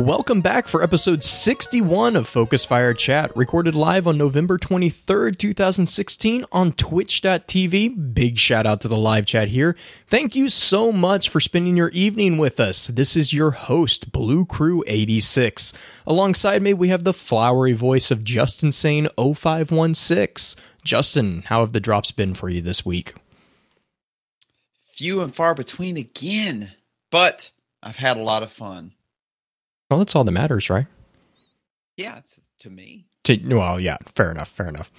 Welcome back for episode 61 of Focus Fire Chat, recorded live on November 23rd, 2016 on twitch.tv. Big shout out to the live chat here. Thank you so much for spending your evening with us. This is your host, Blue Crew 86. Alongside me, we have the flowery voice of Justin Sane 0516. Justin, how have the drops been for you this week? Few and far between again, but I've had a lot of fun. Well, that's all that matters, right? Yeah, to me. To, well, yeah, fair enough, fair enough.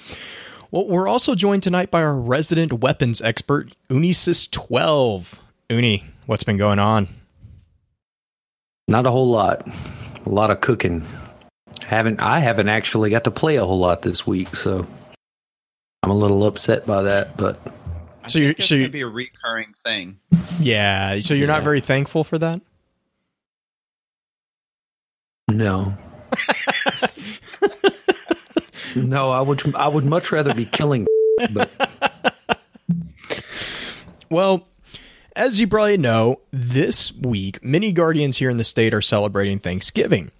Well, we're also joined tonight by our resident weapons expert, Unisys12. Uni, what's been going on? Not a whole lot. A lot of cooking. Haven't I haven't actually got to play a whole lot this week, so I'm a little upset by that. But I so you're so you be a recurring thing. Yeah. So you're yeah. not very thankful for that. No. no, I would I would much rather be killing but Well, as you probably know, this week many guardians here in the state are celebrating Thanksgiving.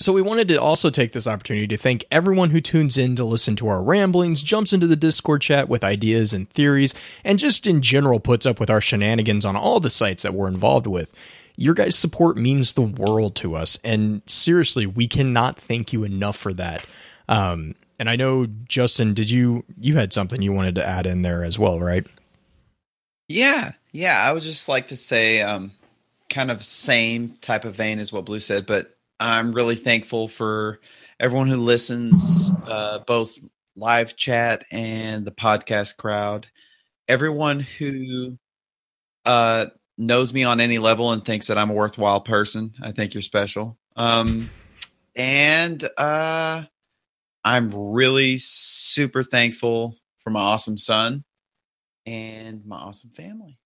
So we wanted to also take this opportunity to thank everyone who tunes in to listen to our ramblings, jumps into the Discord chat with ideas and theories, and just in general puts up with our shenanigans on all the sites that we're involved with your guys' support means the world to us. And seriously, we cannot thank you enough for that. Um, and I know, Justin, did you, you had something you wanted to add in there as well, right? Yeah. Yeah. I would just like to say, um, kind of same type of vein as what Blue said, but I'm really thankful for everyone who listens, uh, both live chat and the podcast crowd. Everyone who uh, knows me on any level and thinks that I'm a worthwhile person. I think you're special. Um, and uh, I'm really super thankful for my awesome son and my awesome family.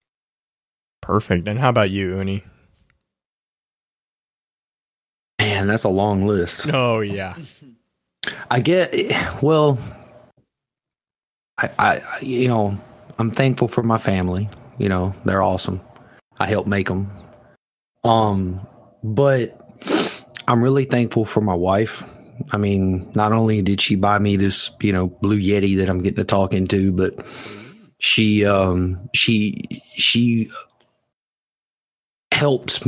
Perfect. And how about you, Uni? Man, that's a long list. Oh yeah. I get well. I, I, you know, I'm thankful for my family. You know, they're awesome. I helped make them. Um, but I'm really thankful for my wife. I mean, not only did she buy me this, you know, blue Yeti that I'm getting to talk into, but she, um, she, she helps,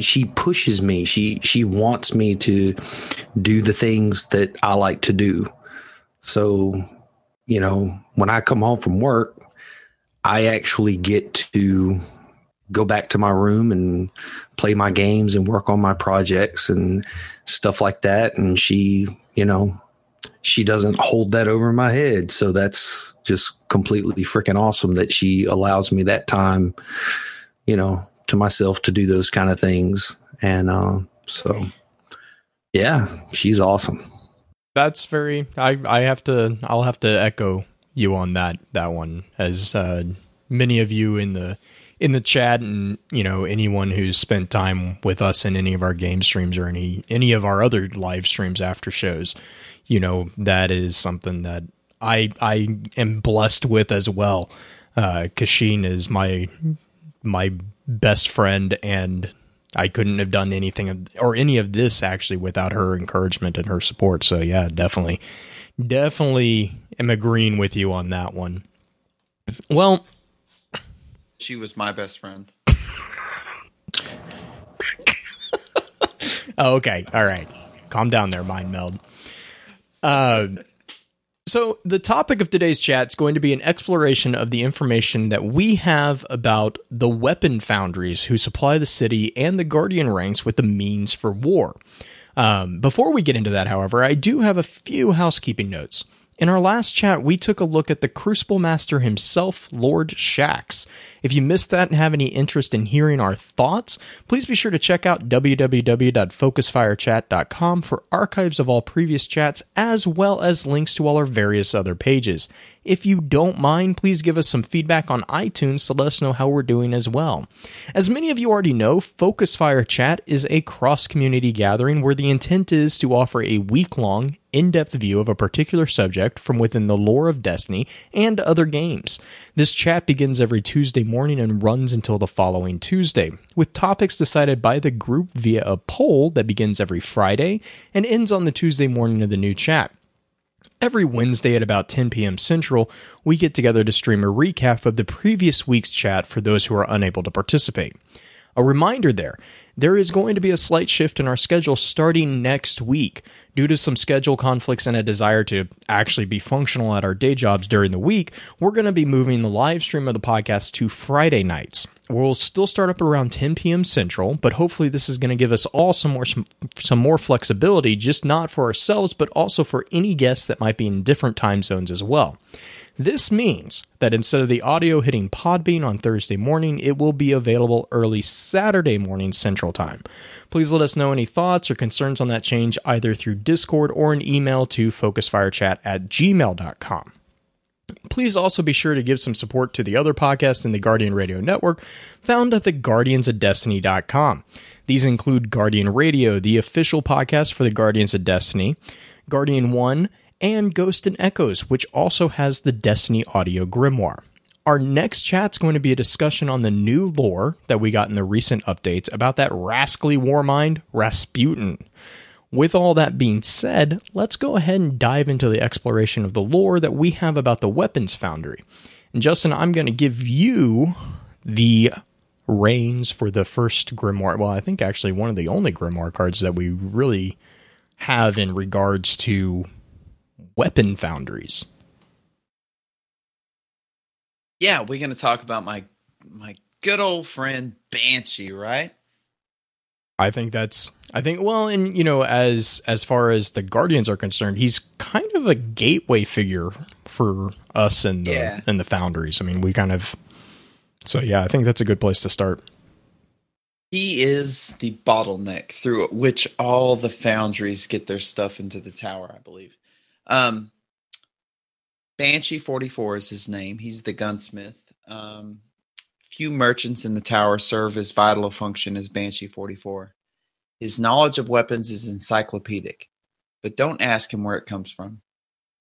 she pushes me. She, she wants me to do the things that I like to do. So, you know, when I come home from work, I actually get to go back to my room and play my games and work on my projects and stuff like that. And she, you know, she doesn't hold that over my head. So that's just completely freaking awesome that she allows me that time, you know, to myself to do those kind of things. And uh, so, yeah, she's awesome. That's very. I I have to. I'll have to echo you on that that one as uh, many of you in the in the chat and you know anyone who's spent time with us in any of our game streams or any any of our other live streams after shows you know that is something that i i am blessed with as well. Uh kashin is my my best friend and i couldn't have done anything or any of this actually without her encouragement and her support. So yeah definitely definitely am agreeing with you on that one. Well she was my best friend. oh, okay. All right. Calm down there, mind meld. Uh, so, the topic of today's chat is going to be an exploration of the information that we have about the weapon foundries who supply the city and the Guardian ranks with the means for war. Um, before we get into that, however, I do have a few housekeeping notes. In our last chat, we took a look at the Crucible Master himself, Lord Shaxx. If you missed that and have any interest in hearing our thoughts, please be sure to check out www.focusfirechat.com for archives of all previous chats, as well as links to all our various other pages. If you don't mind, please give us some feedback on iTunes to let us know how we're doing as well. As many of you already know, Focus Fire Chat is a cross community gathering where the intent is to offer a week long in depth view of a particular subject from within the lore of Destiny and other games. This chat begins every Tuesday morning and runs until the following Tuesday, with topics decided by the group via a poll that begins every Friday and ends on the Tuesday morning of the new chat. Every Wednesday at about 10 p.m. Central, we get together to stream a recap of the previous week's chat for those who are unable to participate. A reminder there there is going to be a slight shift in our schedule starting next week. Due to some schedule conflicts and a desire to actually be functional at our day jobs during the week, we're going to be moving the live stream of the podcast to Friday nights. We'll still start up around 10 p.m. Central, but hopefully this is going to give us all some more some, some more flexibility, just not for ourselves, but also for any guests that might be in different time zones as well. This means that instead of the audio hitting Podbean on Thursday morning, it will be available early Saturday morning Central Time. Please let us know any thoughts or concerns on that change either through Discord or an email to focusfirechat at gmail.com. Please also be sure to give some support to the other podcasts in the Guardian Radio Network found at theguardiansofdestiny.com. These include Guardian Radio, the official podcast for the Guardians of Destiny, Guardian One, and Ghost and Echoes, which also has the Destiny audio grimoire. Our next chat's going to be a discussion on the new lore that we got in the recent updates about that rascally warmind, Rasputin. With all that being said, let's go ahead and dive into the exploration of the lore that we have about the Weapons Foundry. And Justin, I'm going to give you the reins for the first grimoire. Well, I think actually one of the only grimoire cards that we really have in regards to weapon foundries. Yeah, we're going to talk about my my good old friend Banshee, right? I think that's I think well and you know as as far as the Guardians are concerned, he's kind of a gateway figure for us and the Yeah. and the foundries. I mean, we kind of so yeah, I think that's a good place to start. He is the bottleneck through which all the foundries get their stuff into the tower, I believe. Um, Banshee 44 is his name. He's the gunsmith. Um, few merchants in the tower serve as vital a function as Banshee 44. His knowledge of weapons is encyclopedic, but don't ask him where it comes from.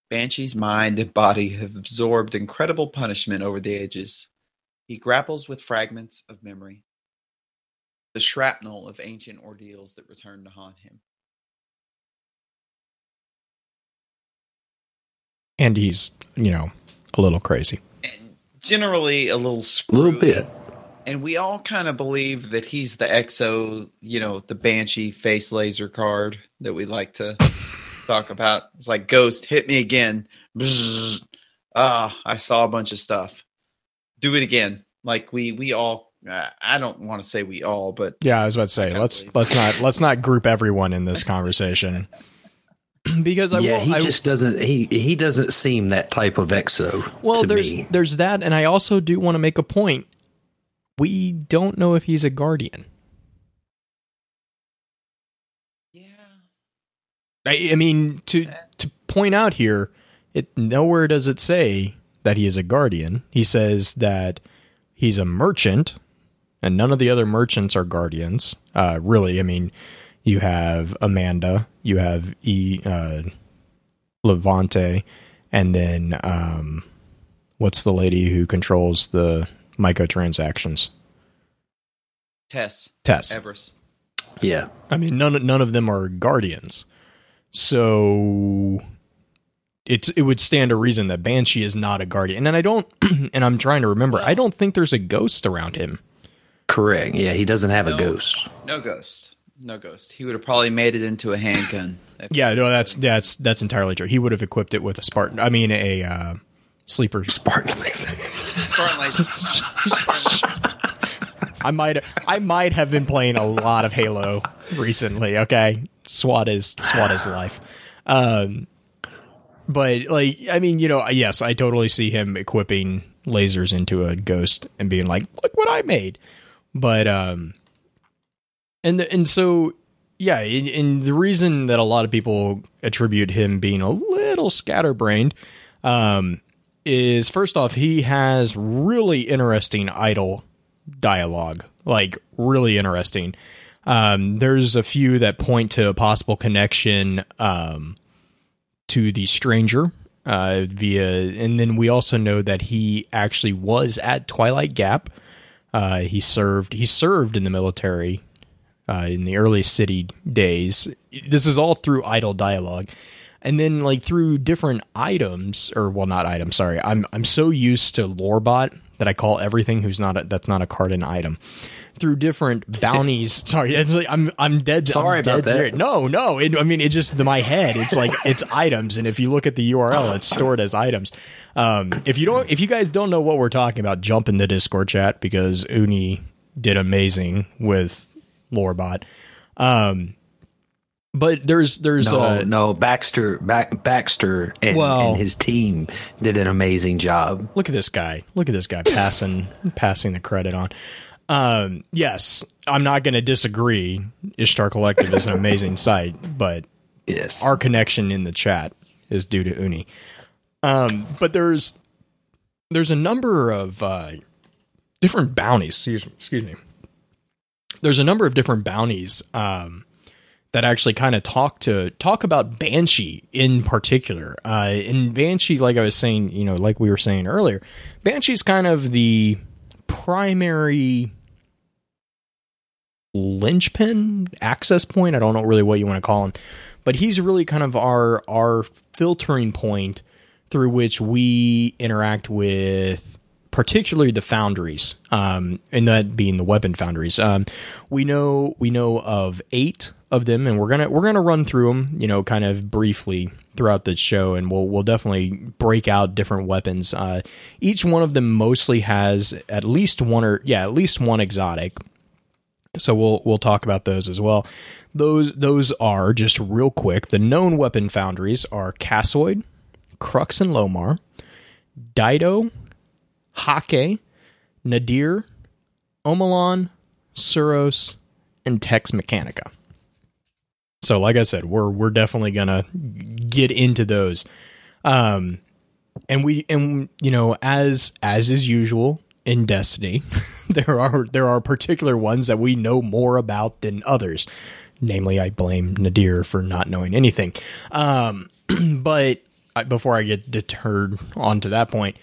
Banshee's mind and body have absorbed incredible punishment over the ages. He grapples with fragments of memory, the shrapnel of ancient ordeals that return to haunt him. And he's, you know, a little crazy. And generally a little screwed. A screwy. little bit. And we all kind of believe that he's the EXO, you know, the Banshee face laser card that we like to talk about. It's like Ghost, hit me again. Bzzz. Ah, I saw a bunch of stuff. Do it again. Like we we all. Uh, I don't want to say we all, but Yeah, I was about to say let's let's not let's not group everyone in this conversation. because I yeah, will, he I, just doesn't. He he doesn't seem that type of exo. Well, to there's me. there's that, and I also do want to make a point. We don't know if he's a guardian. yeah, I, I mean, to to point out here, it nowhere does it say that he is a guardian. He says that he's a merchant, and none of the other merchants are guardians. Uh, really, I mean, you have Amanda, you have E uh, Levante, and then um, what's the lady who controls the microtransactions? Tess Tess. Everis. yeah. I mean, none none of them are guardians, so it's it would stand to reason that Banshee is not a guardian. And I don't, and I'm trying to remember. I don't think there's a ghost around him. Correct. Yeah, he doesn't have No. a ghost. No ghost. No ghost. He would have probably made it into a handgun. Yeah, no, that's that's that's entirely true. He would have equipped it with a Spartan. I mean, a uh, sleeper. Spartan laser. Spartan laser. I might I might have been playing a lot of Halo recently. Okay, SWAT is SWAT is life. Um, but like, I mean, you know, yes, I totally see him equipping lasers into a ghost and being like, "Look what I made." But um, and the, and so yeah, and, and the reason that a lot of people attribute him being a little scatterbrained, um, is first off, he has really interesting idle dialogue, like really interesting. Um, there's a few that point to a possible connection um, to the stranger uh, via, and then we also know that he actually was at Twilight Gap. Uh, he served. He served in the military uh, in the early city days. This is all through idle dialogue, and then like through different items, or well, not items. Sorry, I'm I'm so used to Lorebot that I call everything who's not a, that's not a card an item through different bounties. Sorry, like, I'm I'm dead. Sorry I'm about dead that. No, no. It, I mean, it just in my head. It's like it's items, and if you look at the URL, it's stored as items. Um, if you don't, if you guys don't know what we're talking about, jump in the Discord chat because Uni did amazing with Lorebot. Um, but there's there's No, uh, no, Baxter, Back, Baxter, and, Well- and his team did an amazing job. look at this guy. Look at this guy passing passing the credit on. Um, yes, I'm not going to disagree. Ishtar Collective is an amazing site, but Yes, our connection in the chat is due to Uni. Um, but there's there's a number of uh, different bounties. Excuse, excuse me. There's a number of different bounties um, that actually kind of talk to talk about Banshee in particular. Uh, in Banshee, like I was saying, you know, like we were saying earlier, Banshee's kind of the primary linchpin access point. I don't know really what you want to call him, but he's really kind of our our filtering point through which we interact with particularly the foundries, um, and that being the weapon foundries. Um, we know we know of eight of them, and we're gonna we're gonna run through them, you know, kind of briefly throughout the show, and we'll we'll definitely break out different weapons. Uh, each one of them mostly has at least one or yeah, at least one exotic. So we'll we'll talk about those as well. Those those are just real quick. The known weapon foundries are Cassoid, Crux and Lomar, Daito, Häkke, Nadir, Omolon, Suros, and Tex Mechanica. So, like I said, we're we're definitely gonna get into those, um, and we and you know as as is usual in Destiny, there are there are particular ones that we know more about than others. Namely, I blame Nadir for not knowing anything. Um, but I, before I get deterred onto that point,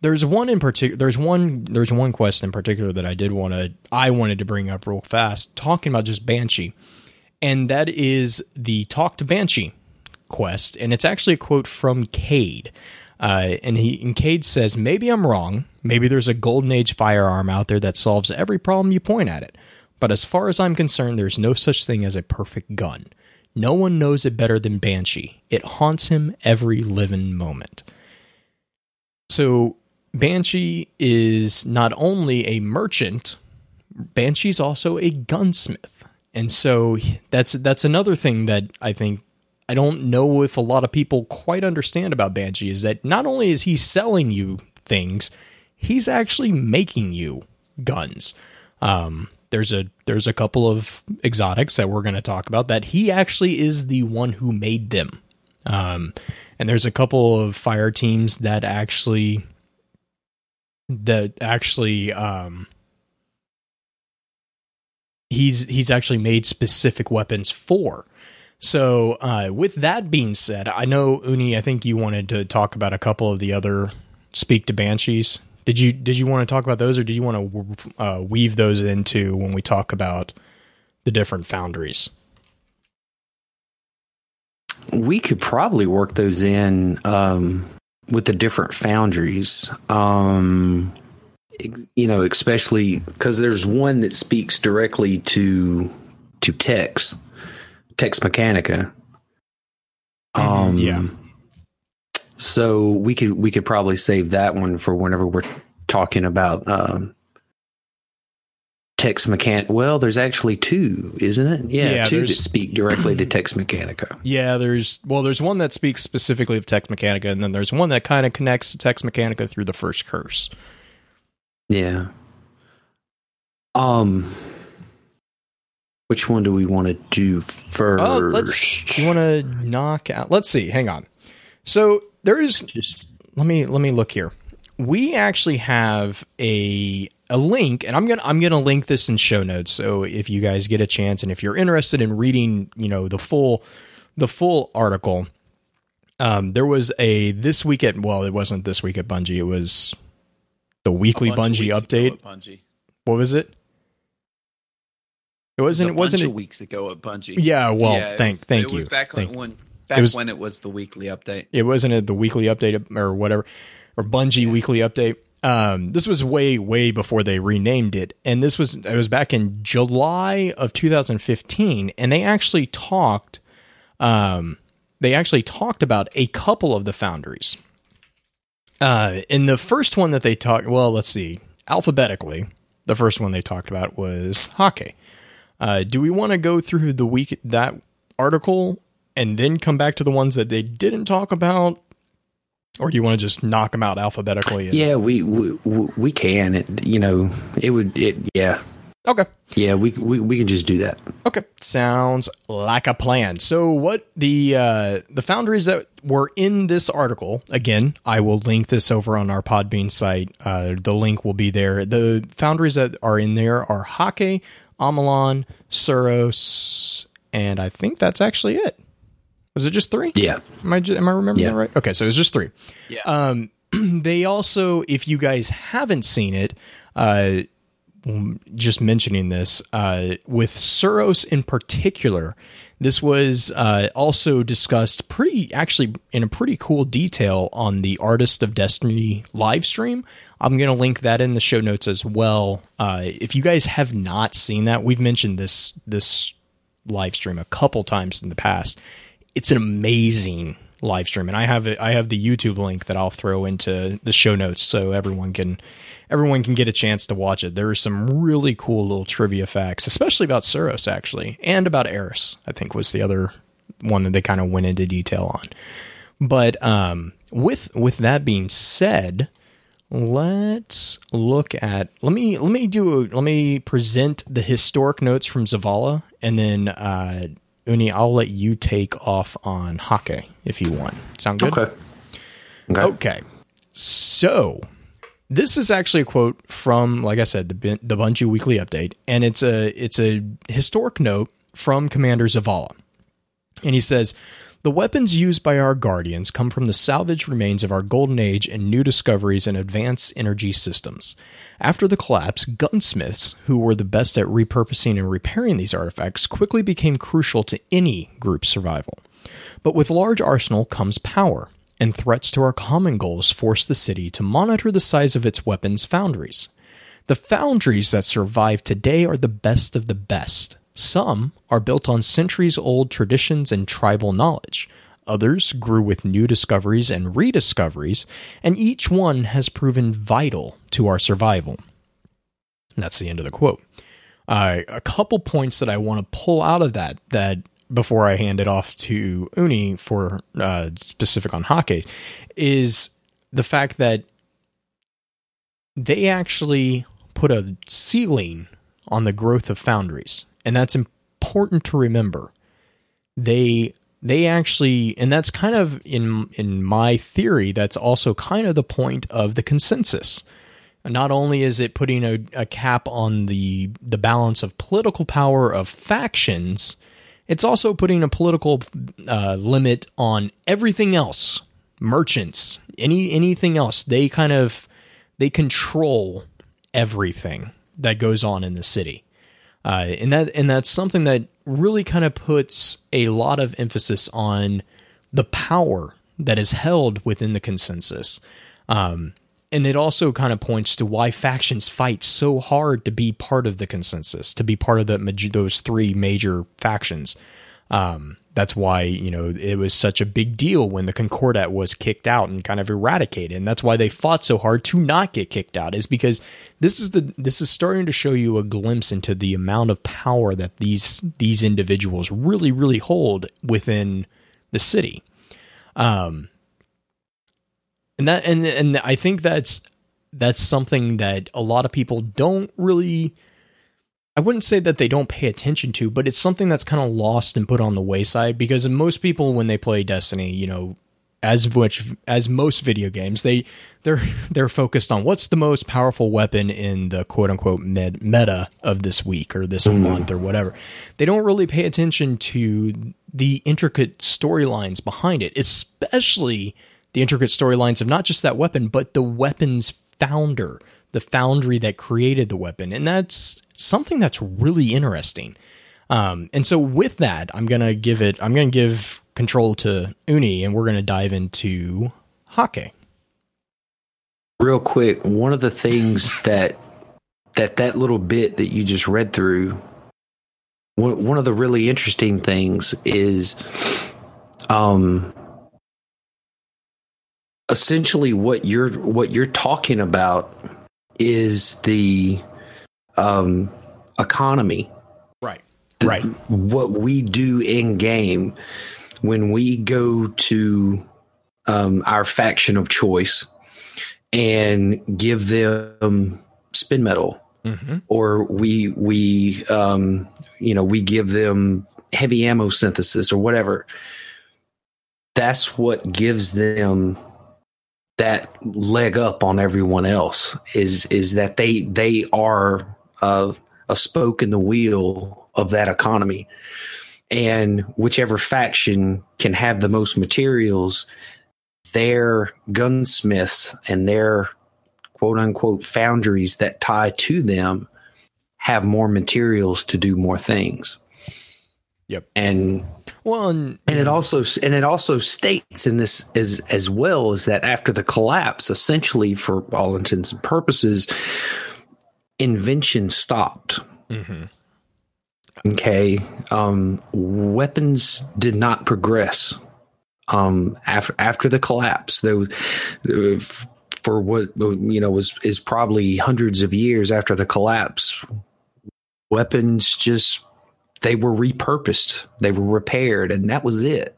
there's one in particular. There's one. There's one quest in particular that I did want to. I wanted to bring up real fast, talking about just Banshee, and that is the Talk to Banshee quest, and it's actually a quote from Cayde. Uh, and he and Cayde says, "Maybe I'm wrong. Maybe there's a golden age firearm out there that solves every problem you point at it. But as far as I'm concerned, there's no such thing as a perfect gun. No one knows it better than Banshee. It haunts him every living moment." So Banshee is not only a merchant, Banshee's also a gunsmith. And so that's that's another thing that I think I don't know if a lot of people quite understand about Banshee is that not only is he selling you things, he's actually making you guns. Um, there's a there's a couple of exotics that we're going to talk about that he actually is the one who made them. Um, and there's a couple of fire teams that actually that actually um he's he's actually made specific weapons for. So, uh, with that being said, I know Uni. I think you wanted to talk about a couple of the other speak to banshees. Did you did you want to talk about those, or do you want to uh, weave those into when we talk about the different foundries? we could probably work those in um, with the different foundries. Um, you know, especially because there's one that speaks directly to to Tex, Tex Mechanica. Um, yeah. So we could we could probably save that one for whenever we're talking about um, Tex Mechan. Well, there's actually two, isn't it? Yeah, Yeah, two that speak directly to Tex Mechanica. Yeah, there's well, there's one that speaks specifically of Tex Mechanica, and then there's one that kind of connects to Tex Mechanica through the first curse. Yeah. Um, which one do we want to do first? Oh, let's. You want to knock out? Let's see. Hang on. So there is. Just Let me let me look here. We actually have a a link, and I'm gonna I'm gonna link this in show notes. So if you guys get a chance, and if you're interested in reading, you know, the full the full article, um, there was a this week at well, it wasn't this week at Bungie. It was the weekly Bungie update. at Bungie. What was it? It wasn't. a It wasn't. bunch It, of weeks ago at Bungie. yeah. Well, Yeah, thank was- thank it you. was back Thank- when back was- when it was the weekly update. it wasn't it the weekly update or whatever or Bungie weekly update. Um, this was way way before they renamed it, and this was it was back in July of 2015, and they actually talked. Um, they actually talked about a couple of the foundries. Uh, in the first one that they talked, well, let's see, alphabetically, the first one they talked about was Häkke. Uh, do we want to go through the week that article and then come back to the ones that they didn't talk about, or do you want to just knock them out alphabetically? and- Yeah, we we, we can. It you know it would it yeah Okay. yeah we we we can just do that. Okay, sounds like a plan. So, what the uh, the foundries that were in this article? Again, I will link this over on our Podbean site. Uh, the link will be there. The foundries that are in there are Häkke, Omolon, Suros, and I think that's actually it. Was it just three? Yeah, Am I am I remembering Yeah. that right? Okay, so it's just three. Yeah. Um, they also, if you guys haven't seen it, uh, just mentioning this uh, with Suros in particular, this was uh, also discussed pretty actually in a pretty cool detail on the Artist of Destiny live stream. I'm going to link that in the show notes as well. Uh, if you guys have not seen that, we've mentioned this this live stream a couple times in the past. It's an amazing live stream, and I have it, I have the YouTube link that I'll throw into the show notes so everyone can everyone can get a chance to watch it. There are some really cool little trivia facts, especially about Suros actually, and about Eris. I think was the other one that they kind of went into detail on. But um, with with that being said, let's look at let me let me do let me present the historic notes from Zavala, and then uh, Uni, I'll let you take off on Häkke if you want. Sound good? okay. Okay. Okay. So this is actually a quote from, like I said, the the Bungie Weekly Update, and it's a it's a historic note from Commander Zavala, and he says. The weapons used by our guardians come from the salvaged remains of our golden age and new discoveries in advanced energy systems. After the collapse, gunsmiths, who were the best at repurposing and repairing these artifacts, quickly became crucial to any group's survival. But with large arsenal comes power, and threats to our common goals force the city to monitor the size of its weapons foundries. The foundries that survive today are the best of the best. Some are built on centuries old traditions and tribal knowledge. Others grew with new discoveries and rediscoveries, and each one has proven vital to our survival. And that's the end of the quote. Uh, a couple points that I want to pull out of that that before I hand it off to Uni for uh, specific on Häkke is the fact that they actually put a ceiling on the growth of foundries, and that's important to remember. They they actually, and that's kind of in in my theory. That's also kind of the point of the consensus. Not only is it putting a, a cap on the the balance of political power of factions, it's also putting a political uh, limit on everything else. Merchants, any anything else, they kind of they control everything that goes on in the city, uh, and that and that's something that really kind of puts a lot of emphasis on the power that is held within the consensus. Um, and it also kind of points to why factions fight so hard to be part of the consensus, to be part of the those three major factions. Um, that's why you know it was such a big deal when the Concordat was kicked out and kind of eradicated, and that's why they fought so hard to not get kicked out. Is because this is the this is starting to show you a glimpse into the amount of power that these these individuals really really hold within the city. Um, and that and and I think that's that's something that a lot of people don't really I wouldn't say that they don't pay attention to, but it's something that's kind of lost and put on the wayside because most people when they play Destiny, you know, as much as most video games, they they're they're focused on what's the most powerful weapon in the quote unquote med- meta of this week or this mm-hmm. month or whatever. They don't really pay attention to the intricate storylines behind it, especially the intricate storylines of not just that weapon, but the weapon's founder, the foundry that created the weapon, and that's something that's really interesting. Um, and so with that, I'm gonna give it. I'm gonna give control to Uni, and we're gonna dive into Häkke. Real quick, one of the things that that that little bit that you just read through, one, one of the really interesting things is, um, essentially what you're what you're talking about is the um economy Right. Right. what we do in game when we go to um, our faction of choice and give them spin metal Mm-hmm. or we we um, you know we give them heavy ammo synthesis or whatever that's what gives them that leg up on everyone else is is that they they are a, a spoke in the wheel of that economy. And whichever faction can have the most materials their gunsmiths and their quote unquote foundries that tie to them have more materials to do more things. Yep. and Well, and, and it also and it also states in this as as well is that after the collapse, essentially for all intents and purposes, invention stopped. Mhm. Okay, um, weapons did not progress um, after after the collapse. There, was- there was- for what you know was is probably hundreds of years after the collapse, weapons just they were repurposed, they were repaired, and that was it.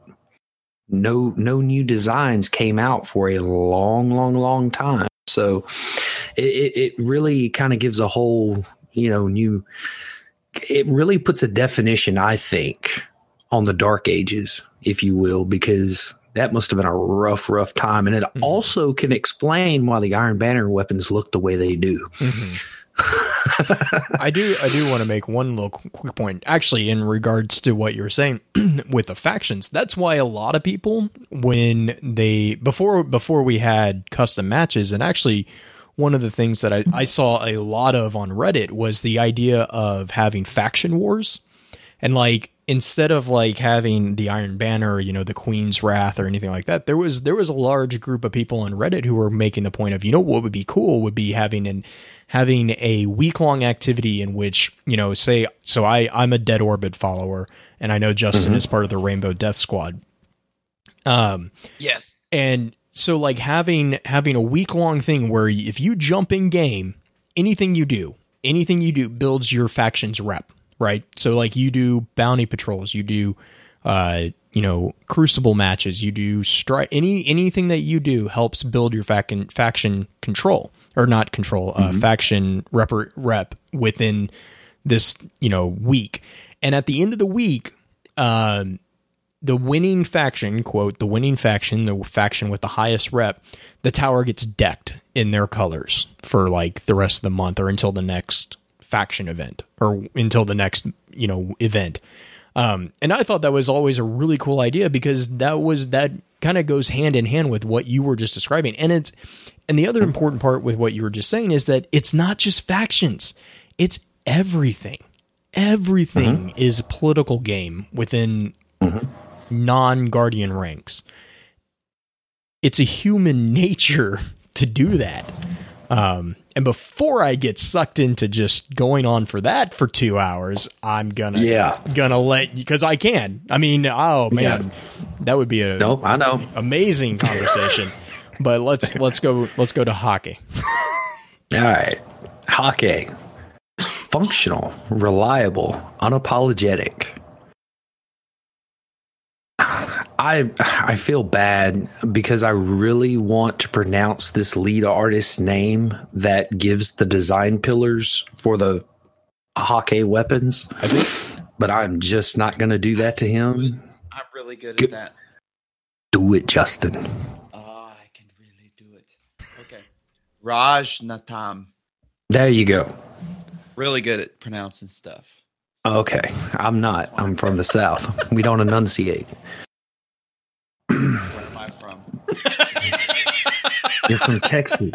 No, no new designs came out for a long, long, long time. So it, it, really kind of gives a whole, you know, new. It really puts a definition, I think, on the Dark Ages, if you will, because that must have been a rough, rough time, and it Mhm. also can explain why the Iron Banner weapons look the way they do. Mhm. I do I do want to make one little quick point actually in regards to what you're saying with the factions that's why a lot of people when they before before we had custom matches and actually one of the things that I, I saw a lot of on Reddit was the idea of having faction wars and like instead of like having the Iron Banner, you know, the Queen's Wrath or anything like that, there was there was a large group of people on Reddit who were making the point of, you know, what would be cool would be having an having a week long activity in which, you know, say so I I'm a Dead Orbit follower and I know Justin is part of the Rainbow Death Squad. Um Yes. and so like having having a week long thing where if you jump in game, anything you do, anything you do builds your faction's rep, right? So like you do bounty patrols, you do uh you know crucible matches, you do strike any anything that you do helps build your faction faction control or not control uh faction rep rep within this you know week. And at the end of the week, um the winning faction, quote, the winning faction, the faction with the highest rep, the tower gets decked in their colors for like the rest of the month or until the next faction event or until the next, you know, event. Um, and I thought that was always a really cool idea because that was that kind of goes hand in hand with what you were just describing. And it's and the other important part with what you were just saying is that it's not just factions. It's everything. Everything is a political game within non guardian ranks. It's a human nature to do that. Um, and before I get sucked into just going on for that for two hours, I'm gonna Yeah. gonna let you because I can. I mean, oh man, that would be a Nope, I know. amazing conversation. but let's let's go let's go to Häkke. All right. Häkke. Functional, reliable, unapologetic. I I feel bad because I really want to pronounce this lead artist's name that gives the design pillars for the Häkke weapons. I think But I'm just not going to do that to him. I'm really good Good. at that. Do it, Justin. Oh, I can really do it. Okay. Raj Natam. There you go. Really good at pronouncing stuff. Okay, I'm not. I'm from the South. We don't enunciate. Where am I from? You're from Texas.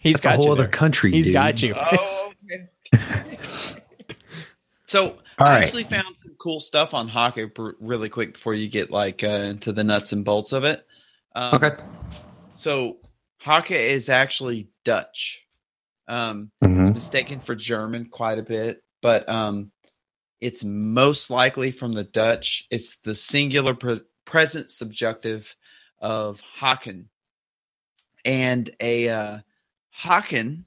He's That's got a whole you other there. country. He's dude. got you. Oh, okay. so All I right. actually found some cool stuff on Häkke really quick before you get like uh, into the nuts and bolts of it. Um, Okay. So Häkke is actually Dutch. Um, Mhm. it's mistaken for German quite a bit, but um, it's most likely from the Dutch. It's the singular pre- present subjunctive of Haken. And a uh, Haken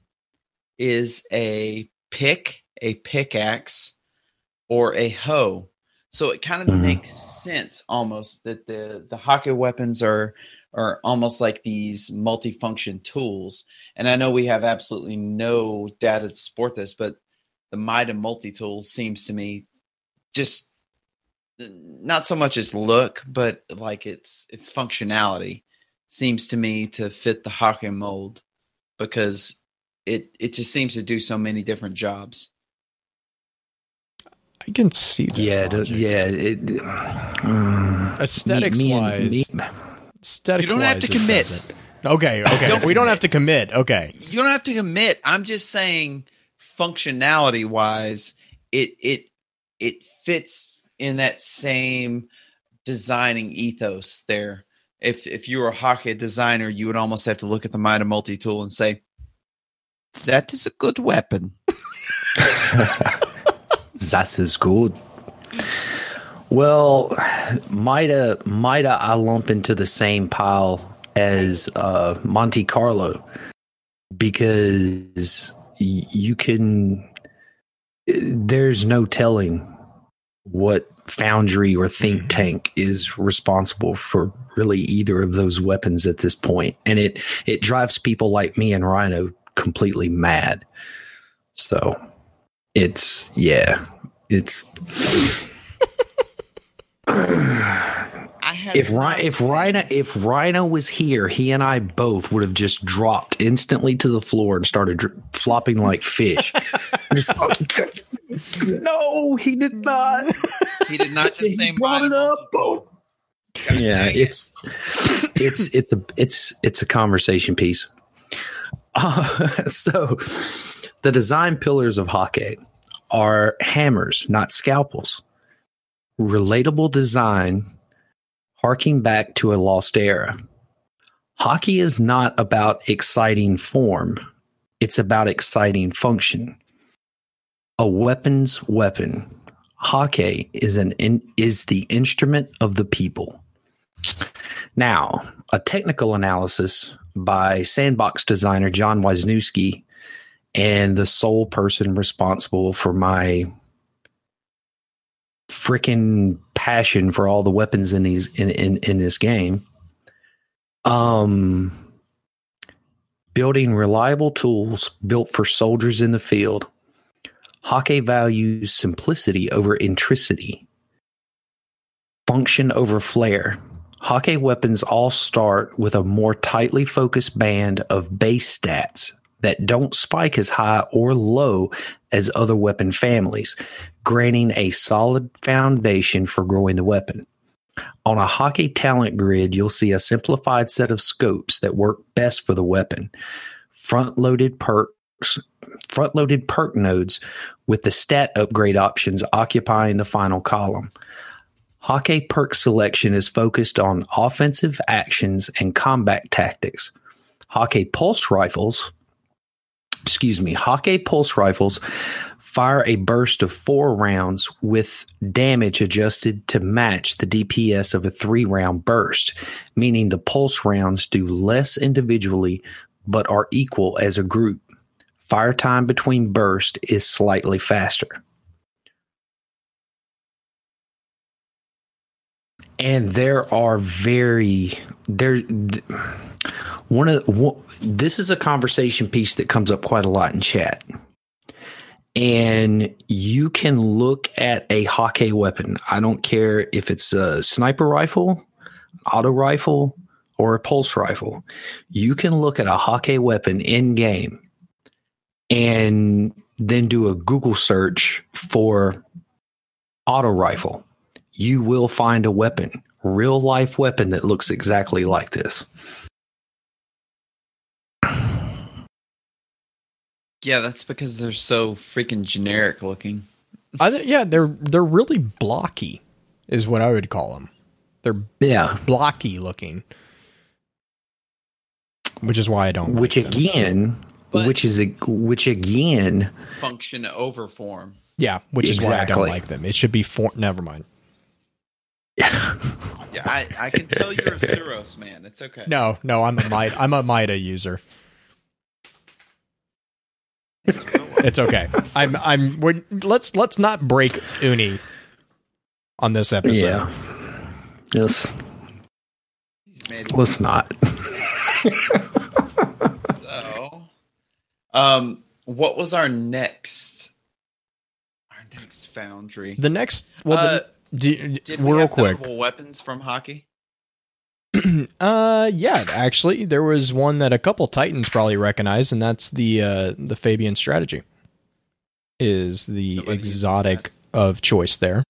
is a pick, a pickaxe, or a hoe. So it kind of Mhm. makes sense almost that the the Häkke weapons are are almost like these multifunction tools. And I know we have absolutely no data to support this, but the Mida multi tool seems to me just not so much its look, but like its its functionality seems to me to fit the Häkke mold because it it just seems to do so many different jobs. I can see that. Yeah, it- logic. yeah. It, mm, Aesthetics me- me and- wise, me- aesthetic You don't have to commit. doesn't. Okay, okay. Don't we don't have to commit. Okay. You don't have to commit. I'm just saying functionality wise, it it it fits in that same designing ethos there. If if you were a Häkke designer, you would almost have to look at the Mida multi tool and say, That is a good weapon. That is good. Well, Mida, Mida, I lump into the same pile as uh, Monte Carlo because you can. There's no telling what foundry or think mm-hmm. tank is responsible for really either of those weapons at this point, and it it drives people like me and Rhino completely mad. So it's yeah, it's I had if Rhino, if Rhino if Rhino was here, he and I both would have just dropped instantly to the floor and started dr- flopping like fish. just, no, he did not. he did not just say he brought it up. multi-tool. Boom. Yeah, it's it's it's a it's it's a conversation piece. Uh, so, the design pillars of Häkke are hammers, not scalpels. Relatable design, harking back to a lost era. Häkke is not about exciting form; it's about exciting function. A weapon's weapon. Häkke is an in, is the instrument of the people. Now, a technical analysis by sandbox designer Jon Weisnewski and the sole person responsible for my freaking passion for all the weapons in these in, in, in this game. Um building reliable tools built for soldiers in the field. Häkke values simplicity over intricity. Function over flair. Häkke weapons all start with a more tightly focused band of base stats that don't spike as high or low as other weapon families, granting a solid foundation for growing the weapon. On a Häkke talent grid, you'll see a simplified set of scopes that work best for the weapon. Front-loaded perks, front-loaded perk nodes with the stat upgrade options occupying the final column. Häkke perk selection is focused on offensive actions and combat tactics. Häkke pulse rifles, excuse me, Häkke pulse rifles fire a burst of four rounds with damage adjusted to match the DPS of a three round burst, meaning the pulse rounds do less individually but are equal as a group. Fire time between bursts is slightly faster. and there are very there th- one of one, this is a conversation piece that comes up quite a lot in chat and you can look at a Häkke weapon i don't care if it's a sniper rifle auto rifle, or a pulse rifle, you can look at a Häkke weapon in game and then do a Google search for auto rifle. You will find a weapon, real life weapon that looks exactly like this. Yeah, that's because they're so freaking generic looking. I th- yeah, they're they're really blocky, is what I would call them. They're Yeah. blocky looking, which is why I don't. Which like again, But- which is a, which again, Function over form. yeah, which is why I don't like them. It should be for. Never mind. Yeah, I, I can tell you're a Suros man. It's okay. No, no, I'm a Mida, I'm a Mida user. It's okay. I'm I'm. We're, let's let's not break Uni on this episode. yeah. Yes, let's not. so. Um, what was our next? Our next foundry. The next, well, uh, the, d- did we real have quick. notable weapons from Häkke? Uh, yeah, actually, there was one that a couple Titans probably recognize, and that's the uh the Fabian strategy. Is the Nobody exotic of choice there?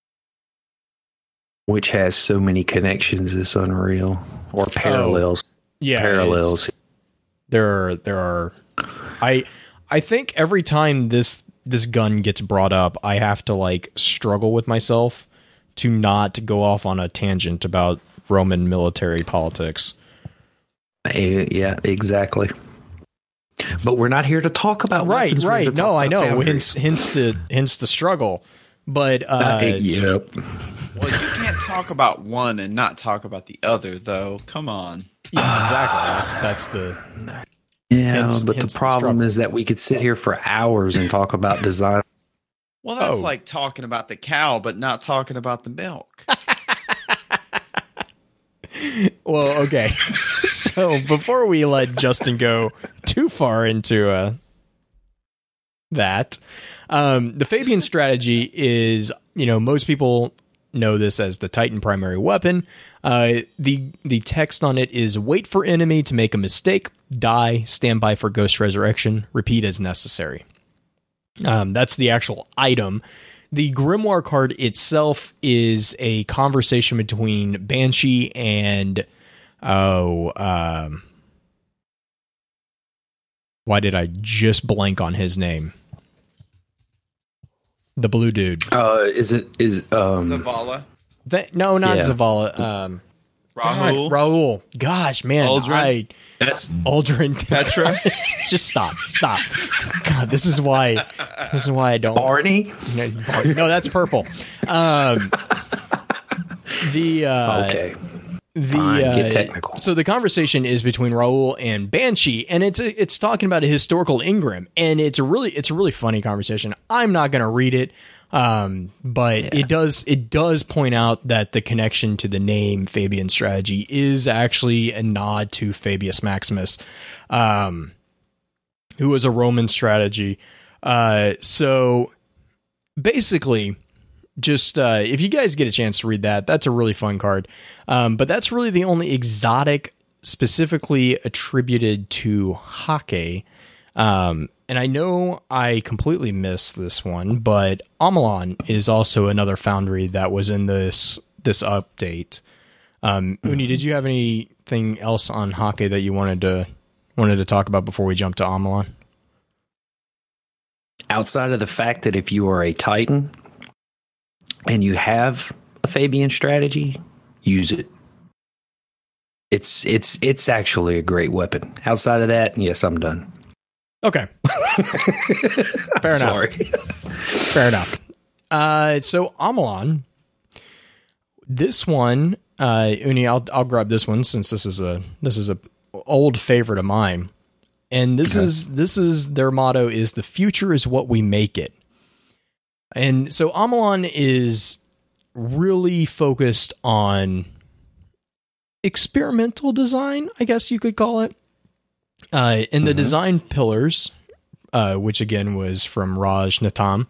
Which has so many connections, it's unreal. Or parallels. Yeah, parallels. There are there are. I I think every time this this gun gets brought up, I have to like struggle with myself to not go off on a tangent about Roman military politics. Eh, Yeah, exactly. But we're not here to talk about Right, weapons, right. No, I know. foundries. Hence, hence the hence the struggle. But uh, Uh, yep. Well, you can't talk about one and not talk about the other, though. Come on. yeah, exactly. That's that's the Yeah, Hence- but hence the the problem struggle. is that we could sit here for hours and talk about design. Well, that's Oh. like talking about the cow, but not talking about the milk. well. Okay, so before we let Justin go too far into uh, that, um, the Fabian strategy is you know most people know this as the Titan primary weapon. Uh, the the text on it is wait for enemy to make a mistake, die, stand by for ghost resurrection, repeat as necessary. Um, that's the actual item. The grimoire card itself is a conversation between Banshee and oh, um, why did I just blank on his name? The blue dude. Uh, is it is um Zavala, That, no, not Yeah. Zavala. Um, Rahool, God, Raul. Gosh, man, Aldrin? I that's Aldrin Petra. just stop, stop. God, this is why. This is why I don't. Barney? No, Bar- no, that's purple. Um, the uh, Okay. the Fine, get uh, technical. So the conversation is between Rahool and Banshee, and it's it's talking about a historical engram, and it's a really it's a really funny conversation. I'm not going to read it, um, but it does it does point out that the connection to the name Fabian Strategy is actually a nod to Fabius Maximus, um, who was a Roman strategy. Uh, so basically just uh, if you guys get a chance to read that, that's a really fun card. Um, but that's really the only exotic specifically attributed to Häkke. Um, and I know I completely missed this one, but Omolon is also another foundry that was in this this update. Um, Uni, did you have anything else on Häkke that you wanted to wanted to talk about before we jump to Omolon? Outside of the fact that if you are a Titan and you have a Fabian strategy, use it. It's it's it's actually a great weapon. Outside of that, yes, I'm done. Okay, fair enough. Fair enough. Uh, so Omolon, this one, uh, Uni, I'll I'll grab this one since this is a this is a old favorite of mine, and this is this is their motto is the future is what we make it, and so Omolon is really focused on experimental design, I guess you could call it. Uh, in the design pillars, uh, which again was from Raj Natam,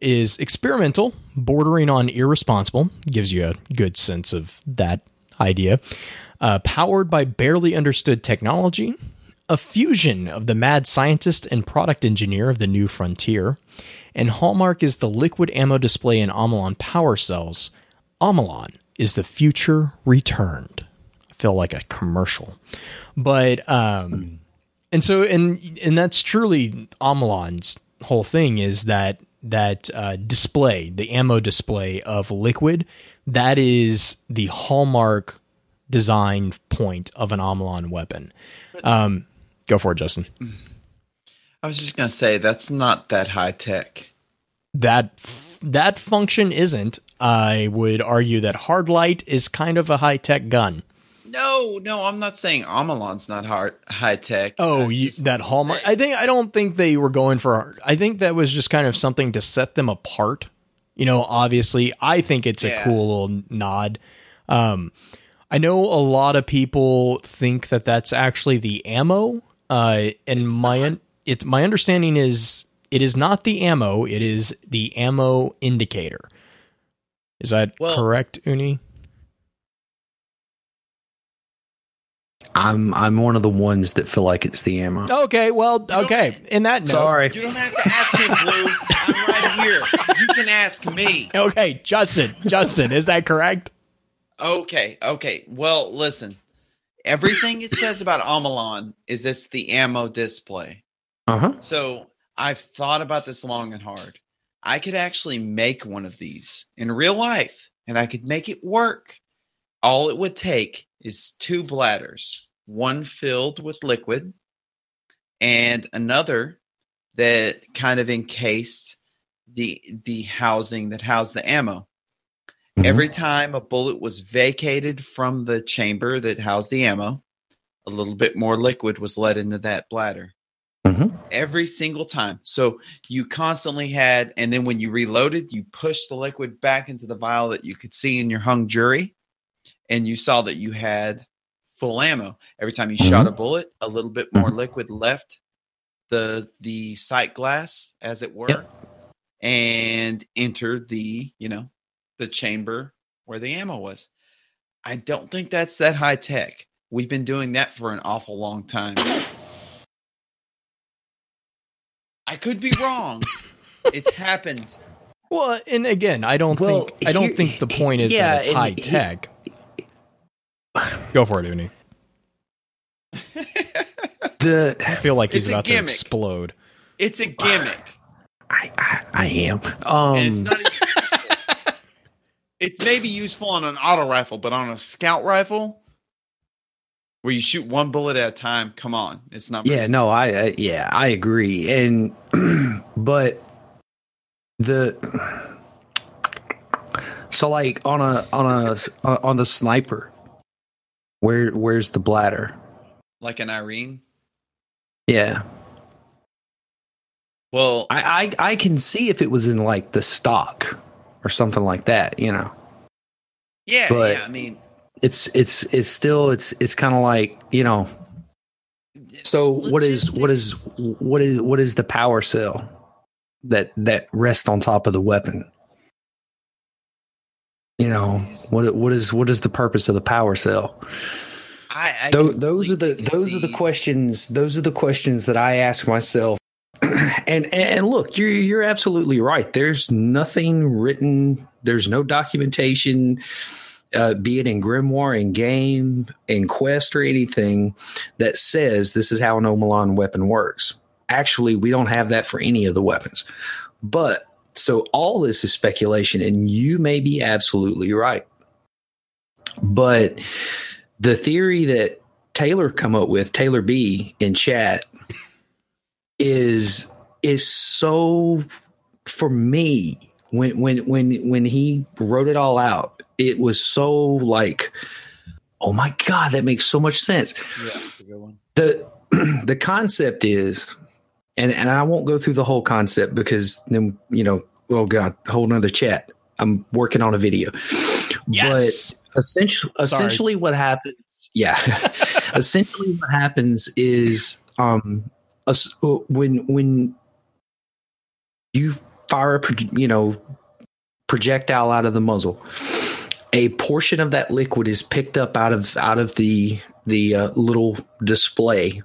is experimental, bordering on irresponsible. Gives you a good sense of that idea. Uh, powered by barely understood technology, a fusion of the mad scientist and product engineer of the new frontier, and Hallmark is the liquid ammo display in Omolon power cells. Omolon is the future returned. I feel like a commercial, but um, and so and and that's truly Omolon's whole thing is that that uh, display, the ammo display of liquid, that is the hallmark design point of an Omolon weapon. Um, go for it, Justin. I was just gonna say that's not that high tech. That f- that function isn't. I would argue that hard light is kind of a high tech gun. No, no, I'm not saying Omolon's not hard, high tech. Oh, you, that hallmark. I think I don't think they were going for. I think that was just kind of something to set them apart. You know, obviously, I think it's a cool little nod. Um, I know a lot of people think that that's actually the ammo. Uh, and my un- it's my understanding is it is not the ammo. It is the ammo indicator. Is that Well- correct, Uni? I'm I'm one of the ones that feel like it's the ammo. Okay, well, okay. In that note, Sorry. You don't have to ask me, Blue. I'm right here. You can ask me. Okay, Justin, Justin, is that correct? Okay, okay. Well, listen. Everything it says about Omolon is it's the ammo display. Uh huh. So I've thought about this long and hard. I could actually make one of these in real life and I could make it work. All it would take is two bladders, one filled with liquid and another that kind of encased the the housing that housed the ammo. Mhm. Every time a bullet was vacated from the chamber that housed the ammo, a little bit more liquid was let into that bladder Mhm. every single time. So you constantly had, and then when you reloaded, you pushed the liquid back into the vial that you could see in your hung jury, and you saw that you had full ammo. Every time you shot a mm-hmm. bullet, a little bit more mm-hmm. liquid left the the sight glass, as it were, Yep. and entered the you know the chamber where the ammo was. I don't think that's that high tech. We've been doing that for an awful long time. I could be wrong. it's happened. Well, and again, I don't Well, think I don't here- think the point is yeah, that it's high he- tech. Go for it, Uni. The I feel like he's about to explode. It's a gimmick. I, I I am. Um, it's not useful. It's maybe useful on an auto rifle, but on a scout rifle where you shoot one bullet at a time, come on. It's not yeah, no, I, I yeah, I agree. And but the so like on a on a on the sniper, where where's the bladder? like an Irene. Yeah, Well, I, I I can see if it was in like the stock or something like that. You know, yeah, but- yeah. I mean, it's it's it's still it's it's kind of like you know. So what is what is what is what is the power cell that that rests on top of the weapon? You know what what is what is the purpose of the power cell? I, I Tho- those are the those are the questions those are the questions that I ask myself. and and look, you're you're absolutely right. There's nothing written. There's no documentation, uh, be it in grimoire, in game, in quest, or anything that says this is how an Omolon weapon works. Actually, we don't have that for any of the weapons. But so all this is speculation, and you may be absolutely right. But the theory that Taylor come up with, Taylor B in chat, is is so for me when when when when he wrote it all out, it was so like, oh my god, that makes so much sense. Yeah, that's a good one. the The concept is, and and I won't go through the whole concept because then you know, oh god, whole another chat. I'm working on a video. Yes. But essentially, essentially what happens, yeah, essentially what happens is, um, when when you fire a you know projectile out of the muzzle, a portion of that liquid is picked up out of out of the the uh, little display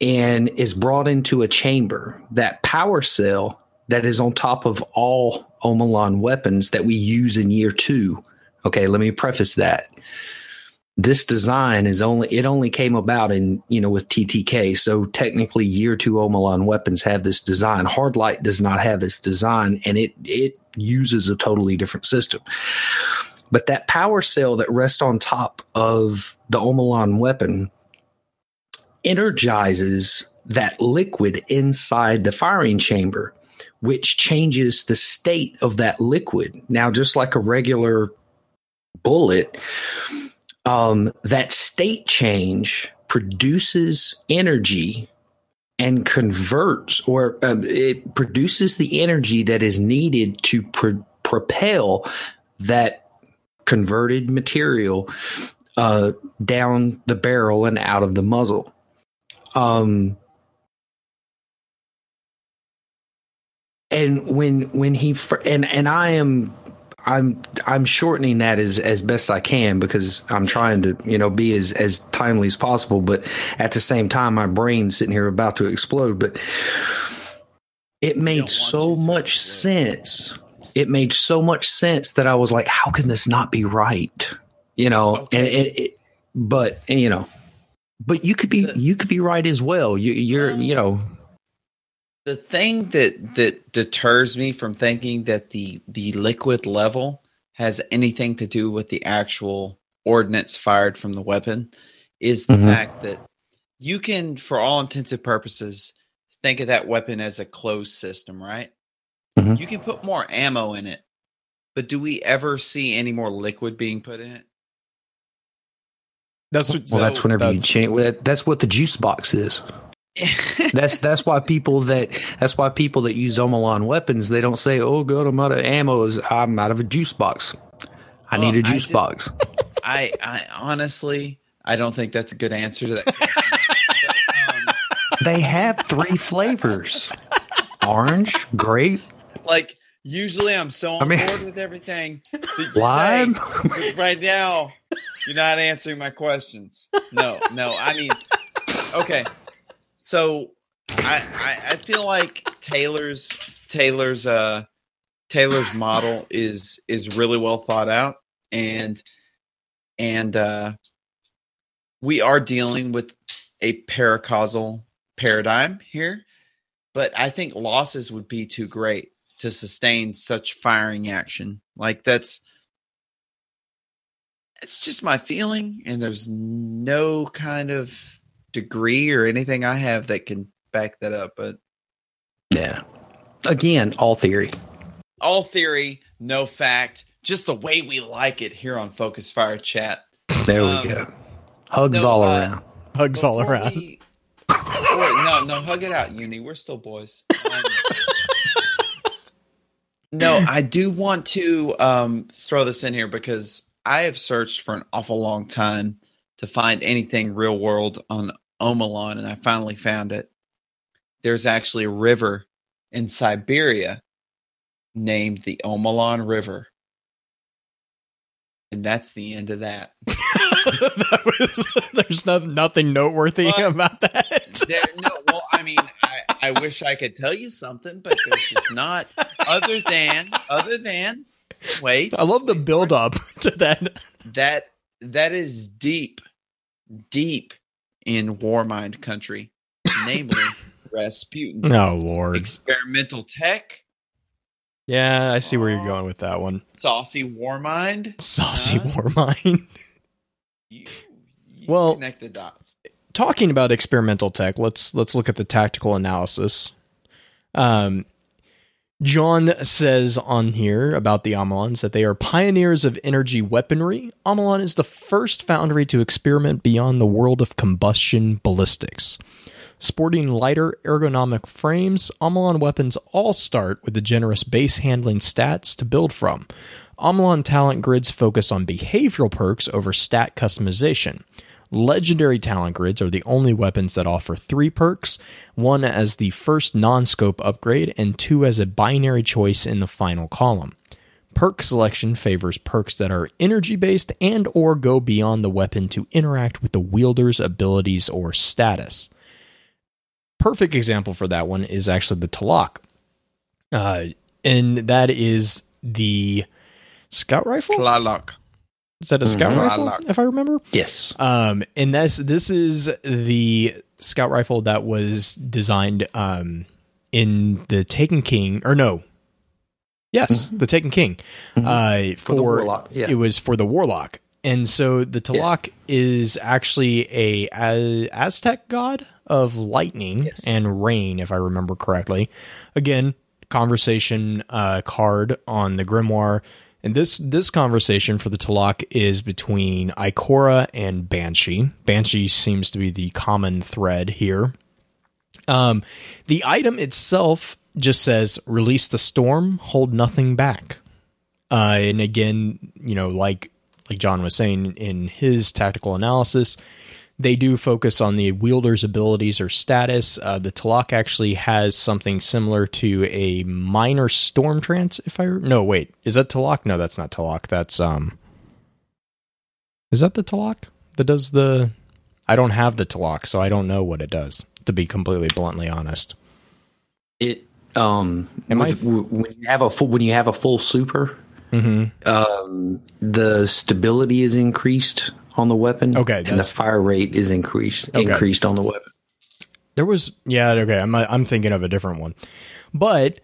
and is brought into a chamber. That power cell that is on top of all Omolon weapons that we use in year two. Okay, let me preface that. This design is only it only came about in you know with TTK, so technically year two Omolon weapons have this design. Hardlight does not have this design, and it it uses a totally different system. But that power cell that rests on top of the Omolon weapon energizes that liquid inside the firing chamber, which changes the state of that liquid. Now, just like a regular bullet, um, that state change produces energy and converts or uh, it produces the energy that is needed to pro- propel that converted material uh, down the barrel and out of the muzzle. Um, and when when he fr- and and I am I'm I'm shortening that as as best I can because I'm trying to you know be as as timely as possible, but at the same time my brain's sitting here about to explode. But it made so much sense. It made so much sense that I was like, how can this not be right? You know, okay. and it, it, but you know, but you could be you could be right as well. You, you're you know the thing that that deters me from thinking that the the liquid level has anything to do with the actual ordnance fired from the weapon is the mm-hmm. fact that you can for all intents and purposes think of that weapon as a closed system right mm-hmm. you can put more ammo in it but do we ever see any more liquid being put in it that's what, well so that's whenever that's, you change that's what the juice box is that's that's why people that that's why people that use Omolon weapons they don't say, "Oh God, I'm out of ammo. I'm out of a juice box. I well, need a juice I box." I I honestly I don't think that's a good answer to that. but, um, they have three flavors: orange, grape. Like usually, I'm so on I mean, board with everything. Lime. right now, you're not answering my questions. No, no. I mean, okay. So I, I, I feel like Taylor's Taylor's uh Taylor's model is is really well thought out and and uh we are dealing with a paracausal paradigm here, but I think losses would be too great to sustain such firing action. Like that's it's just my feeling and there's no kind of degree or anything I have that can back that up. But yeah, again, all theory. All theory, no fact. Just the way we like it here on Focus Fire Chat. There um, we go. Hugs no, all uh, around. Hugs all around. We, no, no, hug it out, Uni. We're still boys. Um, no, I do want to um, throw this in here because I have searched for an awful long time to find anything real world on Omolon, and I finally found it. There's actually a river in Siberia named the Omolon River. And that's the end of that. that was, there's no, nothing noteworthy about that. there, no, well, I mean, I, I wish I could tell you something, but there's just not. Other than, other than, wait. I love the build up to that. That that is deep, deep in Warmind country, namely Rasputin. Oh Lord! Experimental tech. Yeah, I see where you're going with that one. Saucy Warmind. Saucy huh? Warmind. you, you well, connect the dots. Talking about experimental tech, let's let's look at the tactical analysis. Um, Jon says on here about the Omolons that they are pioneers of energy weaponry. Omolon is the first foundry to experiment beyond the world of combustion ballistics. Sporting lighter ergonomic frames, Omolon weapons all start with the generous base handling stats to build from. Omolon talent grids focus on behavioral perks over stat customization. Legendary talent grids are the only weapons that offer three perks one as the first non scope upgrade, and two as a binary choice in the final column. Perk selection favors perks that are energy based and or go beyond the weapon to interact with the wielder's abilities or status. Perfect example for that one is actually the Tlaloc. Uh, and that is the scout rifle. Tlaloc. Is that a scout Mhm. rifle? Tlaloc. If I remember. Yes. Um, and this this is the scout rifle that was designed um in the Taken King or no, yes, the Taken King. Mhm. Uh, for, the Warlock, yeah. it was for the warlock, and so the Tlaloc is actually a, a Aztec god of lightning Yes. and rain, if I remember correctly. Again, conversation uh, card on the grimoire. And this this conversation for the Tlaloc is between Ikora and Banshee. Banshee seems to be the common thread here. Um, the item itself just says release the storm, hold nothing back. Uh, and again, you know, like like Jon was saying in his tactical analysis, they do focus on the wielder's abilities or status. Uh, the Tlaloc actually has something similar to a minor storm trance. If I no wait, is that Tlaloc? No, that's not Tlaloc. That's um, is that the Tlaloc that does the? I don't have the Tlaloc, so I don't know what it does. To be completely bluntly honest. It um Am I- with- w- when you have a full when you have a full super, Mm-hmm. um, the stability is increased on the weapon. Okay, and the fire rate is increased Okay. increased on the weapon. There was yeah okay I'm I'm thinking of a different one, but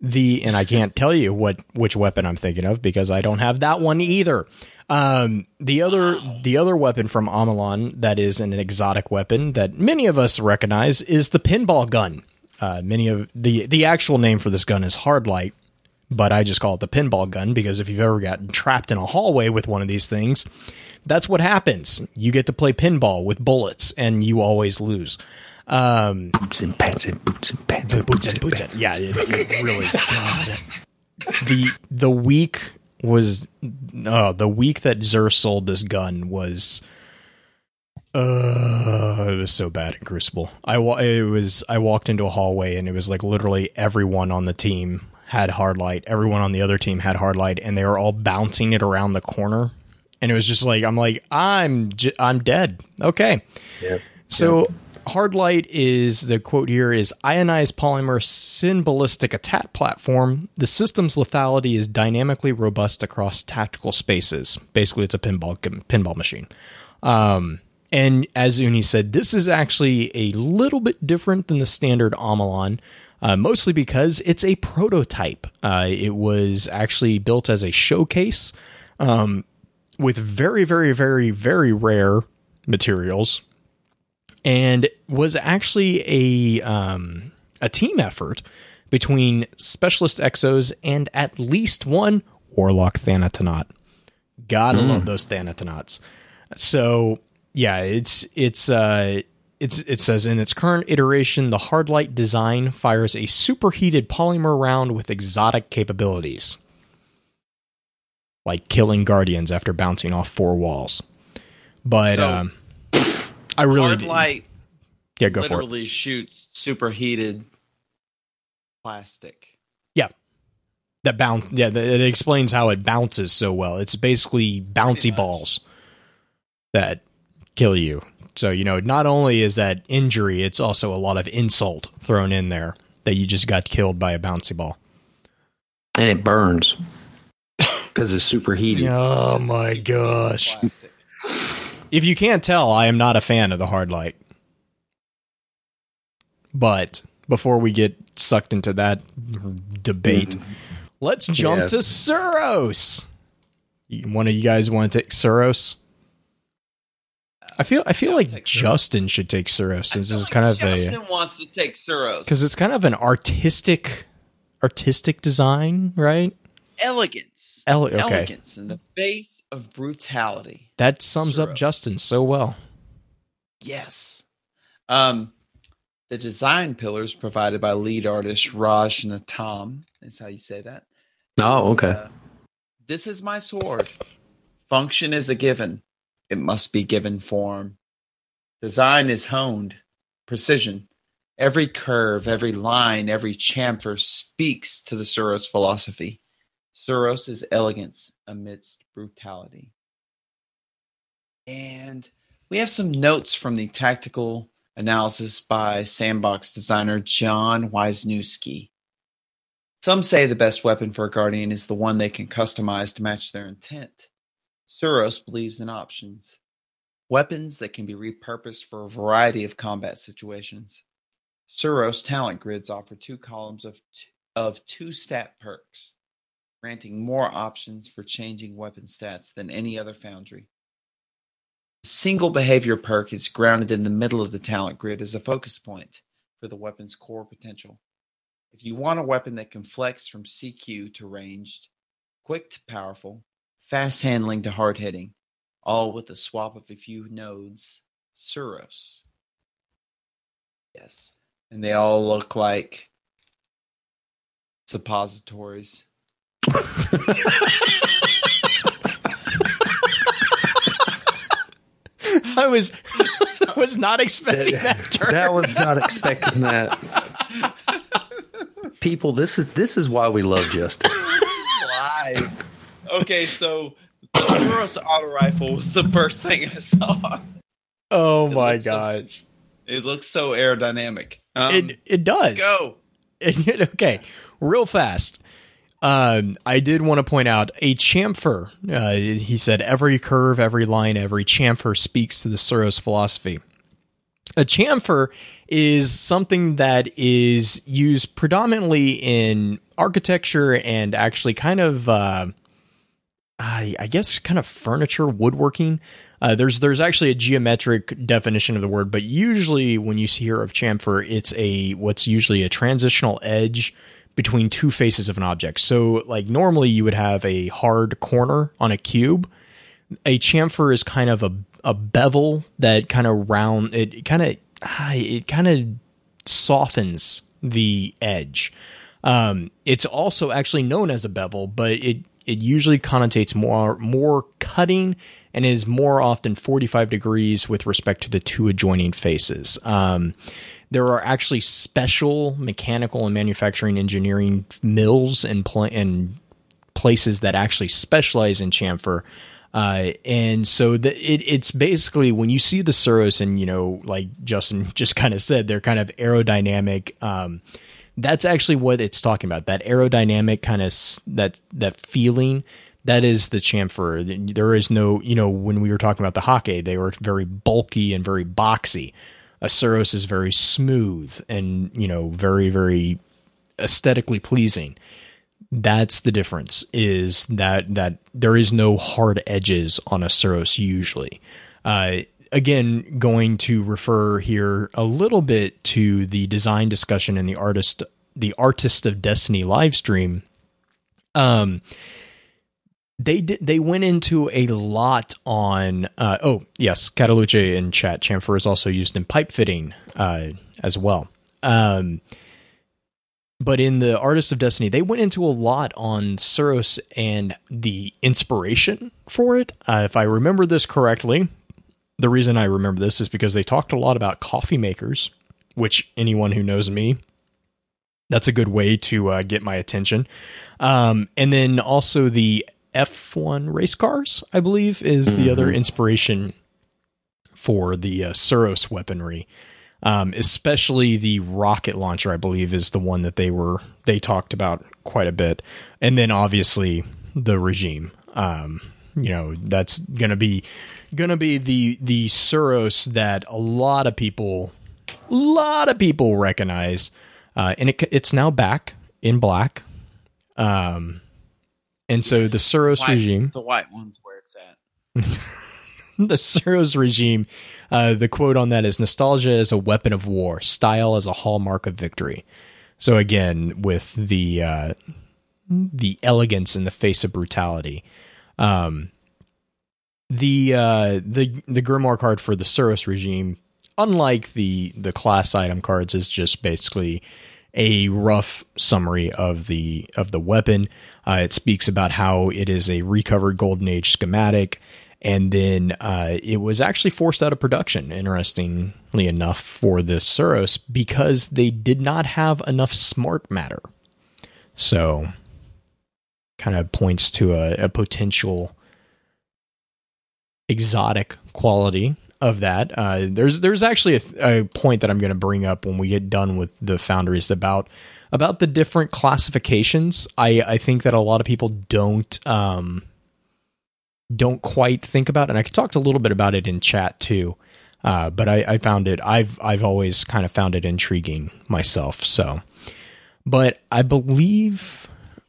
the and I can't tell you what which weapon I'm thinking of because I don't have that one either. Um, the other the other weapon from Omolon that is an exotic weapon that many of us recognize is the pinball gun. Uh, many of the the actual name for this gun is Hardlight, but I just call it the pinball gun because if you've ever gotten trapped in a hallway with one of these things, that's what happens. You get to play pinball with bullets and you always lose. Um, Boots and pants and boots and pants and boots boots and and boots pants. and, yeah, it, it really God. The the week was oh the week that Xur sold this gun was uh it was so bad in Crucible. I wa- it was I walked into a hallway and it was like literally everyone on the team had hard light, everyone on the other team had hard light, and they were all bouncing it around the corner. And it was just like I'm like I'm j- I'm dead. Okay. Yeah. So hard light is the quote here is ionized polymer symbolistic attack platform. The system's lethality is dynamically robust across tactical spaces. Basically, it's a pinball pinball machine. Um, and as Uni said, this is actually a little bit different than the standard Omolon. Uh, mostly because it's a prototype. Uh, it was actually built as a showcase um, with very, very, very, very rare materials and was actually a um, a team effort between Specialist Exos and at least one Warlock Thanatonaut. Gotta love those Thanatonauts. So yeah, it's it's uh it's it says in its current iteration, the hardlight design fires a superheated polymer round with exotic capabilities. Like killing guardians after bouncing off four walls. But So, um I really Hard light yeah, go for it. literally shoots superheated plastic. Yeah, that bounce yeah that, it explains how it bounces so well it's basically bouncy balls that kill you so you know not only is that injury it's also a lot of insult thrown in there that you just got killed by a bouncy ball and it burns because it's superheated. oh my gosh if you can't tell i am not a fan of the hard light but before we get sucked into that debate let's jump Yeah. to Suros. One of you guys want to take Suros? I feel I feel like take Suros. Justin should take Suros since this is like kind of Justin a wants to take Suros. because it's kind of an artistic artistic design, right? elegance, Ele- okay. elegance, and the base of brutality. That sums up Justin so well. Yes. Um, the design pillars provided by lead artist Raj Natam is how you say that. Oh, okay. Uh, this is my sword. Function is a given. It must be given form. Design is honed. Precision. Every curve, every line, every chamfer speaks to the Suros philosophy. Suros is elegance amidst brutality. And we have some notes from the tactical analysis by sandbox designer Jon Weisnewski. Some say the best weapon for a guardian is the one they can customize to match their intent. Suros believes in options, weapons that can be repurposed for a variety of combat situations. Suros talent grids offer two columns of, t- of two stat perks, granting more options for changing weapon stats than any other foundry. A single behavior perk is grounded in the middle of the talent grid as a focus point for the weapon's core potential. If you want a weapon that can flex from CQ to ranged, quick to powerful, fast handling to hard hitting, all with a swap of a few nodes, Suros. Yes. And they all look like suppositories. I was I was not expecting that, that, turn. that was not expecting that. People, this is this is why we love Justin. Live. Okay, so the Suros auto rifle was the first thing I saw. oh It my looks so- gosh. It looks so aerodynamic. Um, it it does. go. okay, real fast. Um, I did want to point out a chamfer. Uh, he said every curve, every line, every chamfer speaks to the Suros philosophy. A chamfer is something that is used predominantly in architecture and actually kind of, uh, I, I guess, kind of furniture woodworking. Uh, there's there's actually a geometric definition of the word, but usually when you hear of chamfer, it's a what's usually a transitional edge between two faces of an object. So like normally you would have a hard corner on a cube. A chamfer is kind of a a bevel that kind of round it kind of it kind of softens the edge. Um, it's also actually known as a bevel, but it it usually connotates more more cutting and is more often 45 degrees with respect to the two adjoining faces. Um, there are actually special mechanical and manufacturing engineering mills and pl- and places that actually specialize in chamfer. Uh, and so the, it, it's basically when you see the Suros and, you know, like Justin just kind of said, they're kind of aerodynamic. Um, that's actually what it's talking about. That aerodynamic kind of that that feeling. That is the chamfer. There is no, you know, when we were talking about the Häkke, they were very bulky and very boxy. A Suros is very smooth and you know very very aesthetically pleasing that's the difference is that that there is no hard edges on a Suros usually. Uh, again, going to refer here a little bit to the design discussion in the artist the artist of Destiny live stream. Um, they did they went into a lot on uh, oh yes Cataluce in chat chamfer is also used in pipe fitting uh, as well um, but in the artist of destiny they went into a lot on Suros and the inspiration for it uh, if I remember this correctly the reason I remember this is because they talked a lot about coffee makers which anyone who knows me that's a good way to uh, get my attention um, and then also the F1 race cars, I believe, is the other inspiration for the uh, Suros weaponry. Um, especially the rocket launcher, I believe, is the one that they were they talked about quite a bit, and then obviously the regime. Um, you know, that's gonna be gonna be the the Suros that a lot of people, a lot of people recognize, uh, and it, it's now back in black. Um, and so the Suros White- regime, The white one's where it's at. the Suros regime, uh, the quote on that is nostalgia is a weapon of war, style is a hallmark of victory. So again, with the uh, the elegance in the face of brutality. Um, the uh, the the grimoire card for the Suros regime, unlike the the class item cards, is just basically a rough summary of the of the weapon. Uh, it speaks about how it is a recovered golden age schematic, and then uh, it was actually forced out of production. Interestingly enough, for the Suros because they did not have enough smart matter. So kind of points to a, a potential exotic quality of that. Uh, there's there's actually a, a point that I'm going to bring up when we get done with the foundries about about the different classifications. I I think that a lot of people don't um don't quite think about, and I talked a little bit about it in chat too. Uh, but I, I found it. I've I've always kind of found it intriguing myself. So, but I believe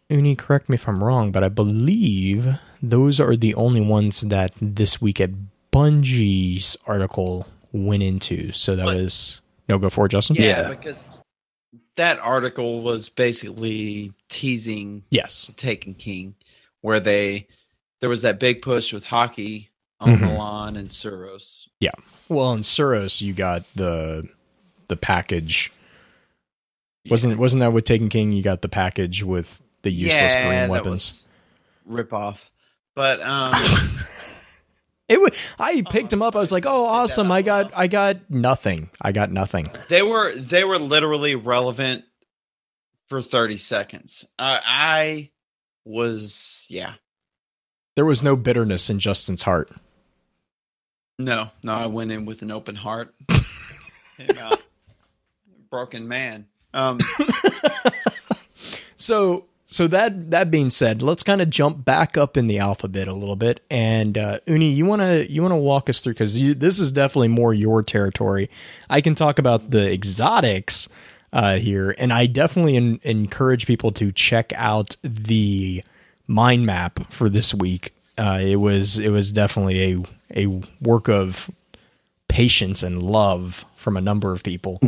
Uni, correct me if I'm wrong, but I believe those are the only ones that this week at Bungie's article went into. So that But- was no go for it, Justin. Yeah, Yeah. because that article was basically teasing Yes. Taken King, where they there was that big push with Häkke on Mhm. Milan and Suros. Yeah, well, in Suros, you got the the package. Wasn't wasn't that with Taken King? You got the package with the useless Yeah, green weapons. Rip off. But um It was. I picked I'm him up. I was like, "Oh, awesome! I got, I got nothing. I got nothing." they were they were literally relevant for 30 seconds. Uh, I was yeah. There was no bitterness in Justin's heart. No, no, I went in with an open heart. and, uh, broken man. Um So, so that that being said, let's kind of jump back up in the alphabet a little bit. And uh, Uni, you want to you want to walk us through because this is definitely more your territory. I can talk about the exotics uh, here, and I definitely en- encourage people to check out the mind map for this week. Uh, it was it was definitely a a work of patience and love from a number of people.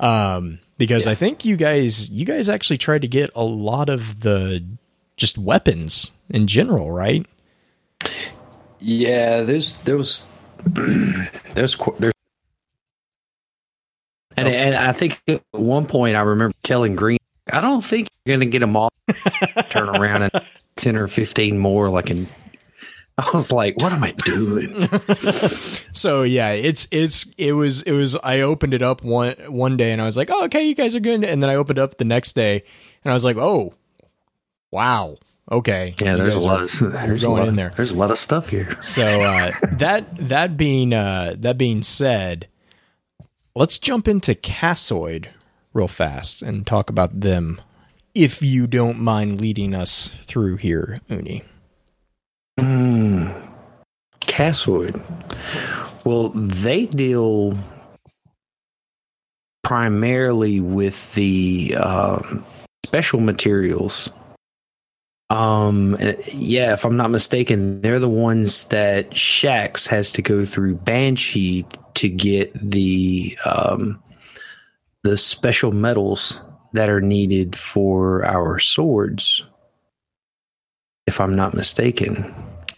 Um, because I think you guys you guys actually tried to get a lot of the just weapons in general, right? Yeah, there's there was there's there's and and I think at one point I remember telling Green, I don't think you're gonna get them all. Turn around and ten or fifteen more, like in. I was like, what am I doing? So yeah, it's it's it was it was I opened it up one one day and I was like, oh, okay, you guys are good, and then I opened it up the next day and I was like, oh, wow, okay, Yeah, You there's a lot are- of there's a going lot, in there. There's a lot of stuff here. So uh, that that being uh, that being said, let's jump into Cassoid real fast and talk about them, if you don't mind leading us through here, Uni. Mm. Well, they deal primarily with the um, special materials. Um, yeah, if I'm not mistaken, they're the ones that Shax has to go through Banshee to get the um, the special metals that are needed for our swords. If I'm not mistaken.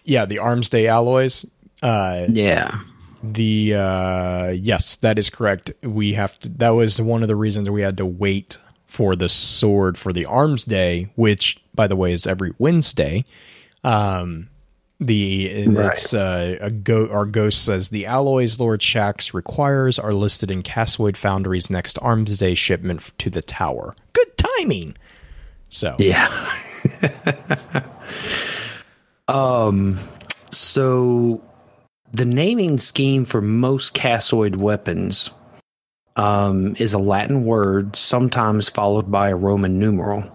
Yeah, the Arms Day alloys. Uh, Yeah. the uh, yes, that is correct. We have to. That was one of the reasons we had to wait for the sword for the Arms Day, which, by the way, is every Wednesday. Um, the it's uh, a go. Our ghost says the alloys Lord Shax requires are listed in Cassoid Foundry's next Arms Day shipment to the tower. Good timing. So Yeah. um so the naming scheme for most cassoid weapons um is a Latin word sometimes followed by a Roman numeral.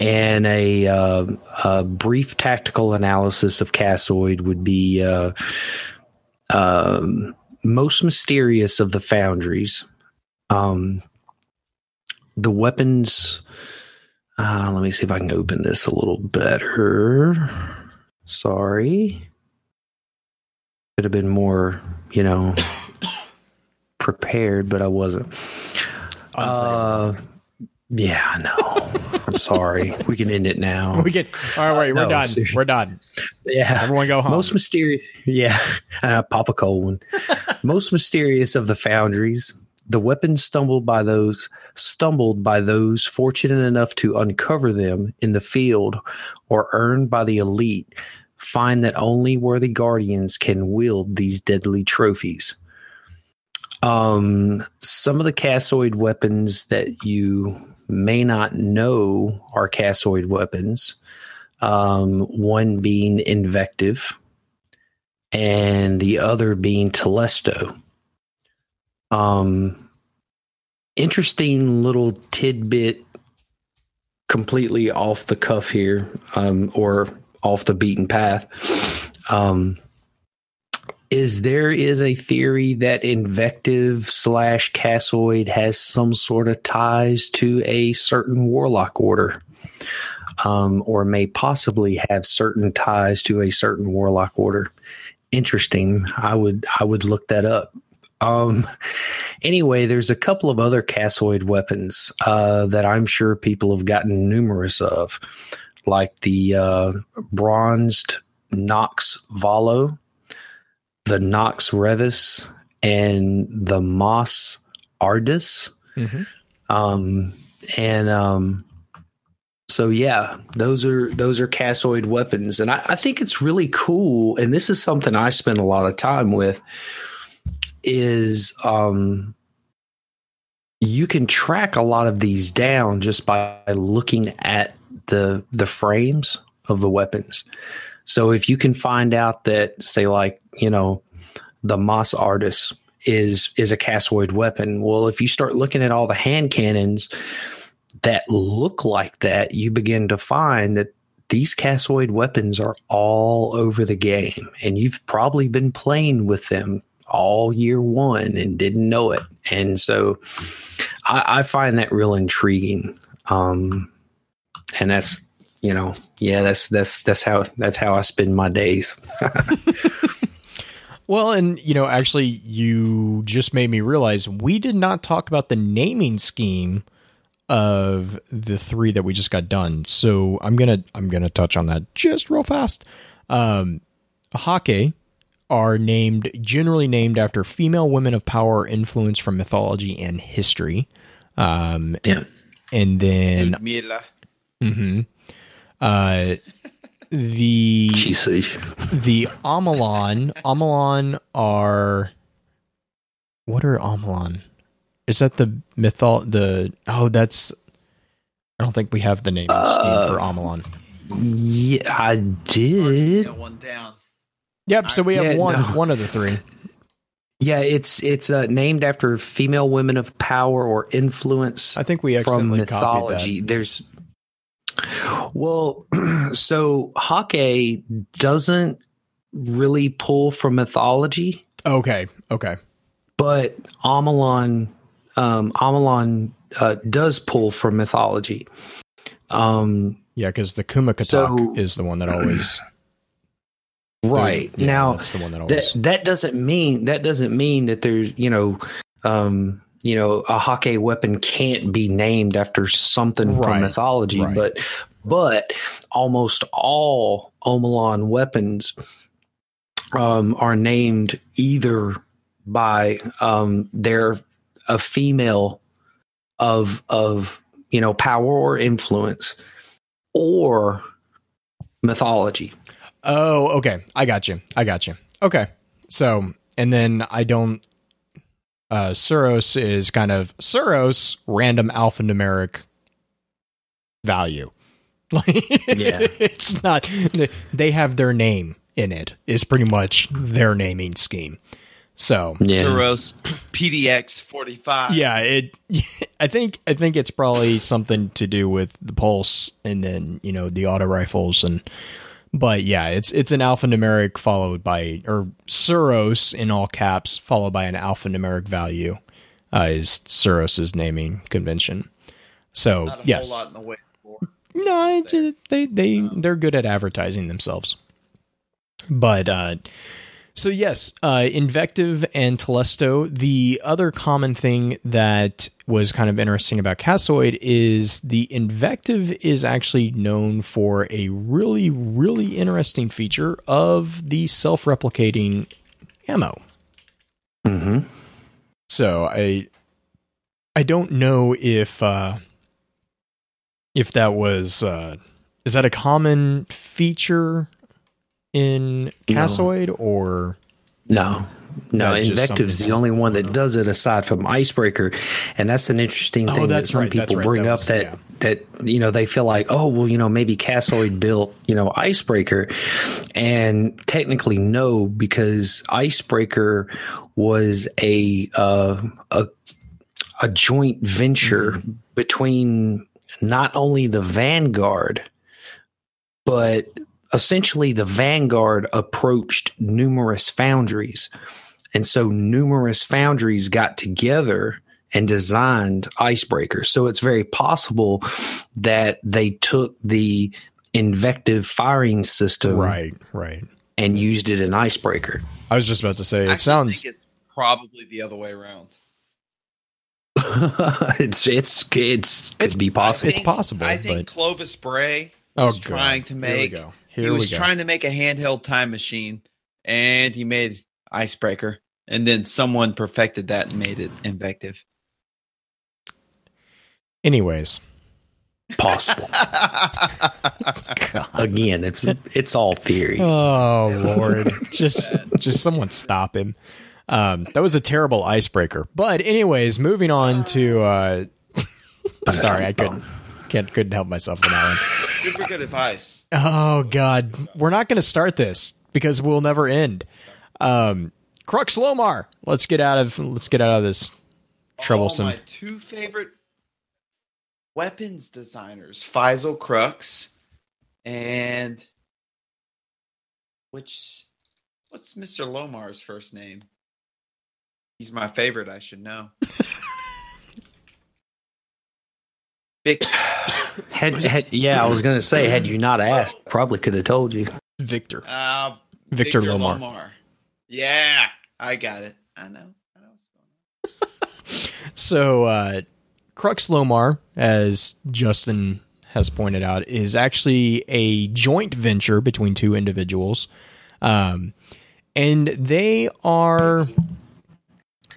And a, uh, a brief tactical analysis of cassoid would be uh, um, most mysterious of the foundries. Um, the weapons uh, let me see if I can open this a little better. Sorry. Could have been more, you know, prepared, but I wasn't. Uh, yeah, I know. I'm sorry. We can end it now. we get all right. We're No, done. seriously. We're done. Yeah. Everyone go home. Most mysterious, yeah, uh, Papa Colwyn. Most mysterious of the foundries, the weapons stumbled by those stumbled by those fortunate enough to uncover them in the field, or earned by the elite, find that only worthy guardians can wield these deadly trophies. Um, some of the cassoid weapons that you may not know are cassoid weapons. um, one being Invective, and the other being Telesto. Um, interesting little tidbit, completely off the cuff here, um, or off the beaten path. Um, is there is a theory that invective slash cassoid has some sort of ties to a certain warlock order um, or may possibly have certain ties to a certain warlock order? Interesting. I would i would look that up um anyway there's a couple of other cassoid weapons uh, that i'm sure people have gotten numerous of like the uh, bronzed nox valo the Nox Revis and the Moss Ardis. Mm-hmm. Um, and um, so yeah, those are those are cassoid weapons, and I, I think it's really cool. And this is something I spend a lot of time with. Is um, you can track a lot of these down just by looking at the the frames of the weapons. So if you can find out that, say, like you know, the Moss artist is is a cassoid weapon. Well, if you start looking at all the hand cannons that look like that, you begin to find that these cassoid weapons are all over the game, and you've probably been playing with them all year one and didn't know it. And so, I, I find that real intriguing. Um, and that's you know, yeah, that's that's that's how that's how I spend my days. well, and you know, actually, you just made me realize we did not talk about the naming scheme of the three that we just got done. So I'm gonna I'm gonna touch on that just real fast. Um, Häkke are named generally named after female women of power or influence from mythology and history. Um, yeah, and then Ludmilla. Mm-hmm. Uh, the Jesus. the Omolon Omolon are what are Omolon? Is that the mythol the oh that's I don't think we have the name uh, for Omolon. Yeah, I did. One down. Yep. So we have yeah, one no. one of the three. Yeah, it's it's uh, named after female women of power or influence. I think we from mythology. There's well, so Häkke doesn't really pull from mythology. Okay. Okay. But Omolon, um, Omolon uh, does pull from mythology. Um, yeah, because the Kumakatak so, is the one that always. Right yeah, now, that's the one that always. That, that doesn't mean that doesn't mean that there's you know um, you know a Häkke weapon can't be named after something right. from mythology right. but but almost all Omolon weapons um, are named either by um, their a female of of you know power or influence or mythology. Oh, okay. I got you. I got you. Okay. So, and then I don't uh, Suros is kind of Suros random alphanumeric value. yeah, it's not. They have their name in it, it. Is pretty much their naming scheme. So yeah. Suros PDX forty five. Yeah, it. I think I think it's probably something to do with the pulse, and then you know the auto rifles and but yeah, it's it's an alphanumeric followed by or Suros in all caps followed by an alphanumeric value uh, is Suros's naming convention. So yes, no, they they they're good at advertising themselves. But uh, so yes, uh, invective and telesto. The other common thing that was kind of interesting about Cassoid is the invective is actually known for a really, really interesting feature of the self-replicating ammo. hmm So I, I don't know if uh, if that was uh, is that a common feature in Cassoid no. or no, No, That just Invective's the only one that does it aside from Icebreaker, and that's an interesting Oh, thing that some right, people right. bring That up was- that yeah. that you know they feel like oh well you know maybe Cassoid built you know Icebreaker, and technically no because Icebreaker was a uh, a a joint venture Mm-hmm. between not only the Vanguard but essentially the Vanguard approached numerous foundries. And so numerous foundries got together and designed icebreakers. So it's very possible that they took the invective firing system Right, right. and used it in icebreaker. I was just about to say, I it sounds. think it's probably the other way around. it's it's it's could be possible. It's possible, I think but- Clovis Bray Oh, was God. trying to Here we make. Go. He Here we was go. trying to make a handheld time machine, and he made Icebreaker, and then someone perfected that and made it Invective. Anyways, possible. Again, it's it's all theory. oh lord, just just someone stop him. Um, that was a terrible icebreaker. But anyways, moving on to. Uh, sorry, I couldn't can't couldn't help myself on that one. Super good advice. Oh God, we're not going to start this because we'll never end. Um, Crux Lomar, let's get out of let's get out of this troublesome. Oh, my two favorite weapons designers, Feizel Crux and which what's Mr. Lomar's first name? He's my favorite, I should know. Vic, Had, had, yeah, I was going to say, had you not asked, probably could have told you. Victor, uh, Victor Lomar. Yeah, I got it. I know. I know what's going on. So, uh, Crux Lomar, as Justin has pointed out, is actually a joint venture between two individuals. Um, and they are,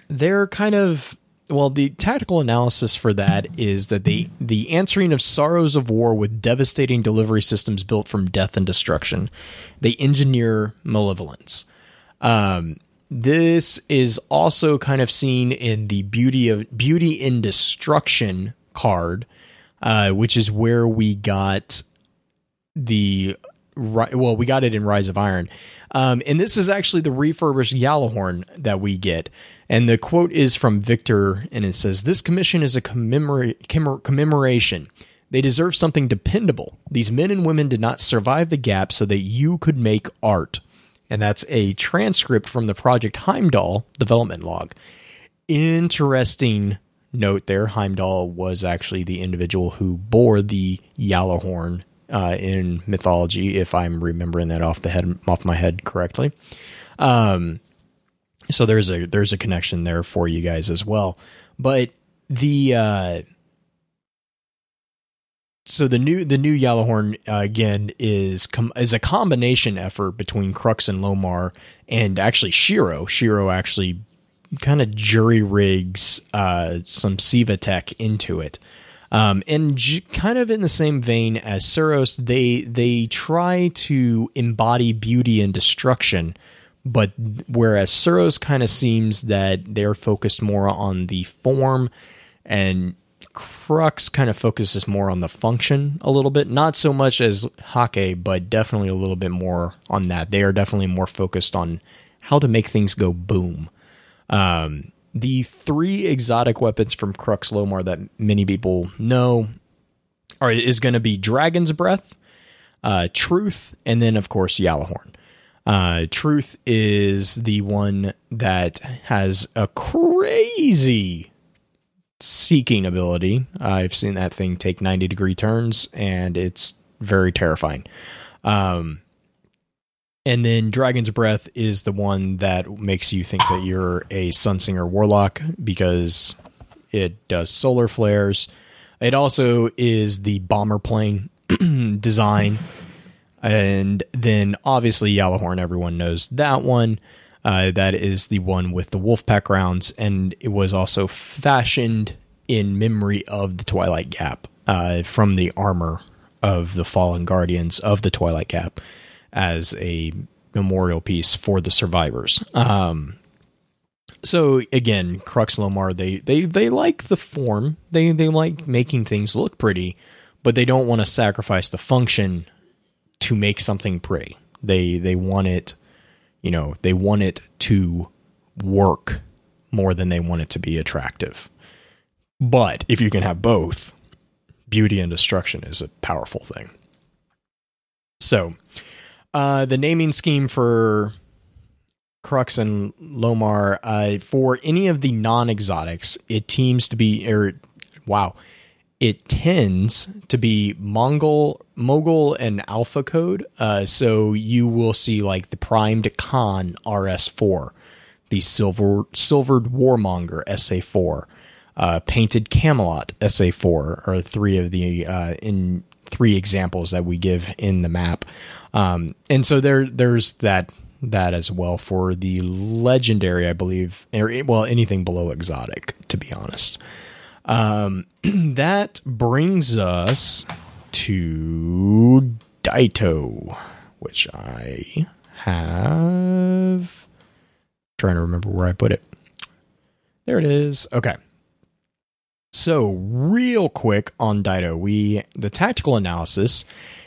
they're kind of, well, the tactical analysis for that is that they, the answering of sorrows of war with devastating delivery systems built from death and destruction. They engineer malevolence. Um, this is also kind of seen in the beauty of beauty in destruction card, uh, which is where we got the well, we got it in Rise of Iron, um, and this is actually the refurbished Gjallarhorn that we get. And the quote is from Victor, and it says, "This commission is a commemora- commemor- commemoration." They deserve something dependable. These men and women did not survive the gap so that you could make art and that's a transcript from the Project Heimdall development log. Interesting note there. Heimdall was actually the individual who bore the Gjallarhorn uh, in mythology, if I'm remembering that off the head off my head correctly. Um, so there's a there's a connection there for you guys as well. But the uh, so the new the new Gjallarhorn uh, again is com- is a combination effort between Crux and Lomar and actually Shiro. Shiro actually kind of jury rigs uh, some Siva tech into it. Um, and j- kind of in the same vein as Suros, they they try to embody beauty and destruction, but whereas Suros kind of seems that they're focused more on the form and Crux kind of focuses more on the function a little bit, not so much as Häkke, but definitely a little bit more on that. They are definitely more focused on how to make things go boom. Um, the three exotic weapons from Crux Lomar that many people know are is going to be Dragon's Breath, uh, Truth, and then of course Gjallarhorn. Uh, Truth is the one that has a crazy seeking ability. I've seen that thing take 90 degree turns and it's very terrifying. Um, and then Dragon's Breath is the one that makes you think that you're a Sunsinger Warlock because it does solar flares. It also is the bomber plane design. And then obviously Gjallarhorn, everyone knows that one. Uh, that is the one with the Wolfpack rounds, and it was also fashioned in memory of the Twilight Gap uh, from the armor of the fallen guardians of the Twilight Gap as a memorial piece for the survivors. Um, so again, Crux Lomar, they they they like the form. They they like making things look pretty, but they don't want to sacrifice the function to make something pretty. They they want it, you know, they want it to work more than they want it to be attractive. But if you can have both, beauty and destruction is a powerful thing. So, uh, the naming scheme for Crux and Lomar, uh, for any of the non exotics, it teams to be, or wow, it tends to be Mongol, Mogul, and Alpha code. Uh, so you will see like the primed Khan RS4, the silver silvered Warmonger SA4, uh, painted Camelot SA4 are three of the uh, in three examples that we give in the map. Um, and so there there's that that as well for the legendary, I believe, or well anything below exotic, to be honest. Um, that brings us to Daito, which I have trying to remember where I put it. There it is. Okay. So, real quick on Daito, we the tactical analysis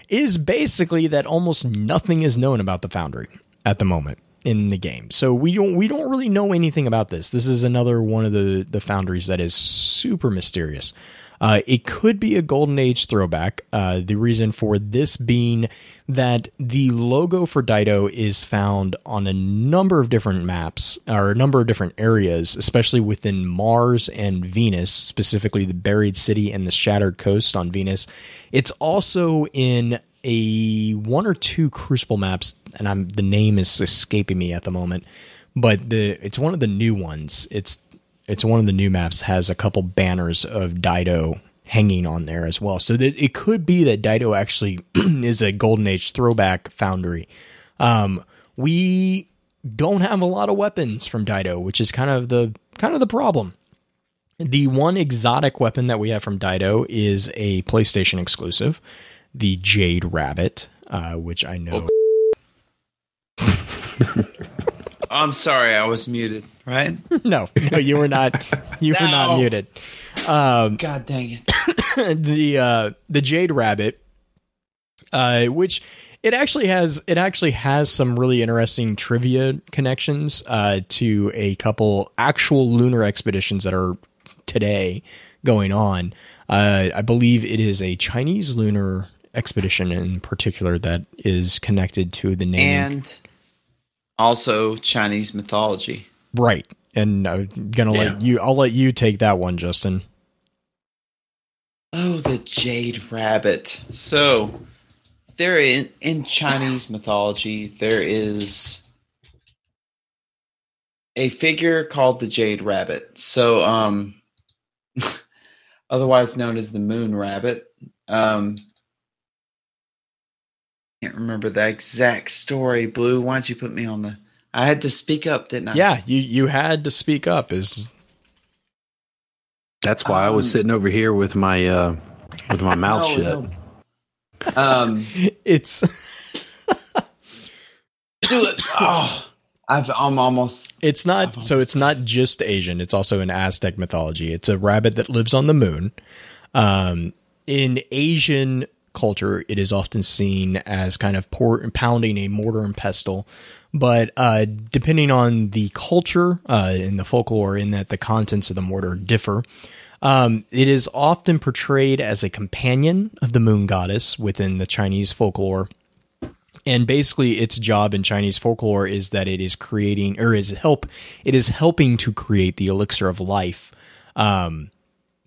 is basically that almost nothing is known about the Foundry at the moment in the game. So we don't we don't really know anything about this. This is another one of the the foundries that is super mysterious. Uh, it could be a golden age throwback. Uh, the reason for this being that the logo for Daito is found on a number of different maps or a number of different areas, especially within Mars and Venus, specifically the buried city and the shattered coast on Venus. It's also in a one or two Crucible maps, and I'm the name is escaping me at the moment, but the it's one of the new ones. It's it's one of the new maps has a couple banners of Daito hanging on there as well. So it could be that Daito actually is a golden age throwback foundry. Um, we don't have a lot of weapons from Daito, which is kind of the kind of the problem. The one exotic weapon that we have from Daito is a PlayStation exclusive, the Jade Rabbit, uh, which I know. I'm sorry, I was muted. Right? no, no, you were not. You were not muted. Um, God dang it! the uh, the Jade Rabbit, uh, which it actually has it actually has some really interesting trivia connections uh, to a couple actual lunar expeditions that are today going on. Uh, I believe it is a Chinese lunar expedition in particular that is connected to the name And also Chinese mythology. right. And I'm gonna let you. I'll let you take that one, Justin. Oh, the jade rabbit. So, there in in Chinese mythology, there is a figure called the jade rabbit. So, um, otherwise known as the moon rabbit. Um, can't remember the exact story. Blue, why don't you put me on the? I had to speak up, didn't I? Yeah, you you had to speak up. Is That's why I was Um, sitting over here with my uh, with my mouth No, shut. no. Um, it's do it. Oh, I've, I'm almost. It's not so it's not just Asian, it's also in Aztec mythology. It's a rabbit that lives on the moon. Um, in Asian culture, it is often seen as kind of pour, pounding a mortar and pestle. But uh, depending on the culture uh, and the folklore, in that the contents of the mortar differ, um, it is often portrayed as a companion of the moon goddess within the Chinese folklore and basically its job in chinese folklore is that it is creating or is help it is helping to create the elixir of life um,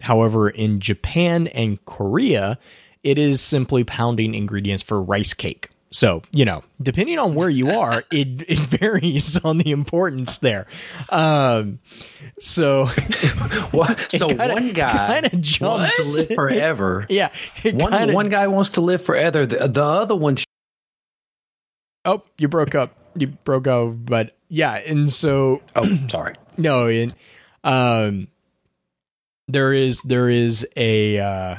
however in japan and korea it is simply pounding ingredients for rice cake so you know depending on where you are it, it varies on the importance there um, so What? So kinda- one guy kinda wants jumps- to live forever. yeah One kinda- one guy wants to live forever. The, the other one oh you broke up you broke up but yeah and so Oh, sorry. No, and um, there is there is a uh,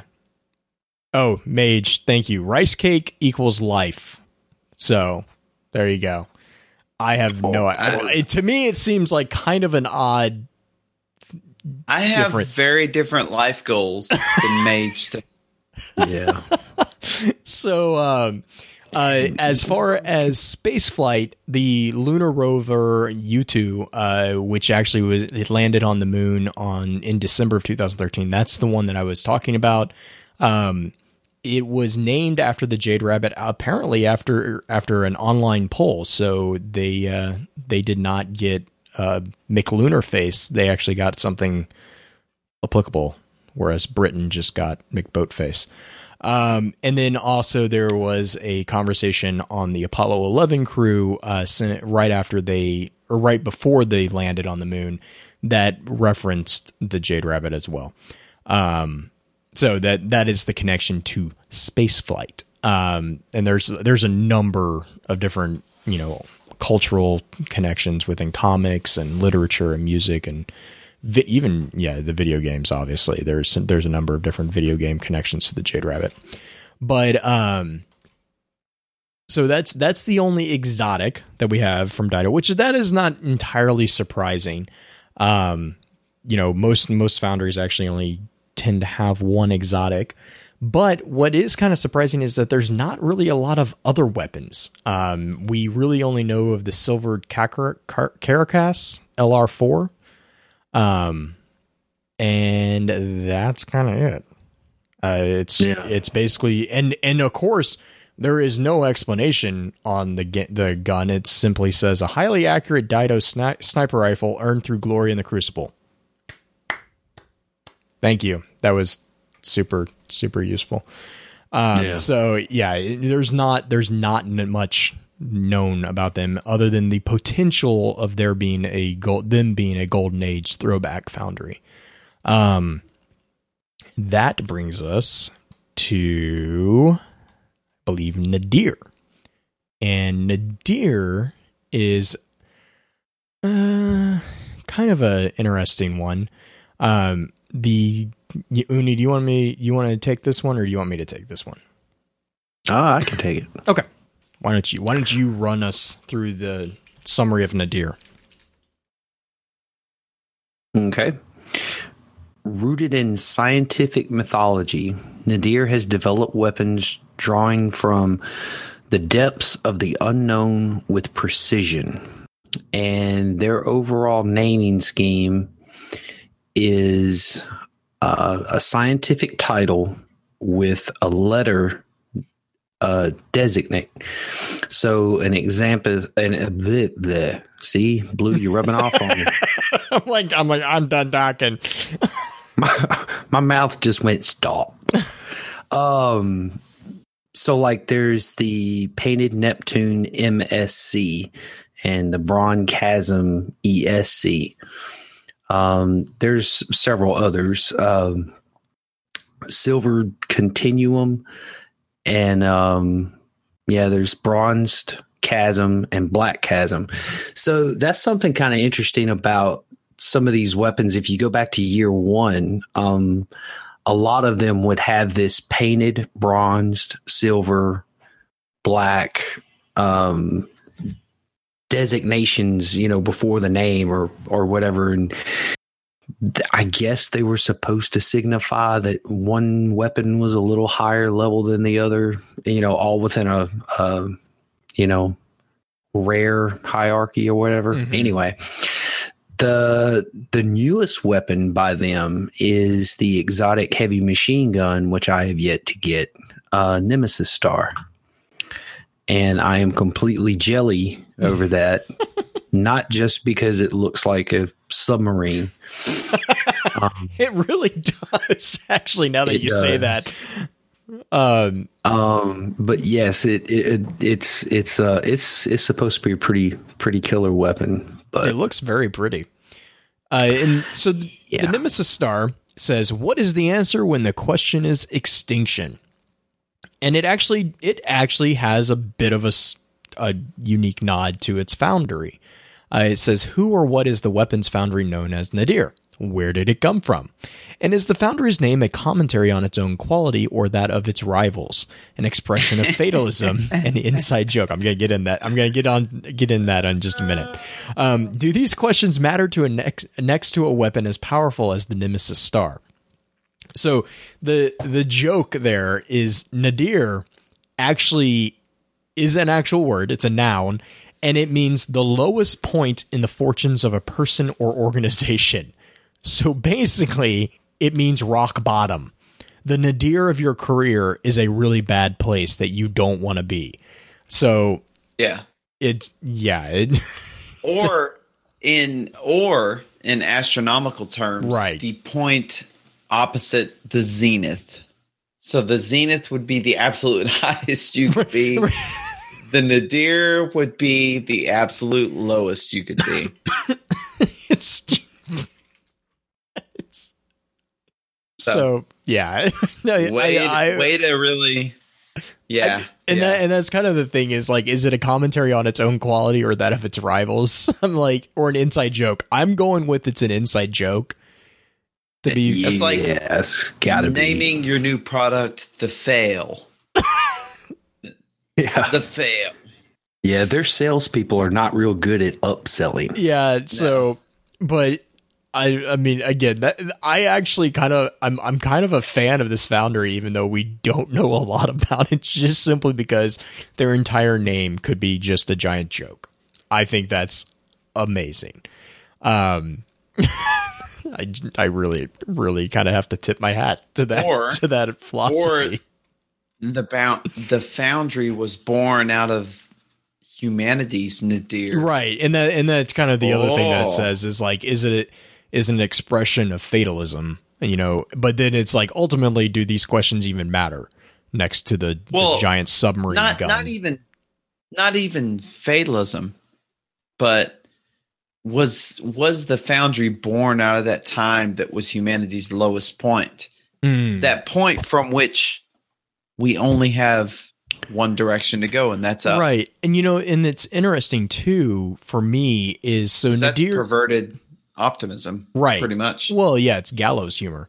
oh mage. Thank you. Rice cake equals life. So there you go. I have no. I, to me, it seems like kind of an odd. I have Different. very different life goals than Mage. to- Yeah. So, um, uh, as far as space flight, the lunar rover Yutu, uh, which actually was it landed on the moon on in December of 2013. That's the one that I was talking about. Um, it was named after the Jade Rabbit, apparently after after an online poll. So they uh, they did not get uh, McLunar face. They actually got something applicable, whereas Britain just got McBoatface. Um, and then also there was a conversation on the Apollo 11 crew uh, right after they or right before they landed on the moon that referenced the Jade Rabbit as well. Um, so that that is the connection to space flight. Um, and there's there's a number of different you know cultural connections within comics and literature and music and vi- even yeah the video games obviously. There's there's a number of different video game connections to the Jade Rabbit. But um so that's that's the only exotic that we have from Daito which that is not entirely surprising. Um you know most most foundries actually only tend to have one exotic but what is kind of surprising is that there's not really a lot of other weapons. Um, we really only know of the silvered Caracas LR4, um, and that's kind of it. Uh, it's Yeah. it's basically and and of course there is no explanation on the the gun. It simply says a highly accurate Daito sni- sniper rifle earned through glory in the Crucible. Thank you. That was super super useful. Um, Yeah. So yeah, there's not there's not much known about them other than the potential of there being a gold them being a golden age throwback foundry. Um, that brings us to I believe Nadir, and Nadir is uh kind of a interesting one. Um, the Uni, do you want me? You want to take this one, or do you want me to take this one? Oh, I can take it. Okay. Why don't you? Why don't you run us through the summary of Nadir? Okay. Rooted in scientific mythology, Nadir has developed weapons drawing from the depths of the unknown with precision. And their overall naming scheme is uh, a scientific title with a letter uh, designate. So an example, and uh, bleh, bleh. see, blue, you're rubbing off on me. I'm like, I'm like, I'm done talking. my, my mouth just went stop. um, so like there's the painted Neptune MSC and the Braun Chasm ESC. Um, there's several others. Um, Silver Continuum and um, yeah, there's bronzed chasm and black chasm. So that's something kind of interesting about some of these weapons. If you go back to year one, um, a lot of them would have this painted bronzed, silver, black um, designations, you know, before the name or or whatever, and I guess they were supposed to signify that one weapon was a little higher level than the other, you know, all within a, a you know, rare hierarchy or whatever. Mhm. Anyway, the the newest weapon by them is the exotic heavy machine gun, which I have yet to get, uh, Nemesis Star, and I am completely jelly over that. Not just because it looks like a submarine. um, It really does, actually. Now that you say that, um, Um, but yes, it, it it's it's uh it's it's supposed to be a pretty pretty killer weapon. But it looks very pretty. Uh, and so th- Yeah. the Nemesis Star says, "What is the answer when the question is extinction?" And it actually it actually has a bit of a, s- a unique nod to its foundry. Uh, it says, "Who or what is the weapons foundry known as Nadir?" Where did it come from? And is the Foundry's name a commentary on its own quality or that of its rivals? An expression of fatalism, an inside joke. I'm gonna get in that. I'm gonna get on get in that in just a minute. Um, do these questions matter to a next next to a weapon as powerful as the Nemesis Star? So the the joke there is Nadir actually is an actual word. It's a noun, and it means the lowest point in the fortunes of a person or organization. So basically, it means rock bottom. The nadir of your career is a really bad place that you don't want to be. So Yeah. it, yeah, it, Or in or in astronomical terms, Right. the point opposite the zenith. So the zenith would be the absolute highest you could be. The nadir would be the absolute lowest you could be. it's, it's so, So- yeah. no, way, I, I, way to really, yeah, and yeah. that and that's kind of the thing is like is it a commentary on its own quality or that of its rivals i'm like or an inside joke i'm going with it's an inside joke to be It's like yes, gotta be. naming your new product the fail. Yeah, The fail. yeah. Their salespeople are not real good at upselling. yeah so but i i mean again that i actually kind of i'm i'm kind of a fan of this foundry even though we don't know a lot about it just simply because their entire name could be just a giant joke i think that's amazing um I, I really really kind of have to tip my hat to that Or- to that philosophy. The bound the foundry was born out of humanity's nadir. right, and that and that's kind of the other thing that it Oh. says is like, is it is an expression of fatalism, you know? But then it's like, ultimately, do these questions even matter next to the, Well, the giant submarine Not gun? not even not even fatalism, but was was the foundry born out of that time that was humanity's lowest point? Mm, That point from which we only have one direction to go, and that's up. right, and you know, and it's interesting too for me is so Nadir perverted optimism, Right. Pretty much. Well, yeah, it's gallows humor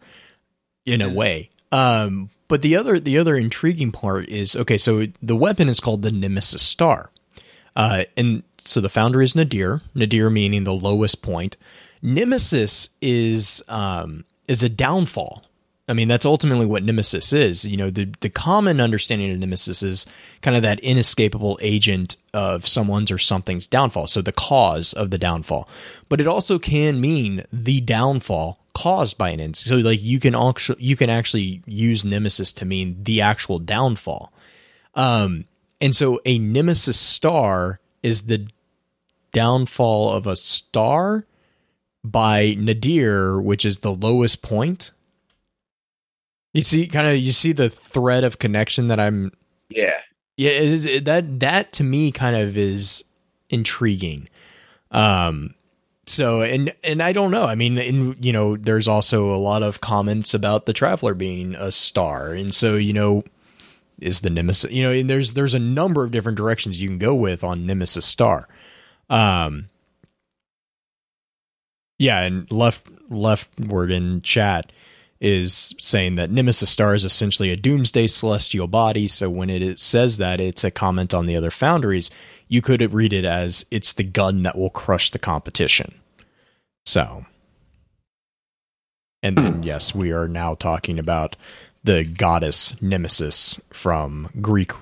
in a way. Um, but the other the other intriguing part is okay. So the weapon is called the Nemesis Star, uh, and so the founder is Nadir. Nadir meaning the lowest point. Nemesis is um, is a downfall. I mean, that's ultimately what Nemesis is. You know, the the common understanding of Nemesis is kind of that inescapable agent of someone's or something's downfall. So the cause of the downfall. But it also can mean the downfall caused by an incident. So like you can actually you can actually use Nemesis to mean the actual downfall. Um, and so a Nemesis star is the downfall of a star by Nadir, which is the lowest point. You see, kind of, you see the thread of connection that I'm. Yeah. Yeah, it, it- that that to me kind of is intriguing. Um, so and and I don't know. I mean, in you know, there's also a lot of comments about the Traveler being a star, and so you know, is the Nemesis. You know, and there's there's a number of different directions you can go with on Nemesis Star. Um, yeah, and left leftward in chat is saying that Nemesis Star is essentially a doomsday celestial body. So when it, it says that, it's a comment on the other foundries. You could read it as it's the gun that will crush the competition. So, and then yes, we are now talking about the goddess Nemesis from Greek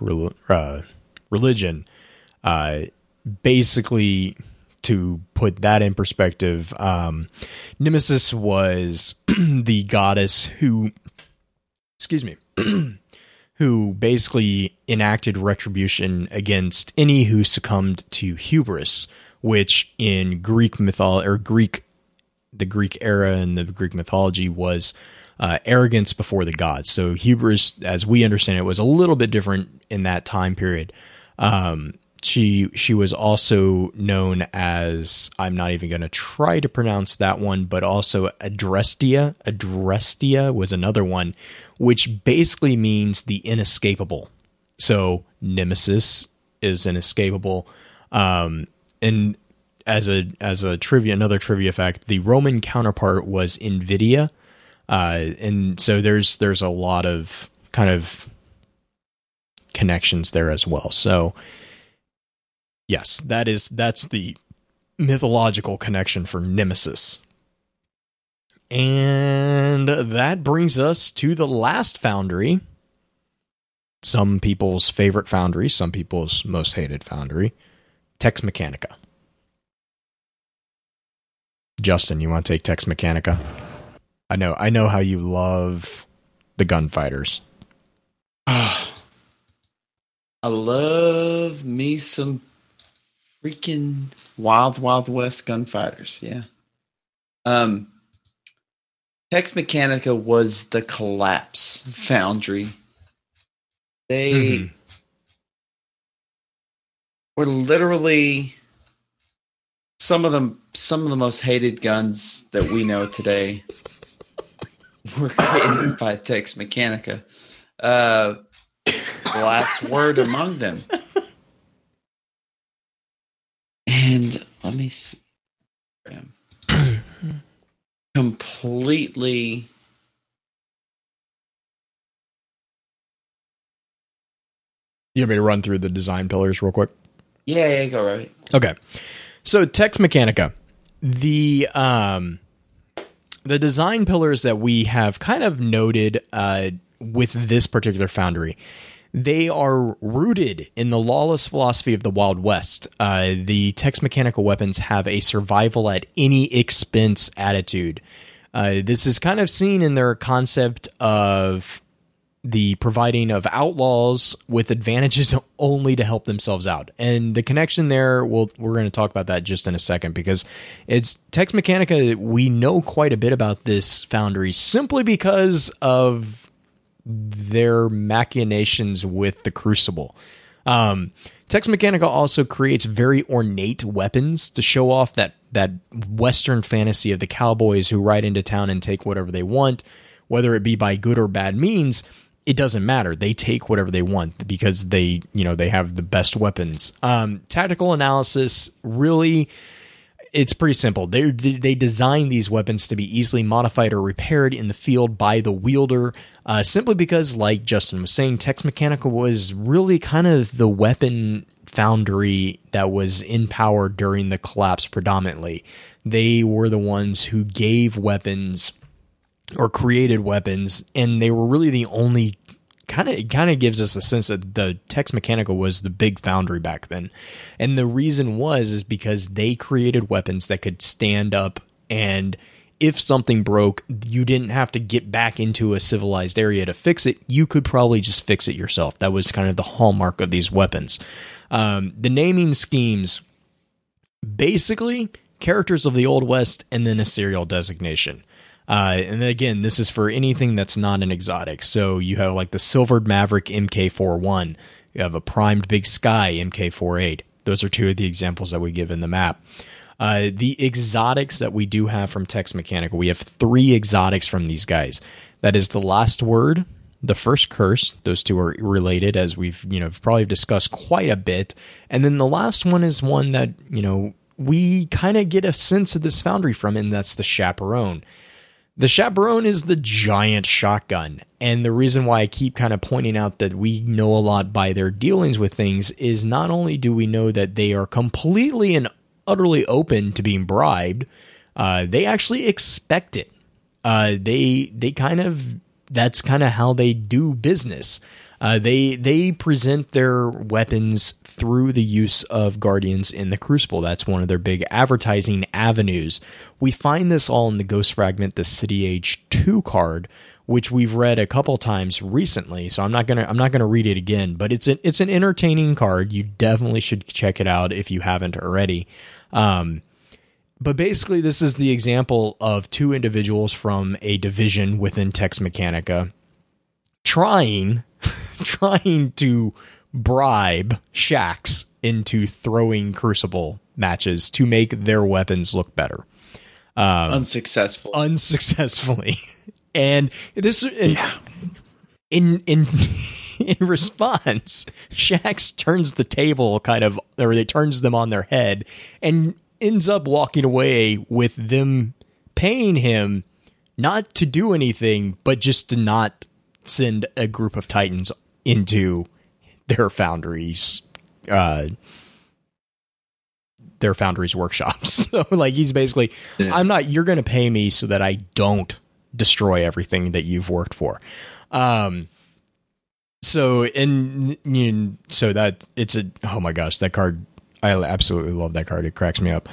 uh, religion. Uh, basically, to put that in perspective, um, Nemesis was the goddess who, excuse me, who basically enacted retribution against any who succumbed to hubris, which in Greek mythology or Greek, the Greek era and the Greek mythology was uh, arrogance before the gods. So hubris, as we understand it, was a little bit different in that time period. Um, she she was also known as I'm not even going to try to pronounce that one, but also Adrestia. Adrestia was another one, which basically means the inescapable. So Nemesis is inescapable, um, and as a as a trivia, another trivia fact, the Roman counterpart was Invidia, uh, and so there's there's a lot of kind of connections there as well. So yes, that is that's the mythological connection for Nemesis. And that brings us to the last foundry. Some people's favorite foundry, some people's most hated foundry, Tex Mechanica. Justin, you want to take Tex Mechanica? I know, I know how you love the gunfighters. Ah, I love me some freaking Wild Wild West gunfighters. Yeah. Um, Tex Mechanica was the collapse foundry. They Mhm. were literally some of them some of the most hated guns that we know today were created by Tex Mechanica. Uh, the last word among them. And let me see. Completely You want me to run through the design pillars real quick? yeah, yeah, go right. Okay. So Tex Mechanica, the um the design pillars that we have kind of noted uh with this particular foundry, they are rooted in the lawless philosophy of the Wild West. Uh, the Tex Mechanical weapons have a survival at any expense attitude. Uh, this is kind of seen in their concept of the providing of outlaws with advantages only to help themselves out. And the connection there, we'll, we're going to talk about that just in a second because it's Tex Mechanica. We know quite a bit about this foundry simply because of their machinations with the Crucible. Um, Tex Mechanica also creates very ornate weapons to show off that that Western fantasy of the cowboys who ride into town and take whatever they want, whether it be by good or bad means. It doesn't matter. They take whatever they want because they, you know, they have the best weapons. Um, tactical analysis really it's pretty simple. They they design these weapons to be easily modified or repaired in the field by the wielder, uh, simply because, like Justin was saying, Tex Mechanica was really kind of the weapon foundry that was in power during the collapse predominantly. They were the ones who gave weapons or created weapons, and they were really the only kind of it kind of gives us a sense that the Tex Mechanica was the big foundry back then. And the reason was is because they created weapons that could stand up and if something broke, you didn't have to get back into a civilized area to fix it. You could probably just fix it yourself. That was kind of the hallmark of these weapons. Um, the naming schemes basically characters of the Old West and then a serial designation. Uh, and again, this is for anything that's not an exotic. So you have like the Silvered Maverick MK41, you have a Primed Big Sky MK48. Those are two of the examples that we give in the map. Uh, the exotics that we do have from Tex Mechanical, we have three exotics from these guys. That is the Last Word, the First Curse. Those two are related, as we've you know probably discussed quite a bit. And then the last one is one that you know we kind of get a sense of this foundry from, and that's the Chaperone. The Chaperone is the giant shotgun. And the reason why I keep kind of pointing out that we know a lot by their dealings with things is not only do we know that they are completely and utterly open to being bribed, uh, they actually expect it. Uh, they they kind of that's kind of how they do business. Uh, they they present their weapons through the use of guardians in the crucible. That's one of their big advertising avenues. We find this all in the Ghost Fragment, the City Age Two card, which we've read a couple times recently. So I'm not gonna I'm not gonna read it again, but it's an it's an entertaining card. You definitely should check it out if you haven't already. Um, but basically, this is the example of two individuals from a division within Tex Mechanica trying trying to bribe Shax into throwing Crucible matches to make their weapons look better. Um, Unsuccessful. unsuccessfully. And this in in in in response, Shax turns the table kind of or they turns them on their head and ends up walking away with them paying him not to do anything, but just to not send a group of Titans into their foundries, uh, their foundries workshops. so, like, he's basically, Yeah. I'm not. You're going to pay me so that I don't destroy everything that you've worked for. Um. So and you know, so that it's a oh my gosh that card I absolutely love that card it cracks me up.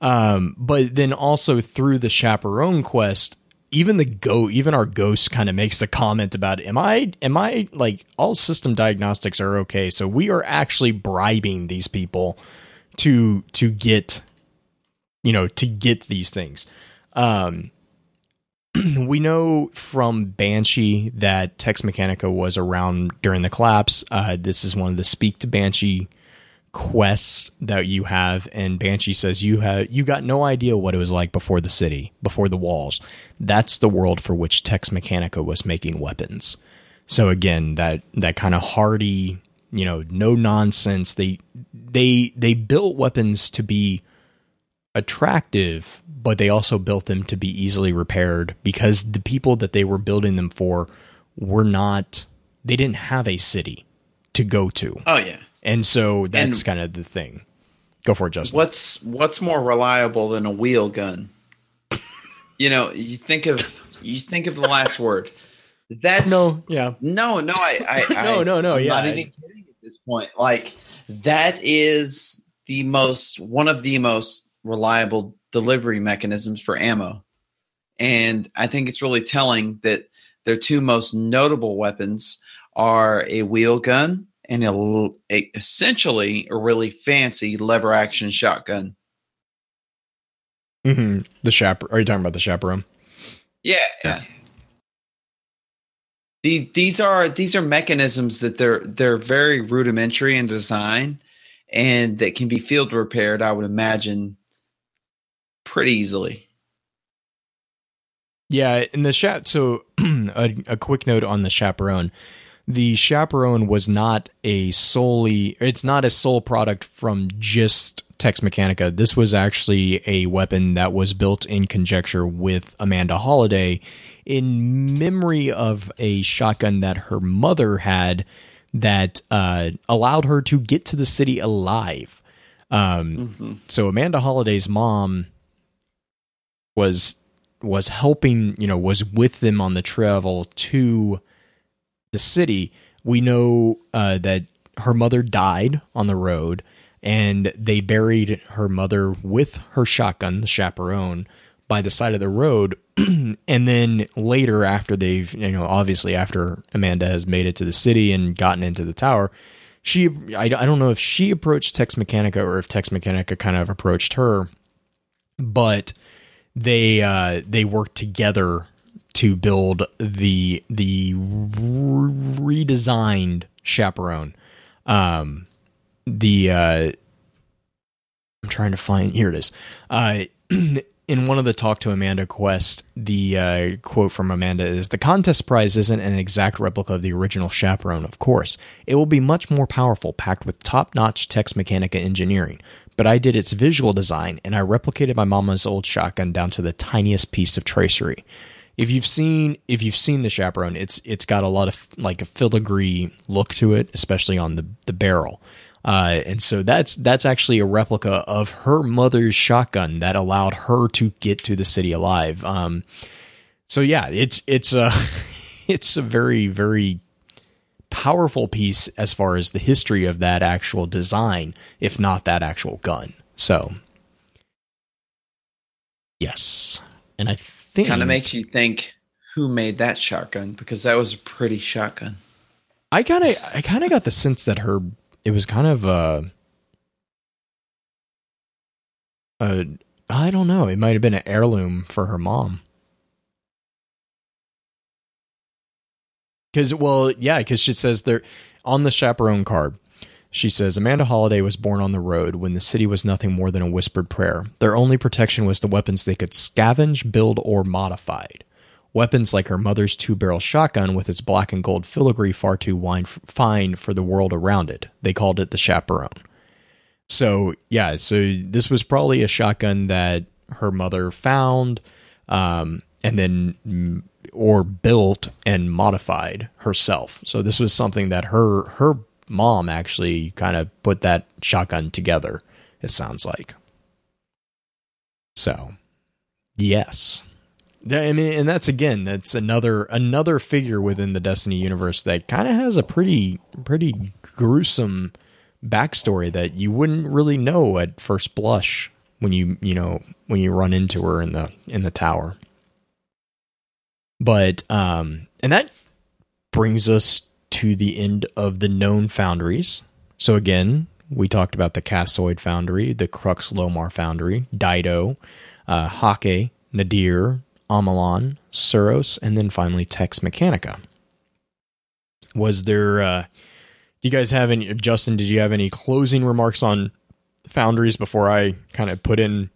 Um, but then also through the chaperone quest, even the go even our ghost kind of makes the comment about am I am I like all system diagnostics are okay so we are actually bribing these people to to get you know to get these things. Um, we know from Banshee that Tex Mechanica was around during the collapse. Uh, this is one of the Speak to Banshee quests that you have, and Banshee says you have you got no idea what it was like before the city, before the walls. That's the world for which Tex Mechanica was making weapons. So again, that that kind of hardy, you know, no nonsense. They they they built weapons to be attractive, but they also built them to be easily repaired because the people that they were building them for were not they didn't have a city to go to. Oh yeah. And so that's kind of the thing. Go for it, Justin. What's what's more reliable than a wheel gun? You know, you think of you think of the last word. That's No, yeah. no, no. I, I No, no, no, I'm yeah, not even kidding at this point. Like that is the most one of the most reliable delivery mechanisms for ammo, and I think it's really telling that their two most notable weapons are a wheel gun and a, essentially a really fancy lever action shotgun. hmm The chaper. Are you talking about the chaperone? Yeah. Yeah. The, these are these are mechanisms that they're they're very rudimentary in design and that can be field repaired, I would imagine, pretty easily. Yeah, in the chat. So, a, a quick note on the chaperone: the chaperone was not a solely. It's not a sole product from just Tex Mechanica. This was actually a weapon that was built in conjecture with Amanda Holliday, in memory of a shotgun that her mother had that uh, allowed her to get to the city alive. Um, so Amanda Holliday's mom was was helping, you know, was with them on the travel to the city. We know uh, that her mother died on the road, and they buried her mother with her shotgun, the chaperone, by the side of the road. and then later, after they've, you know, obviously after Amanda has made it to the city and gotten into the tower, she, I, I don't know if she approached Tex Mechanica or if Tex Mechanica kind of approached her, but they uh, they worked together to build the the re- redesigned chaperone. Um, the uh, I'm trying to find here it is. Uh, in one of the talk to Amanda quest, the uh, quote from Amanda is the contest prize isn't an exact replica of the original chaperone, of course. It will be much more powerful, packed with top notch Tex Mechanica engineering. But I did its visual design and I replicated my mama's old shotgun down to the tiniest piece of tracery. If you've seen if you've seen the chaperone, it's it's got a lot of like a filigree look to it, especially on the the barrel. Uh, and so that's that's actually a replica of her mother's shotgun that allowed her to get to the city alive. Um, so yeah, it's it's a it's a very very powerful piece as far as the history of that actual design, if not that actual gun. So yes, and I think Kind of makes you think who made that shotgun because that was a pretty shotgun. I kind of I kind of got the sense that her it was kind of uh I don't know, it might have been an heirloom for her mom. Cuz well, yeah, cuz she says there on the chaperone card. She says Amanda Holliday was born on the road when the city was nothing more than a whispered prayer. Their only protection was the weapons they could scavenge, build, or modify. Weapons like her mother's two barrel shotgun with its black and gold filigree far too fine for the world around it. They called it the chaperone. So yeah, so this was probably a shotgun that her mother found, um, and then or built and modified herself. So this was something that her her mom actually kind of put that shotgun together. It sounds like. So, yes. I mean, and that's again, that's another another figure within the Destiny universe that kind of has a pretty pretty gruesome backstory that you wouldn't really know at first blush when you you know when you run into her in the in the tower. But um, and that brings us to the end of the known foundries. So again, we talked about the Cassoid Foundry, the Crux Lomar Foundry, Daito, uh, Häkke, Nadir, Omolon, Suros, and then finally Tex Mechanica. Was there? Uh, do you guys have any? Justin, did you have any closing remarks on foundries before I kind of put in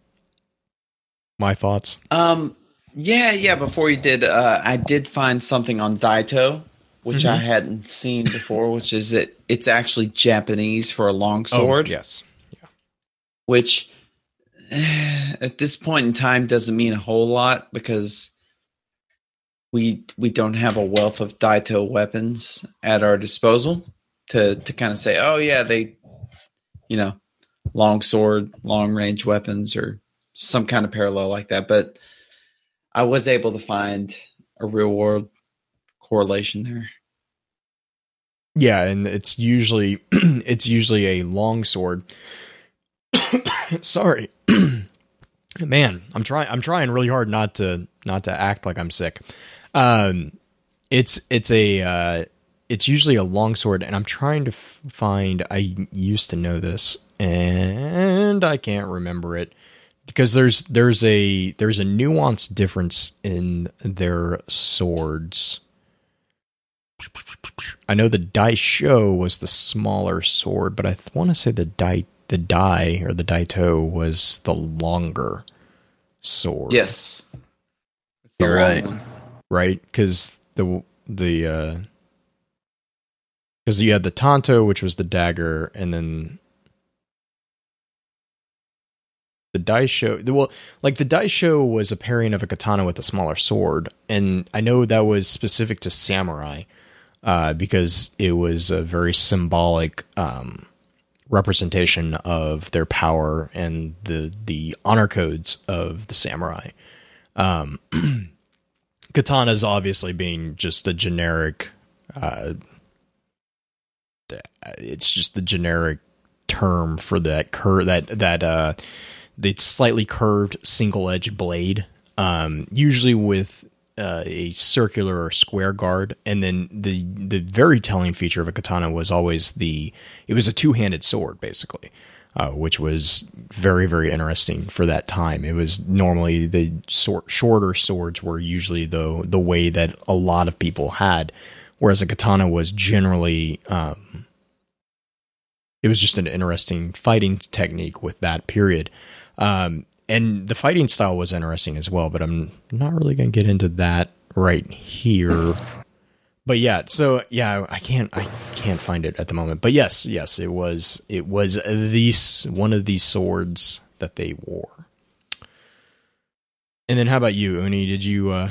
my thoughts? Um, yeah, yeah. Before you did, uh, I did find something on Daito, which Mm-hmm. I hadn't seen before, which is that it's actually Japanese for a long sword, Oh, yes. which at this point in time doesn't mean a whole lot because we we don't have a wealth of Daito weapons at our disposal to to kind of say, oh yeah, they, you know, long sword, long range weapons, or some kind of parallel like that. But I was able to find a real world correlation there. Yeah, and it's usually it's usually a long sword. Sorry. Man, I'm trying I'm trying really hard not to not to act like I'm sick. Um it's it's a uh it's usually a long sword and I'm trying to f- find I used to know this and I can't remember it because there's there's a there's a nuanced difference in their swords. I know the Daisho was the smaller sword, but I th- want to say the Dai the Dai or the Daito was the longer sword. Yes, You're long right. one. right? Because the the uh because you had the Tanto, which was the dagger, and then the Daisho. The well, like the Daisho was a pairing of a katana with a smaller sword, and I know that was specific to samurai uh, because it was a very symbolic um, representation of their power and the the honor codes of the samurai. Um, katanas obviously being just a generic uh it's just the generic term for that cur that that uh the slightly curved single edge blade um usually with uh, a circular or square guard and then the the very telling feature of a katana was always the it was a two-handed sword basically uh, which was very very interesting for that time. It was normally the shorter swords were usually the the way that a lot of people had, whereas a katana was generally um, it was just an interesting fighting technique with that period. Um, and the fighting style was interesting as well, but I'm not really going to get into that right here. But yeah, so yeah, I can't I can't find it at the moment. But yes, yes, it was it was these one of these swords that they wore. And then how about you, Uni? Did you uh,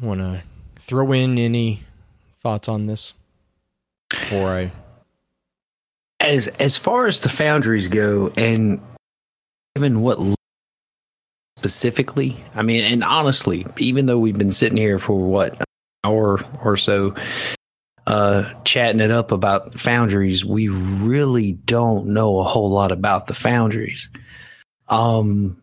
want to throw in any thoughts on this before I? as as far as the foundries go and given what specifically? I mean and honestly even though we've been sitting here for what hour or so uh chatting it up about foundries we really don't know a whole lot about the foundries. Um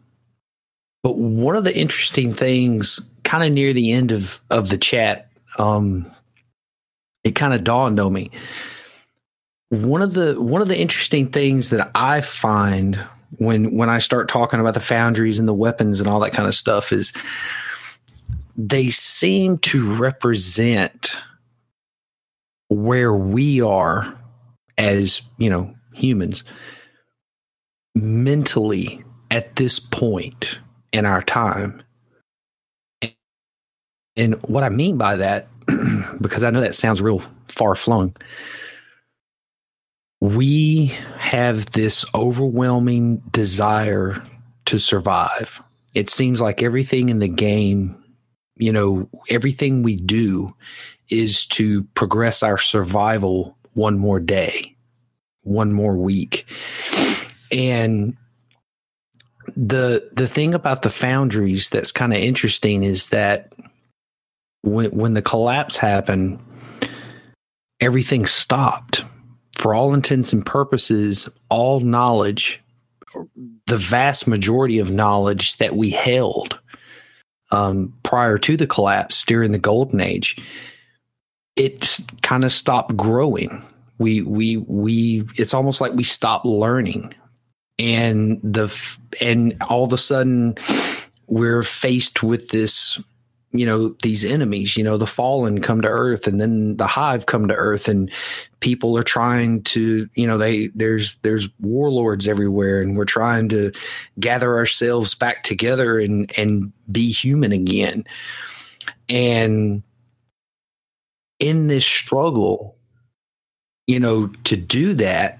but one of the interesting things kind of near the end of of the chat um it kind of dawned on me. One of the one of the interesting things that I find when when I start talking about the foundries and the weapons and all that kind of stuff is they seem to represent where we are as you know humans mentally at this point in our time. And what I mean by that because I know that sounds real far flung we have this overwhelming desire to survive. It seems like everything in the game, you know, everything we do is to progress our survival one more day, one more week. And the the thing about the foundries that's kind of interesting is that when when the collapse happened, everything stopped. For all intents and purposes, all knowledge, the vast majority of knowledge that we held um, prior to the collapse during the golden age, it kind of stopped growing. We we we. It's almost like we stopped learning and the and all of a sudden we're faced with this you know these enemies you know the fallen come to earth and then the hive come to earth and people are trying to you know they there's there's warlords everywhere and we're trying to gather ourselves back together and and be human again. And in this struggle you know to do that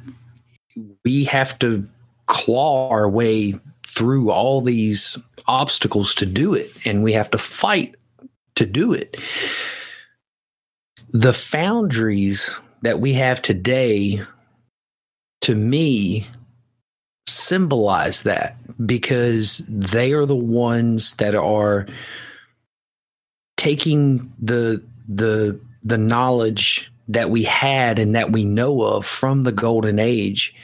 we have to claw our way through all these obstacles to do it, and we have to fight to do it. The foundries that we have today, to me, symbolize that because they are the ones that are taking the the the knowledge that we had and that we know of from the golden age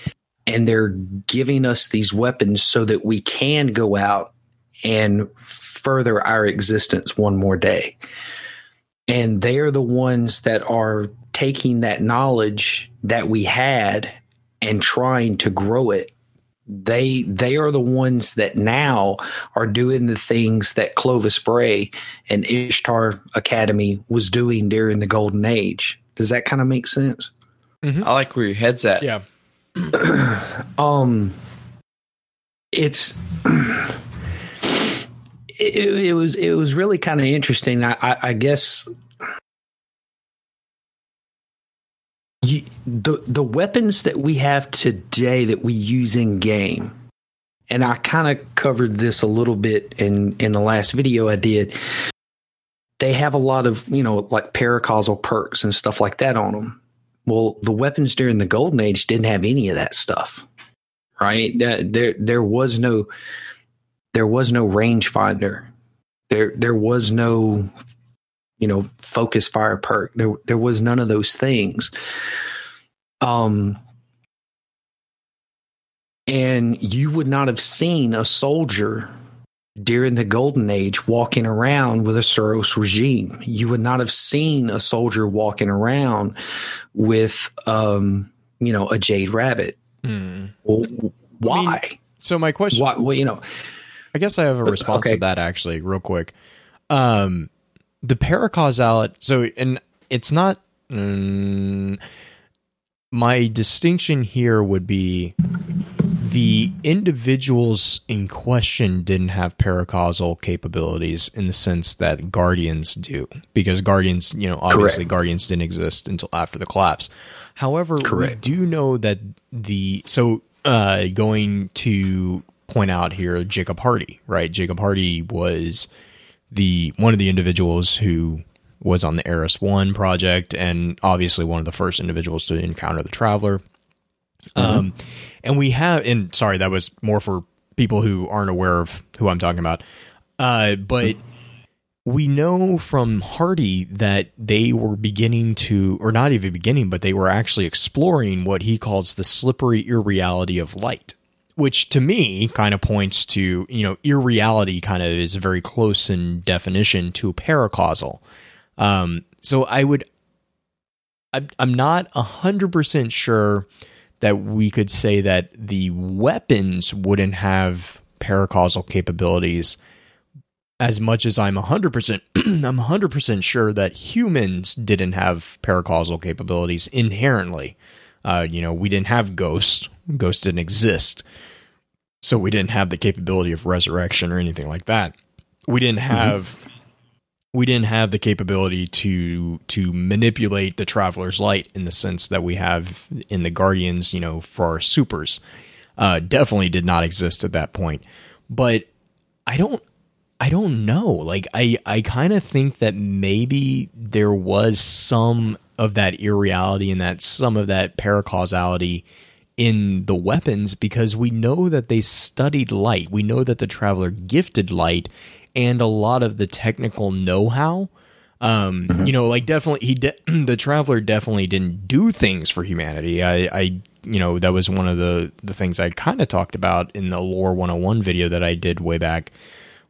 and they're giving us these weapons so that we can go out and further our existence one more day. And they're the ones that are taking that knowledge that we had and trying to grow it. They they are the ones that now are doing the things that Clovis Bray and Ishtar Academy was doing during the Golden Age. Does that kind of make sense? Mm-hmm. I like where your head's at. Yeah. um, it's it, it, was it was really kind of interesting. I, I, I guess you, the the weapons that we have today that we use in game, and I kind of covered this a little bit in in the last video I did. They have a lot of you know like paracausal perks and stuff like that on them well, the weapons during the golden age didn't have any of that stuff, right? That There, there was no, there was no rangefinder. There, there was no, you know, focus fire perk. There, there was none of those things. Um, and you would not have seen a soldier during the golden age walking around with a Suros regime. You would not have seen a soldier walking around with, um, you know, a jade rabbit. Mm. Well, why? I mean, so my question, why, well, you know, I guess I have a response okay. to that actually, real quick. Um, the paracausality. So, and it's not. Mm, my distinction here would be the individuals in question didn't have paracausal capabilities in the sense that guardians do because guardians you know obviously Correct. guardians didn't exist until after the collapse however Correct. we do know that the so uh going to point out here jacob hardy right jacob hardy was the one of the individuals who was on the Ares 1 project and obviously one of the first individuals to encounter the traveler mm-hmm. um and we have, and sorry, that was more for people who aren't aware of who I'm talking about. Uh, but we know from Hardy that they were beginning to, or not even beginning, but they were actually exploring what he calls the slippery irreality of light, which to me kind of points to, you know, irreality kind of is very close in definition to paracausal. Um, so I would, I, I'm not a hundred percent sure that we could say that the weapons wouldn't have paracausal capabilities as much as I'm 100% I'm 100% sure that humans didn't have paracausal capabilities inherently. Uh, you know, we didn't have ghosts. Ghosts didn't exist. So we didn't have the capability of resurrection or anything like that. We didn't mm-hmm. have mm-hmm. we didn't have the capability to to manipulate the traveler's light in the sense that we have in the guardians you know for our supers uh definitely did not exist at that point but i don't i don't know like i i kind of think that maybe there was some of that irreality and that some of that paracausality in the weapons because we know that they studied light we know that the traveler gifted light and a lot of the technical know-how. Um, you know, like definitely he de- the traveler definitely didn't do things for humanity. I, I you know, that was one of the the things I kind of talked about in the lore 101 video that I did way back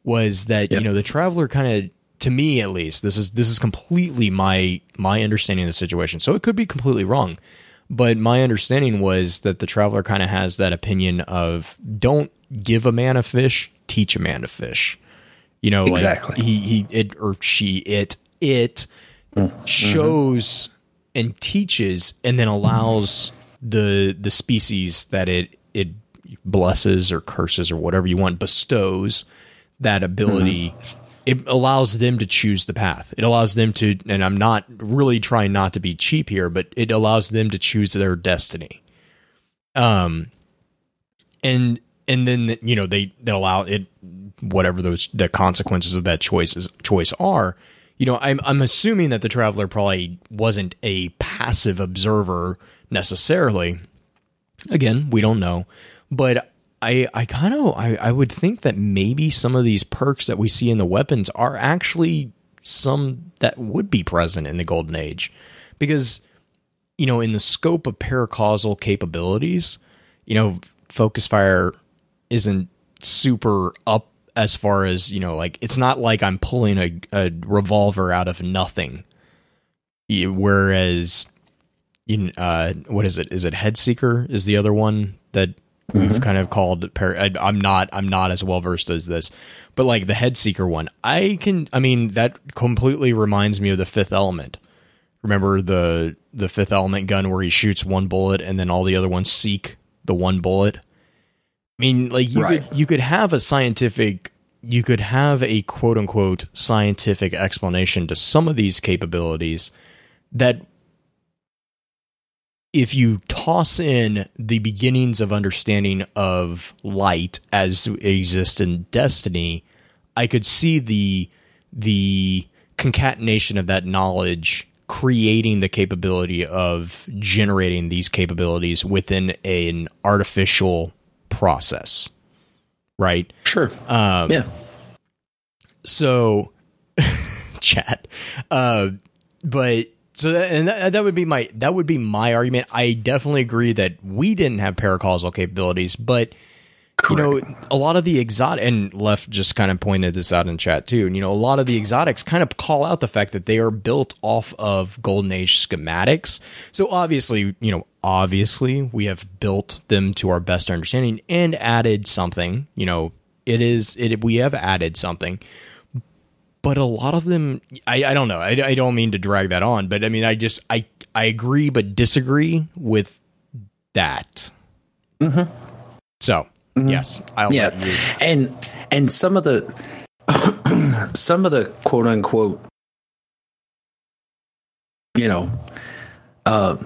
was that Yep. you know, the traveler kind of to me at least, this is this is completely my my understanding of the situation. So it could be completely wrong. But my understanding was that the traveler kind of has that opinion of don't give a man a fish, teach a man to fish. You know, Exactly. like he he it or she it it mm-hmm. shows and teaches and then allows the the species that it it blesses or curses or whatever you want bestows that mm-hmm. ability it allows them to choose the path. It allows them to and i'm not really trying not to be cheap here but it allows them to choose their destiny. Um and and then you know they they allow it whatever those the consequences of that choices choice are. You know i'm i'm assuming that the traveler probably wasn't a passive observer necessarily. Again we don't know. But i i kind of I, I would think that maybe some of these perks that we see in the weapons are actually some that would be present in the golden age. Because you know in the scope of paracausal capabilities you know focus fire isn't super up as far as you know like it's not like i'm pulling a, a revolver out of nothing. Whereas in uh what is it? Is it head seeker is the other one that we've mm-hmm. kind of called par- I, i'm not i'm not as well versed as this but like the head seeker one i can i mean that completely reminds me of the fifth element. Remember the the fifth element gun where he shoots one bullet and then all the other ones seek the one bullet? I mean, like you Right. could you could have a scientific you could have a quote unquote scientific explanation to some of these capabilities that if you toss in the beginnings of understanding of light as it exists in destiny i could see the the concatenation of that knowledge creating the capability of generating these capabilities within an artificial process right Sure. um yeah. so chat uh but so that and that, that would be my that would be my argument. I definitely agree that we didn't have paracausal capabilities but you know a lot of the exotic and left just kind of pointed this out in chat too and you know a lot of the exotics kind of call out the fact that they are built off of golden age schematics. So obviously you know obviously we have built them to our best understanding and added something you know it is it we have added something but a lot of them i, I don't know. I, I don't mean to drag that on but i mean i just i i agree but disagree with that. So yes i'll yeah. and and some of the some of the quote unquote you know uh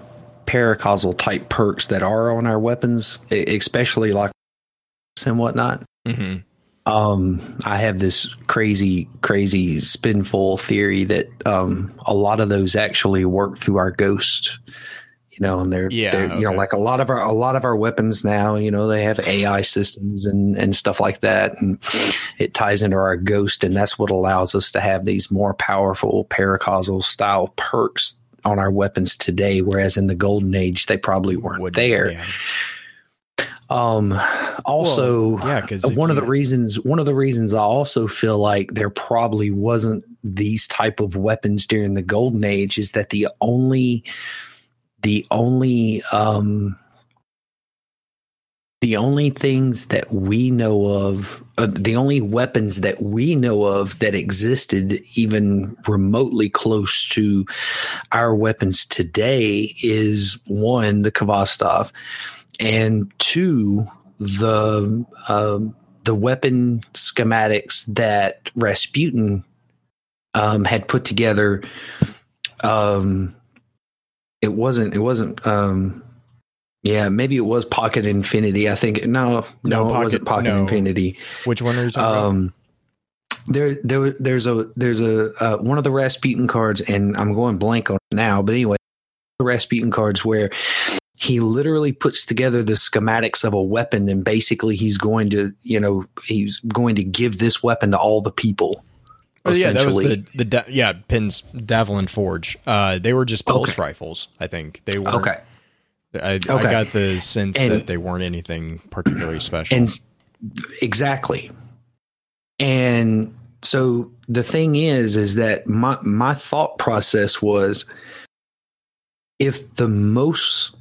paracausal type perks that are on our weapons especially like and whatnot Mhm. Um i have this crazy crazy spinful theory that um a lot of those actually work through our ghost you know and they're, Yeah, they're you know like a lot of our a lot of our weapons now you know they have ai systems and and stuff like that and it ties into our ghost and that's what allows us to have these more powerful paracausal style perks on our weapons today whereas in the golden age they probably weren't Would- there yeah. Um also Well, yeah, 'cause if one of the reasons one of the reasons I also feel like there probably wasn't these type of weapons during the golden age is that the only the only um the only things that we know of uh, the only weapons that we know of that existed even remotely close to our weapons today is one the Khvostov and two the um, the weapon schematics that Rasputin um, had put together. Um, it wasn't. It wasn't. Um, yeah, maybe it was Pocket Infinity. I think no, no, No, it Pocket- wasn't Pocket no. Infinity. Which one are you talking about? Um, there, there, there's a, there's a uh, one of the Rasputin cards, and I'm going blank on it now. But anyway, the Rasputin cards where he literally puts together the schematics of a weapon, and basically he's going to, you know, he's going to give this weapon to all the people. Oh, yeah, that was the the da- yeah pins Davelin Forge. Uh, they were just pulse Okay. rifles. I think they were. okay. I, I got the sense And- that they weren't anything particularly special. And exactly. And so the thing is, is that my my thought process was, if the most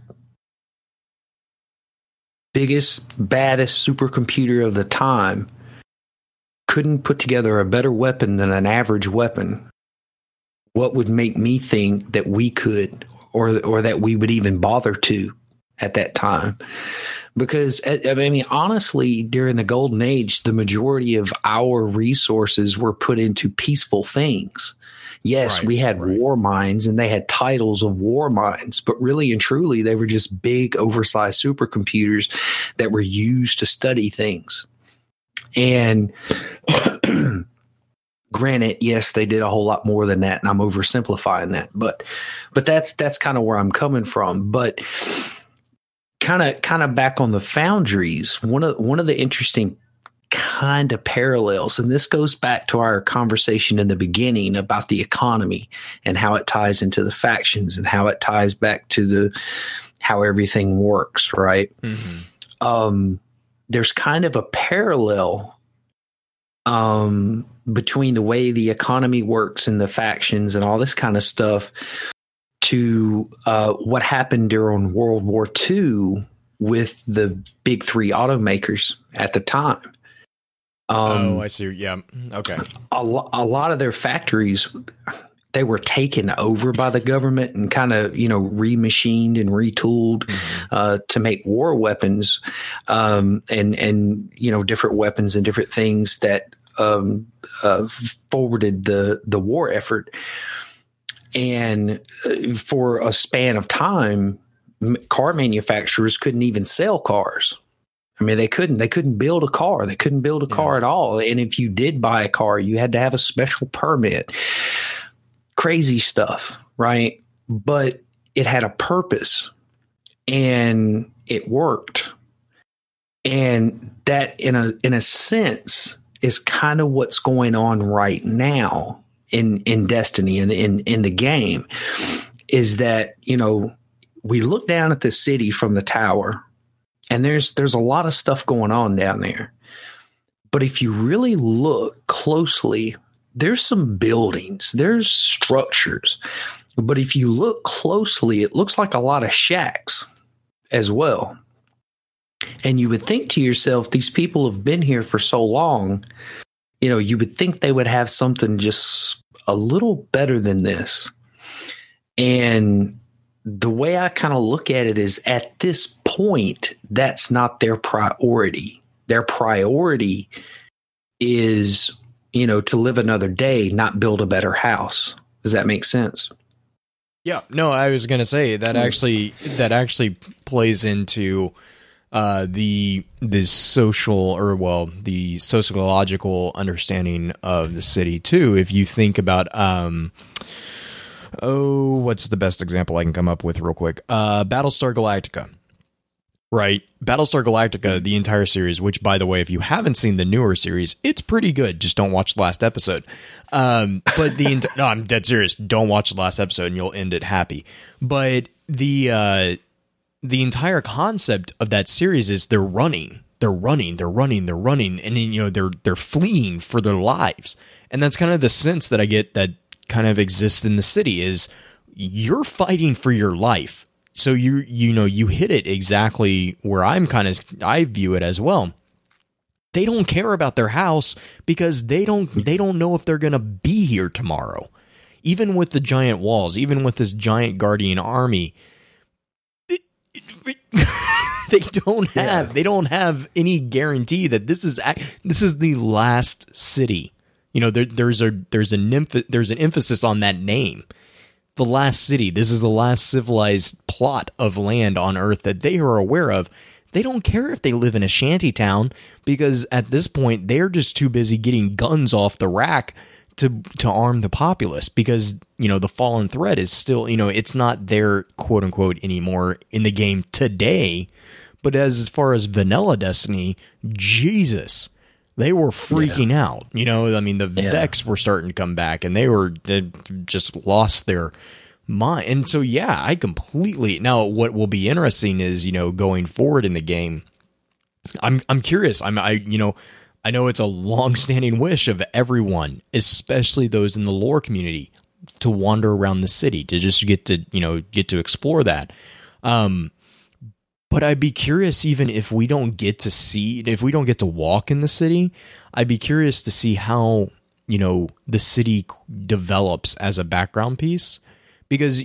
biggest, baddest supercomputer of the time couldn't put together a better weapon than an average weapon, what would make me think that we could, or or that we would even bother to at that time? because I mean honestly during the golden age the majority of our resources were put into peaceful things yes Right, we had right. warminds and they had titles of warminds but really and truly they were just big oversized supercomputers that were used to study things and granted yes they did a whole lot more than that and i'm oversimplifying that but but that's that's kind of where i'm coming from but kind of kind of back on the foundries one of one of the interesting kind of parallels and this goes back to our conversation in the beginning about the economy and how it ties into the factions and how it ties back to the how everything works right Mhm. um, there's kind of a parallel um, between the way the economy works and the factions and all this kind of stuff to uh, what happened during World War II with the big three automakers at the time. Um, oh, I see. Yeah. Okay. a, lo- a lot of their factories they were taken over by the government and kind of you know remachined and retooled Mhm. uh, to make war weapons um, and and you know different weapons and different things that um, uh, forwarded the the war effort and uh, for a span of time car manufacturers couldn't even sell cars I mean, they couldn't. They couldn't build a car. They couldn't build a Yeah. car at all. And if you did buy a car, you had to have a special permit. Crazy stuff, right? But it had a purpose, and it worked. And that, in a in a sense, is kind of what's going on right now in in Destiny and in in the game. Is that you know we look down at the city from the tower and there's there's a lot of stuff going on down there. But if you really look closely there's some buildings there's structures. But if you look closely it looks like a lot of shacks as well. And you would think to yourself these people have been here for so long you know you would think they would have something just a little better than this. And the way I kind of look at it is at this point, that's not their priority. Their priority is, you know, to live another day, not build a better house. Does that make sense? Yeah, no, I was gonna say that Hmm. actually that actually plays into uh, the the social or well the sociological understanding of the city too. If you think about um, oh, what's the best example I can come up with real quick? Uh, Battlestar Galactica. Right, Battlestar Galactica, the entire series. Which, by the way, if you haven't seen the newer series, it's pretty good. Just don't watch the last episode. Um, but the ent- no, I'm dead serious. Don't watch the last episode, and you'll end it happy. But the uh, the entire concept of that series is they're running, they're running, they're running, they're running, and then, you know they're they're fleeing for their lives, and that's kind of the sense that I get that kind of exists in the city is you're fighting for your life. So you you know you hit it exactly where I'm kind of I view it as well. They don't care about their house because they don't they don't know if they're going to be here tomorrow. Even with the giant walls even with this giant guardian army it- it- they don't have they don't have any guarantee that this is this is the last city You know, there, there's a there's an emph- there's an emphasis on that name. The last city. This is the last civilized plot of land on Earth that they are aware of. They don't care if they live in a shanty town because at this point they're just too busy getting guns off the rack to to arm the populace because you know the fallen threat is still you know it's not there quote unquote anymore in the game today but as far as vanilla destiny jesus they were freaking yeah. out you know i mean the yeah. vex were starting to come back and they were they just lost their mind and so yeah i completely now what will be interesting is you know going forward in the game i'm i'm curious i'm i you know I know it's a long-standing wish of everyone, especially those in the lore community, to wander around the city to just get to you know get to explore that. Um, but I'd be curious, even if we don't get to see, if we don't get to walk in the city, I'd be curious to see how you know the city develops as a background piece, because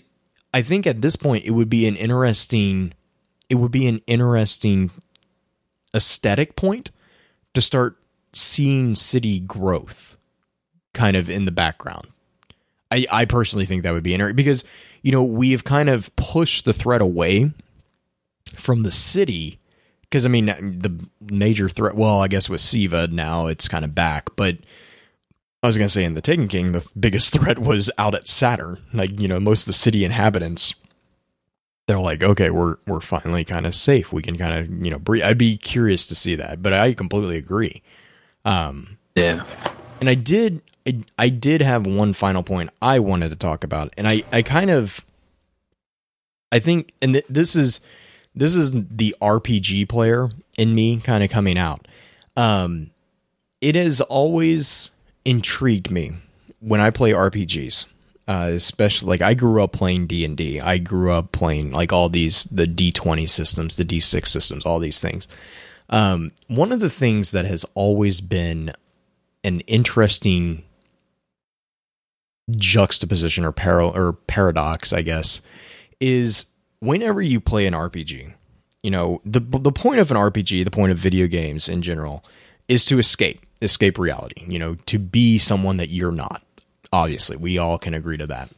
I think at this point it would be an interesting, it would be an interesting aesthetic point to start seeing city growth kind of in the background. I, I personally think that would be interesting because, you know, we have kind of pushed the threat away from the city. Because, I mean, the major threat, well, I guess with Siva now it's kind of back. But I was going to say in the Taken King, the biggest threat was out at Saturn. Like, you know, most of the city inhabitants they're like, okay, we're we're finally kind of safe. We can kind of you know breathe. I'd be curious to see that, but I completely agree. Um, yeah. And I did, I, I did have one final point I wanted to talk about, and I, I kind of, I think, and th- this is, this is the RPG player in me kind of coming out. Um, it has always intrigued me when I play RPGs. Uh, especially like I grew up playing D and D. I grew up playing like all these the D twenty systems, the D six systems, all these things. Um, one of the things that has always been an interesting juxtaposition or par- or paradox, I guess, is whenever you play an RPG, you know, the the point of an RPG, the point of video games in general, is to escape, escape reality, you know, to be someone that you're not. Obviously, we all can agree to that.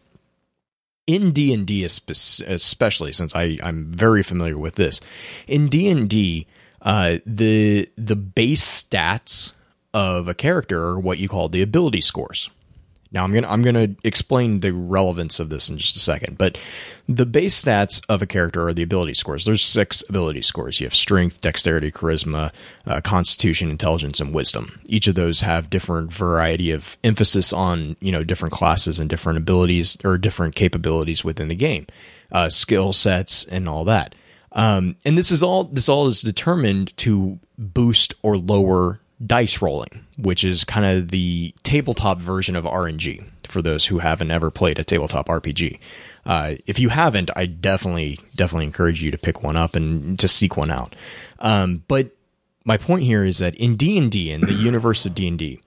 In D and D, especially since I I'm very familiar with this, in D and D, uh, the the base stats of a character are what you call the ability scores. Now I'm gonna I'm gonna explain the relevance of this in just a second, but the base stats of a character are the ability scores. There's six ability scores. You have strength, dexterity, charisma, uh, constitution, intelligence, and wisdom. Each of those have different variety of emphasis on you know different classes and different abilities or different capabilities within the game, uh, skill sets, and all that. Um, and this is all this all is determined to boost or lower dice rolling, which is kind of the tabletop version of RNG for those who haven't ever played a tabletop RPG. Uh, if you haven't, I definitely definitely encourage you to pick one up and to seek one out. Um, but my point here is that in D and D, in the universe of D and D,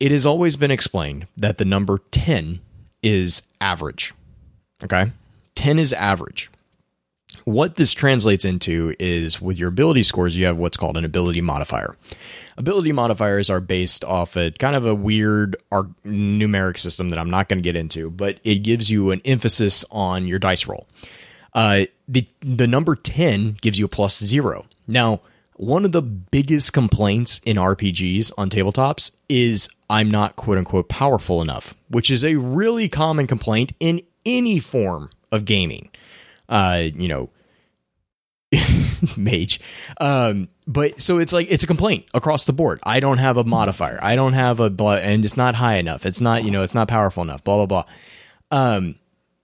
it has always been explained that the number ten is average. Okay, ten is average what this translates into is with your ability scores, you have what's called an ability modifier. Ability modifiers are based off a kind of a weird numeric system that I'm not going to get into, but it gives you an emphasis on your dice roll. Uh, the the number ten gives you a plus zero. Now, one of the biggest complaints in RPGs on tabletops is I'm not quote unquote powerful enough, which is a really common complaint in any form of gaming uh, you know, mage. Um, but so it's like it's a complaint across the board. I don't have a modifier. I don't have a blah, and it's not high enough. It's not you know it's not powerful enough. Blah blah blah. Um,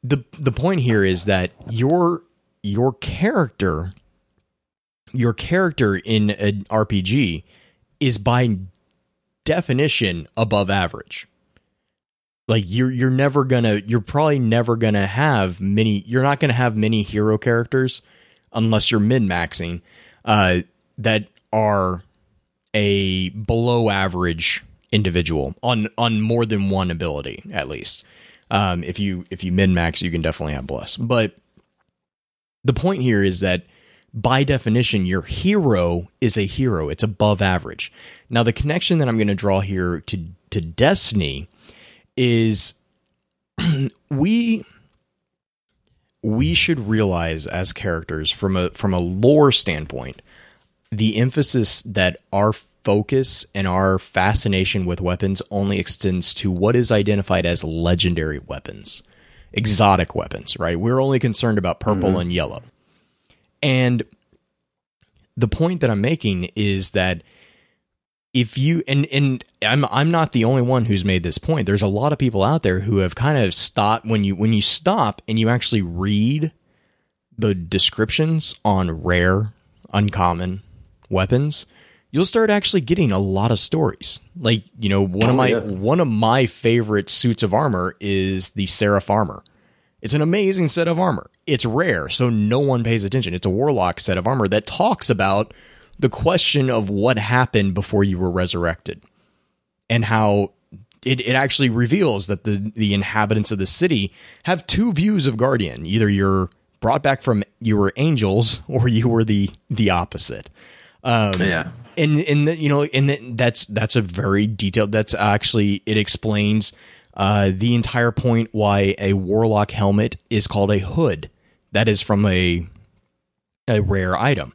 the the point here is that your your character, your character in an RPG, is by definition above average like you're you're never gonna you're probably never gonna have many you're not gonna have many hero characters unless you're min maxing uh, that are a below average individual on on more than one ability at least. Um, if you if you min max, you can definitely have bless. But the point here is that by definition, your hero is a hero. It's above average. Now, the connection that I'm going to draw here to to Destiny is we we should realize as characters from a from a lore standpoint the emphasis that our focus and our fascination with weapons only extends to what is identified as legendary weapons exotic weapons right we're only concerned about purple mm-hmm. and yellow and the point that i'm making is that if you and and I'm I'm not the only one who's made this point. There's a lot of people out there who have kind of stopped when you when you stop and you actually read the descriptions on rare, uncommon weapons, you'll start actually getting a lot of stories. Like, you know, one oh, of my yeah. one of my favorite suits of armor is the Seraph armor. It's an amazing set of armor. It's rare, so no one pays attention. It's a warlock set of armor that talks about the question of what happened before you were resurrected and how it, it actually reveals that the, the inhabitants of the city have two views of guardian. Either you're brought back from you were angels or you were the the opposite. Um, yeah. and and the, you know and the, that's that's a very detailed that's actually it explains uh, the entire point why a warlock helmet is called a hood that is from a a rare item.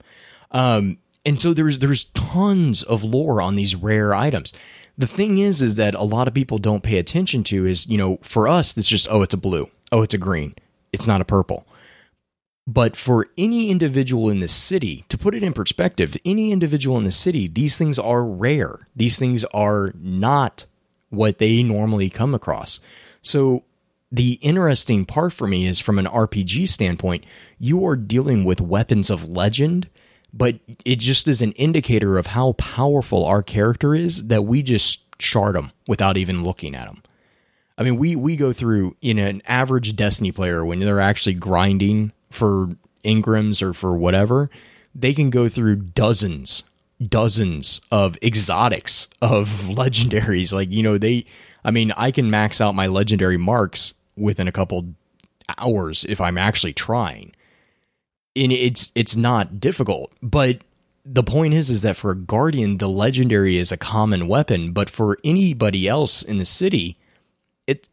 Um, and so there's there's tons of lore on these rare items. The thing is is that a lot of people don't pay attention to is, you know, for us it's just oh it's a blue, oh it's a green. It's not a purple. But for any individual in the city, to put it in perspective, any individual in the city, these things are rare. These things are not what they normally come across. So the interesting part for me is from an RPG standpoint, you are dealing with weapons of legend but it just is an indicator of how powerful our character is that we just chart them without even looking at them. I mean, we we go through you know an average Destiny player when they're actually grinding for engrams or for whatever, they can go through dozens, dozens of exotics of legendaries. Like you know they, I mean, I can max out my legendary marks within a couple hours if I'm actually trying and it's it's not difficult, but the point is is that for a guardian the legendary is a common weapon but for anybody else in the city it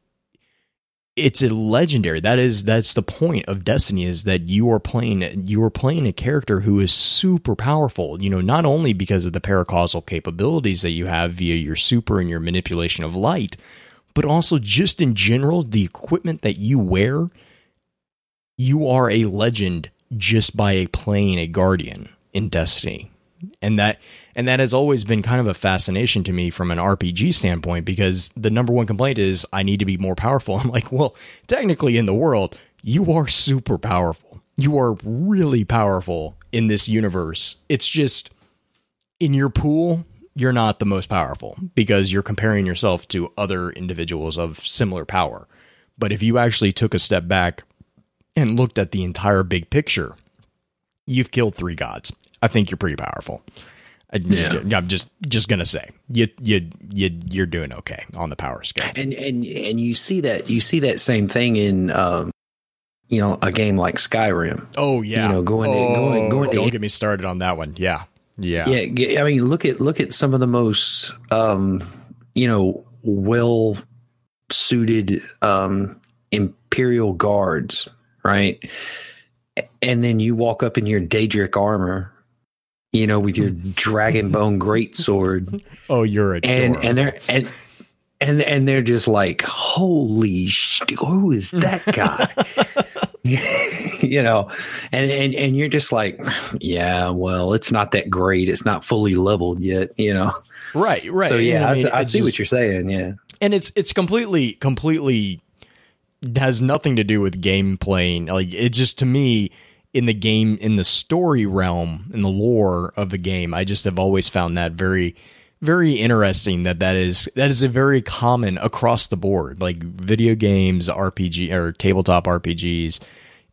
it's a legendary. That is that's the point of destiny is that you are playing you are playing a character who is super powerful you know not only because of the paracausal capabilities that you have via your super and your manipulation of light but also just in general the equipment that you wear you are a legend just by playing a guardian in Destiny. And that and that has always been kind of a fascination to me from an RPG standpoint because the number one complaint is I need to be more powerful. I'm like, well, technically in the world, you are super powerful. You are really powerful in this universe. It's just in your pool, you're not the most powerful because you're comparing yourself to other individuals of similar power. But if you actually took a step back and looked at the entire big picture, you've killed three gods. I think you're pretty powerful. I, yeah. I'm just just gonna say you you you you're doing okay on the power scale. And and and you see that you see that same thing in um, you know a game like Skyrim. Oh yeah, you know going oh, to, going going. Don't to, get me started on that one. Yeah, yeah, yeah. I mean, look at look at some of the most um, you know well suited um, imperial guards right? And then you walk up in your Daedric armor, you know, with your dragon bone great sword. Oh, you're a and and they're and and and they're just like, holy, sh- who is that guy? you know, and, and and you're just like, yeah, well, it's not that great. It's not fully leveled yet, you know. Right, right. So yeah, I, mean, I, I see just, what you're saying. Yeah, and it's it's completely completely has nothing to do with game playing. Like it just to me in the game in the story realm in the lore of the game, I just have always found that very very interesting that that is that is a very common across the board like video games rpg or tabletop rpgs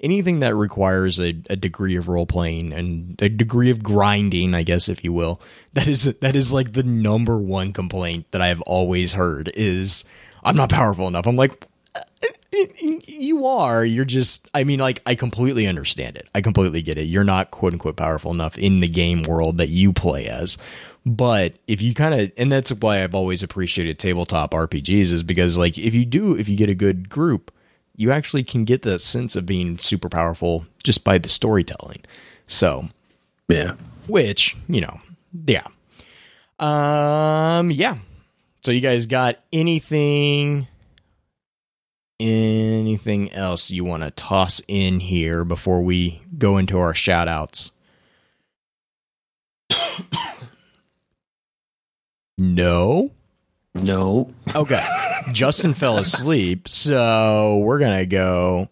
anything that requires a, a degree of role playing and a degree of grinding i guess if you will that is that is like the number one complaint that i have always heard is i'm not powerful enough i'm like you are. You're just. I mean, like I completely understand it. I completely get it. You're not quote unquote powerful enough in the game world that you play as. But if you kind of, and that's why I've always appreciated tabletop RPGs, is because like if you do, if you get a good group, you actually can get that sense of being super powerful just by the storytelling. So, Yeah. which you know, yeah, um, yeah. So you guys got anything? Anything else you want to toss in here before we go into our shout outs? no. No. Okay. Justin fell asleep, so we're gonna go.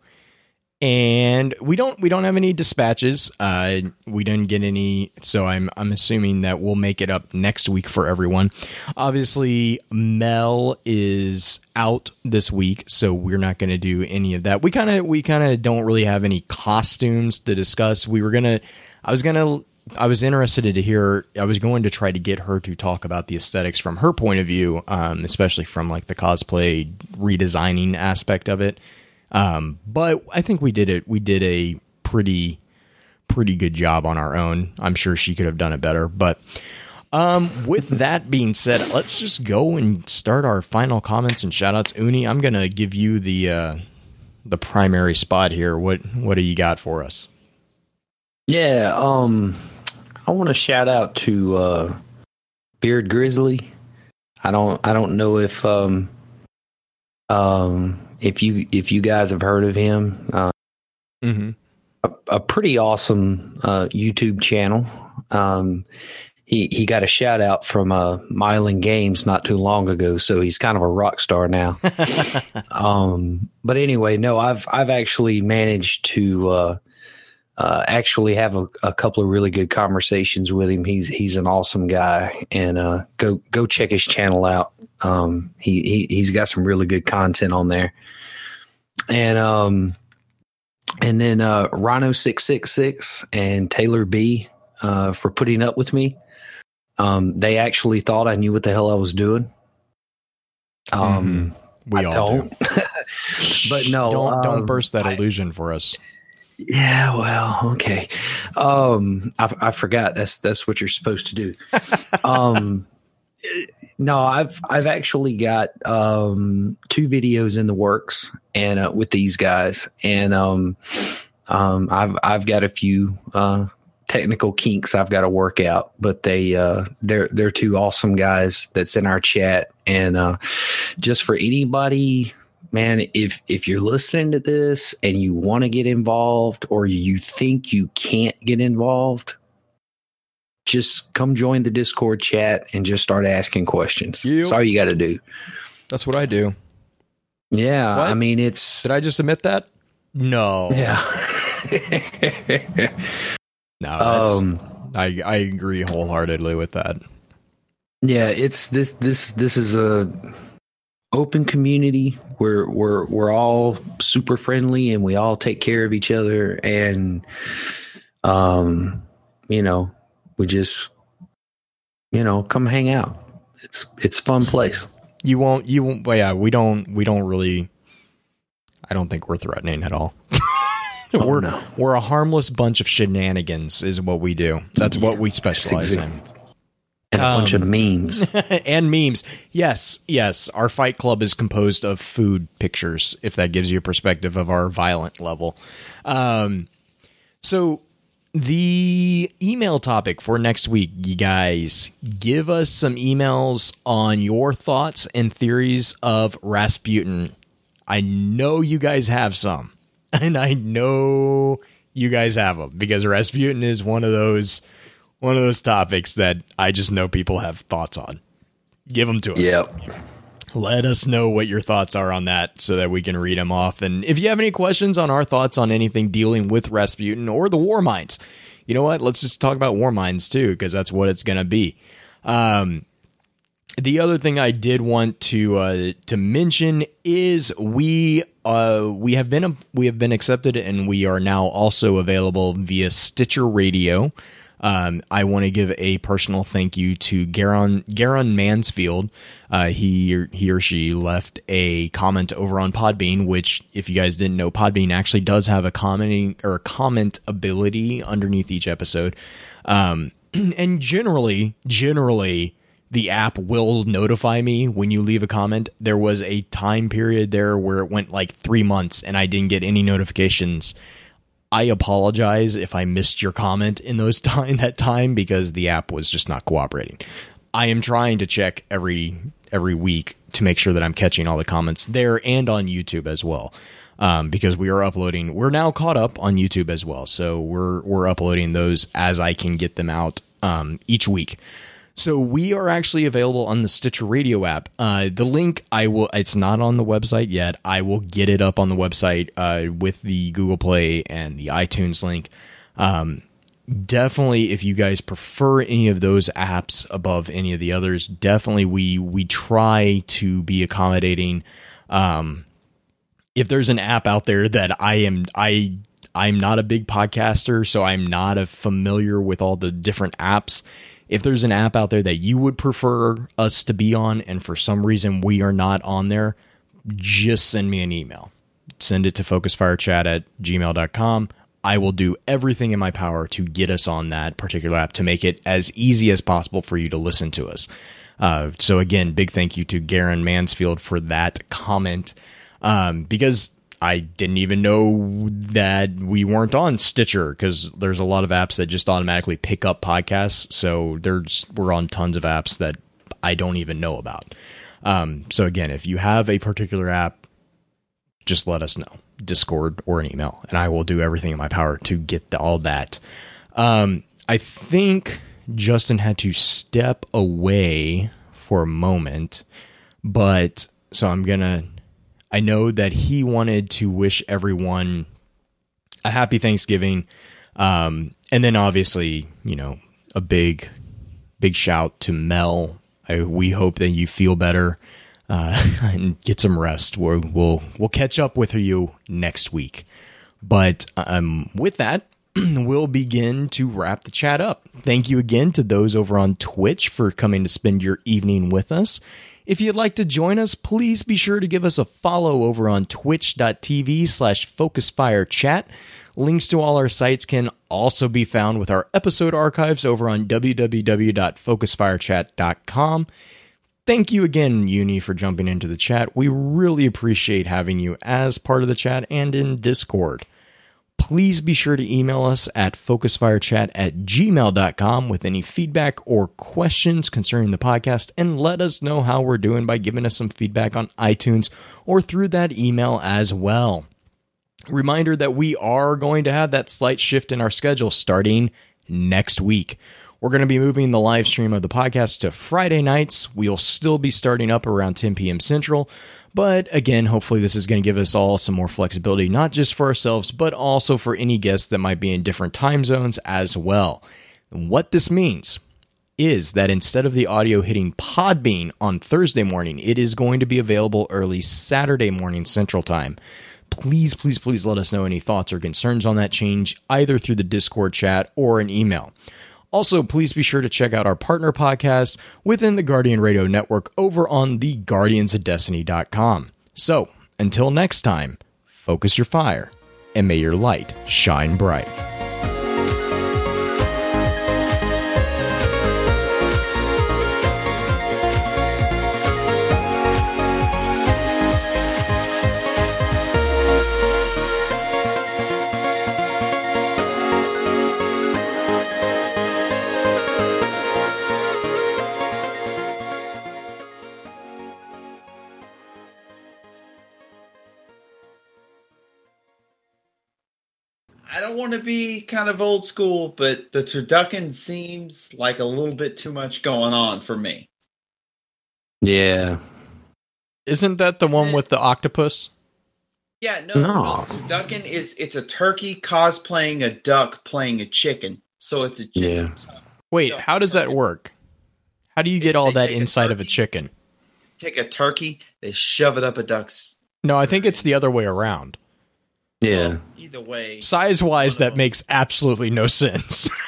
And we don't we don't have any dispatches. Uh, we didn't get any, so I'm I'm assuming that we'll make it up next week for everyone. Obviously, Mel is out this week, so we're not going to do any of that. We kind of we kind of don't really have any costumes to discuss. We were gonna, I was gonna I was interested to hear. I was going to try to get her to talk about the aesthetics from her point of view, um, especially from like the cosplay redesigning aspect of it. Um, but I think we did it. We did a pretty pretty good job on our own. I'm sure she could have done it better. But um, with that being said, let's just go and start our final comments and shout outs. Uni, I'm gonna give you the uh, the primary spot here. What what do you got for us? Yeah, um I want to shout out to uh Beard Grizzly. I don't I don't know if um um if you if you guys have heard of him. Uh, Mm-hmm. a, a pretty awesome uh YouTube channel. Um he he got a shout out from uh Mylan Games not too long ago, so he's kind of a rock star now. um but anyway, no, I've I've actually managed to uh actually have a, a couple of really good conversations with him. He's he's an awesome guy, and uh, go go check his channel out. Um, he, he he's got some really good content on there, and um, and then uh, Rhino six six six and Taylor B uh, for putting up with me. Um, they actually thought I knew what the hell I was doing. Um, We I all don't. do. but no, don't don't um, burst that I- illusion for us. Yeah, well, okay. Um, I, I forgot that's that's what you're supposed to do. um, no, I've I've actually got um two videos in the works and uh, with these guys, and um, um, I've I've got a few uh technical kinks I've got to work out, but they uh they're they're two awesome guys that's in our chat, and uh, just for anybody man if if you're listening to this and you want to get involved or you think you can't get involved just come join the discord chat and just start asking questions Yep. that's all you got to do That's what I do. yeah What? i mean it's Did I just admit that? No. yeah No. That's, um I I agree wholeheartedly with that. yeah it's this this this is a open community we're we're we're all super friendly and we all take care of each other and um you know we just you know come hang out it's it's a fun place You won't. You won't. Well, yeah, we don't. We don't really. I don't think we're threatening at all. Oh, we're no. we're a harmless bunch of shenanigans, is what we do. That's what we specialize exact- in. And a bunch of Um, memes and memes. Yes, yes. Our fight club is composed of food pictures, if that gives you a perspective of our violent level. Um, so the email topic for next week, you guys, give us some emails on your thoughts and theories of Rasputin. I know you guys have some, and I know you guys have them because Rasputin is one of those one of those topics that I just know people have thoughts on. Give them to us. yep Let us know what your thoughts are on that so that we can read them off. And if you have any questions on our thoughts on anything dealing with Rasputin or the Warminds, you know what? Let's just talk about Warminds too, because that's what it's going to be. Um, the other thing I did want to uh, to mention is we uh, we have been we have been accepted and we are now also available via Stitcher Radio. Um, I want to give a personal thank you to Garon Garon Mansfield. Uh, he or, he or she left a comment over on Podbean, which, if you guys didn't know, Podbean actually does have a commenting or a comment ability underneath each episode. Um, and generally, generally, the app will notify me when you leave a comment. There was a time period there where it went like three months and I didn't get any notifications. I apologize if I missed your comment in those time that time because the app was just not cooperating. I am trying to check every every week to make sure that I'm catching all the comments there and on YouTube as well. Um, because we are uploading, we're now caught up on YouTube as well. So we're we're uploading those as I can get them out um, each week. So we are actually available on the Stitcher Radio app. Uh, the link I will it's not on the website yet. I will get it up on the website uh, with the Google Play and the iTunes link. Um, definitely if you guys prefer any of those apps above any of the others, definitely we we try to be accommodating. Um, if there's an app out there that I am I I'm not a big podcaster, so I'm not a familiar with all the different apps if there's an app out there that you would prefer us to be on and for some reason we are not on there, just send me an email. Send it to focusfirechat at gmail.com. I will do everything in my power to get us on that particular app to make it as easy as possible for you to listen to us. Uh, so again, big thank you to Garen Mansfield for that comment um, because I didn't even know that we weren't on Stitcher because there's a lot of apps that just automatically pick up podcasts. So there's we're on tons of apps that I don't even know about. Um, so again, if you have a particular app, just let us know, Discord or an email, and I will do everything in my power to get all that. Um, I think Justin had to step away for a moment, but so I'm gonna I know that he wanted to wish everyone a happy Thanksgiving. Um, and then obviously, you know, a big, big shout to Mel. I, we hope that you feel better uh, and get some rest. We're, we'll we'll catch up with you next week. But um, with that, we'll begin to wrap the chat up. Thank you again to those over on Twitch for coming to spend your evening with us. If you'd like to join us, please be sure to give us a follow over on twitch.tv slash focusfirechat. Links to all our sites can also be found with our episode archives over on www.focusfirechat.com. Thank you again, Uni, for jumping into the chat. We really appreciate having you as part of the chat and in Discord please be sure to email us at focusfirechat at gmail.com with any feedback or questions concerning the podcast and let us know how we're doing by giving us some feedback on iTunes or through that email as well. Reminder that we are going to have that slight shift in our schedule starting next week. We're going to be moving the live stream of the podcast to Friday nights. We'll still be starting up around 10 p.m. Central, but again, hopefully, this is going to give us all some more flexibility, not just for ourselves, but also for any guests that might be in different time zones as well. What this means is that instead of the audio hitting Podbean on Thursday morning, it is going to be available early Saturday morning Central Time. Please, please, please let us know any thoughts or concerns on that change, either through the Discord chat or an email. Also, please be sure to check out our partner podcast within the Guardian Radio Network over on the guardiansofdestiny.com. So, until next time, focus your fire and may your light shine bright. Want to be kind of old school, but the turducken seems like a little bit too much going on for me. Yeah. Isn't that the Is one it- with the octopus? Yeah, no, No. no. Turducken is it's a turkey cosplaying a duck playing a chicken. So it's a chicken. Wait, No, how does that work? How do you If get all that take a inside of a chicken? Take a turkey, they shove it up a duck's. No, I think it's the other way around. Yeah. Either way, Size wise, that makes absolutely no sense.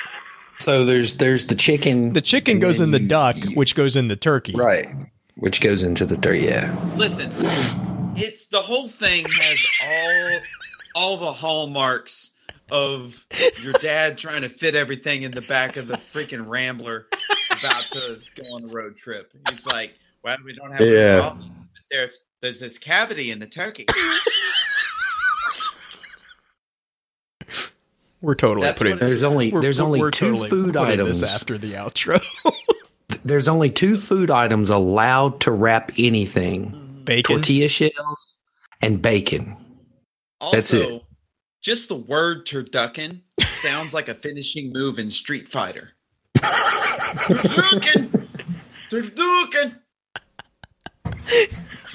So there's there's the chicken. The chicken goes in the you- duck, you- which goes in the turkey. right, which goes into the turkey. Yeah, Listen, it's the whole thing has all all the hallmarks of your dad trying to fit everything in the back of the freaking Rambler about to go on a road trip. He's like, "Well, we don't have Yeah. a problem. There's there's this cavity in the turkey." We're totally That's putting what this. there's only we're- there's we're- only we're two totally food items. This after the outro. There's only two food items allowed to wrap anything: Bacon. tortilla shells and bacon. Also, That's it. just the word turducken sounds like a finishing move in Street Fighter. turducken, turducken.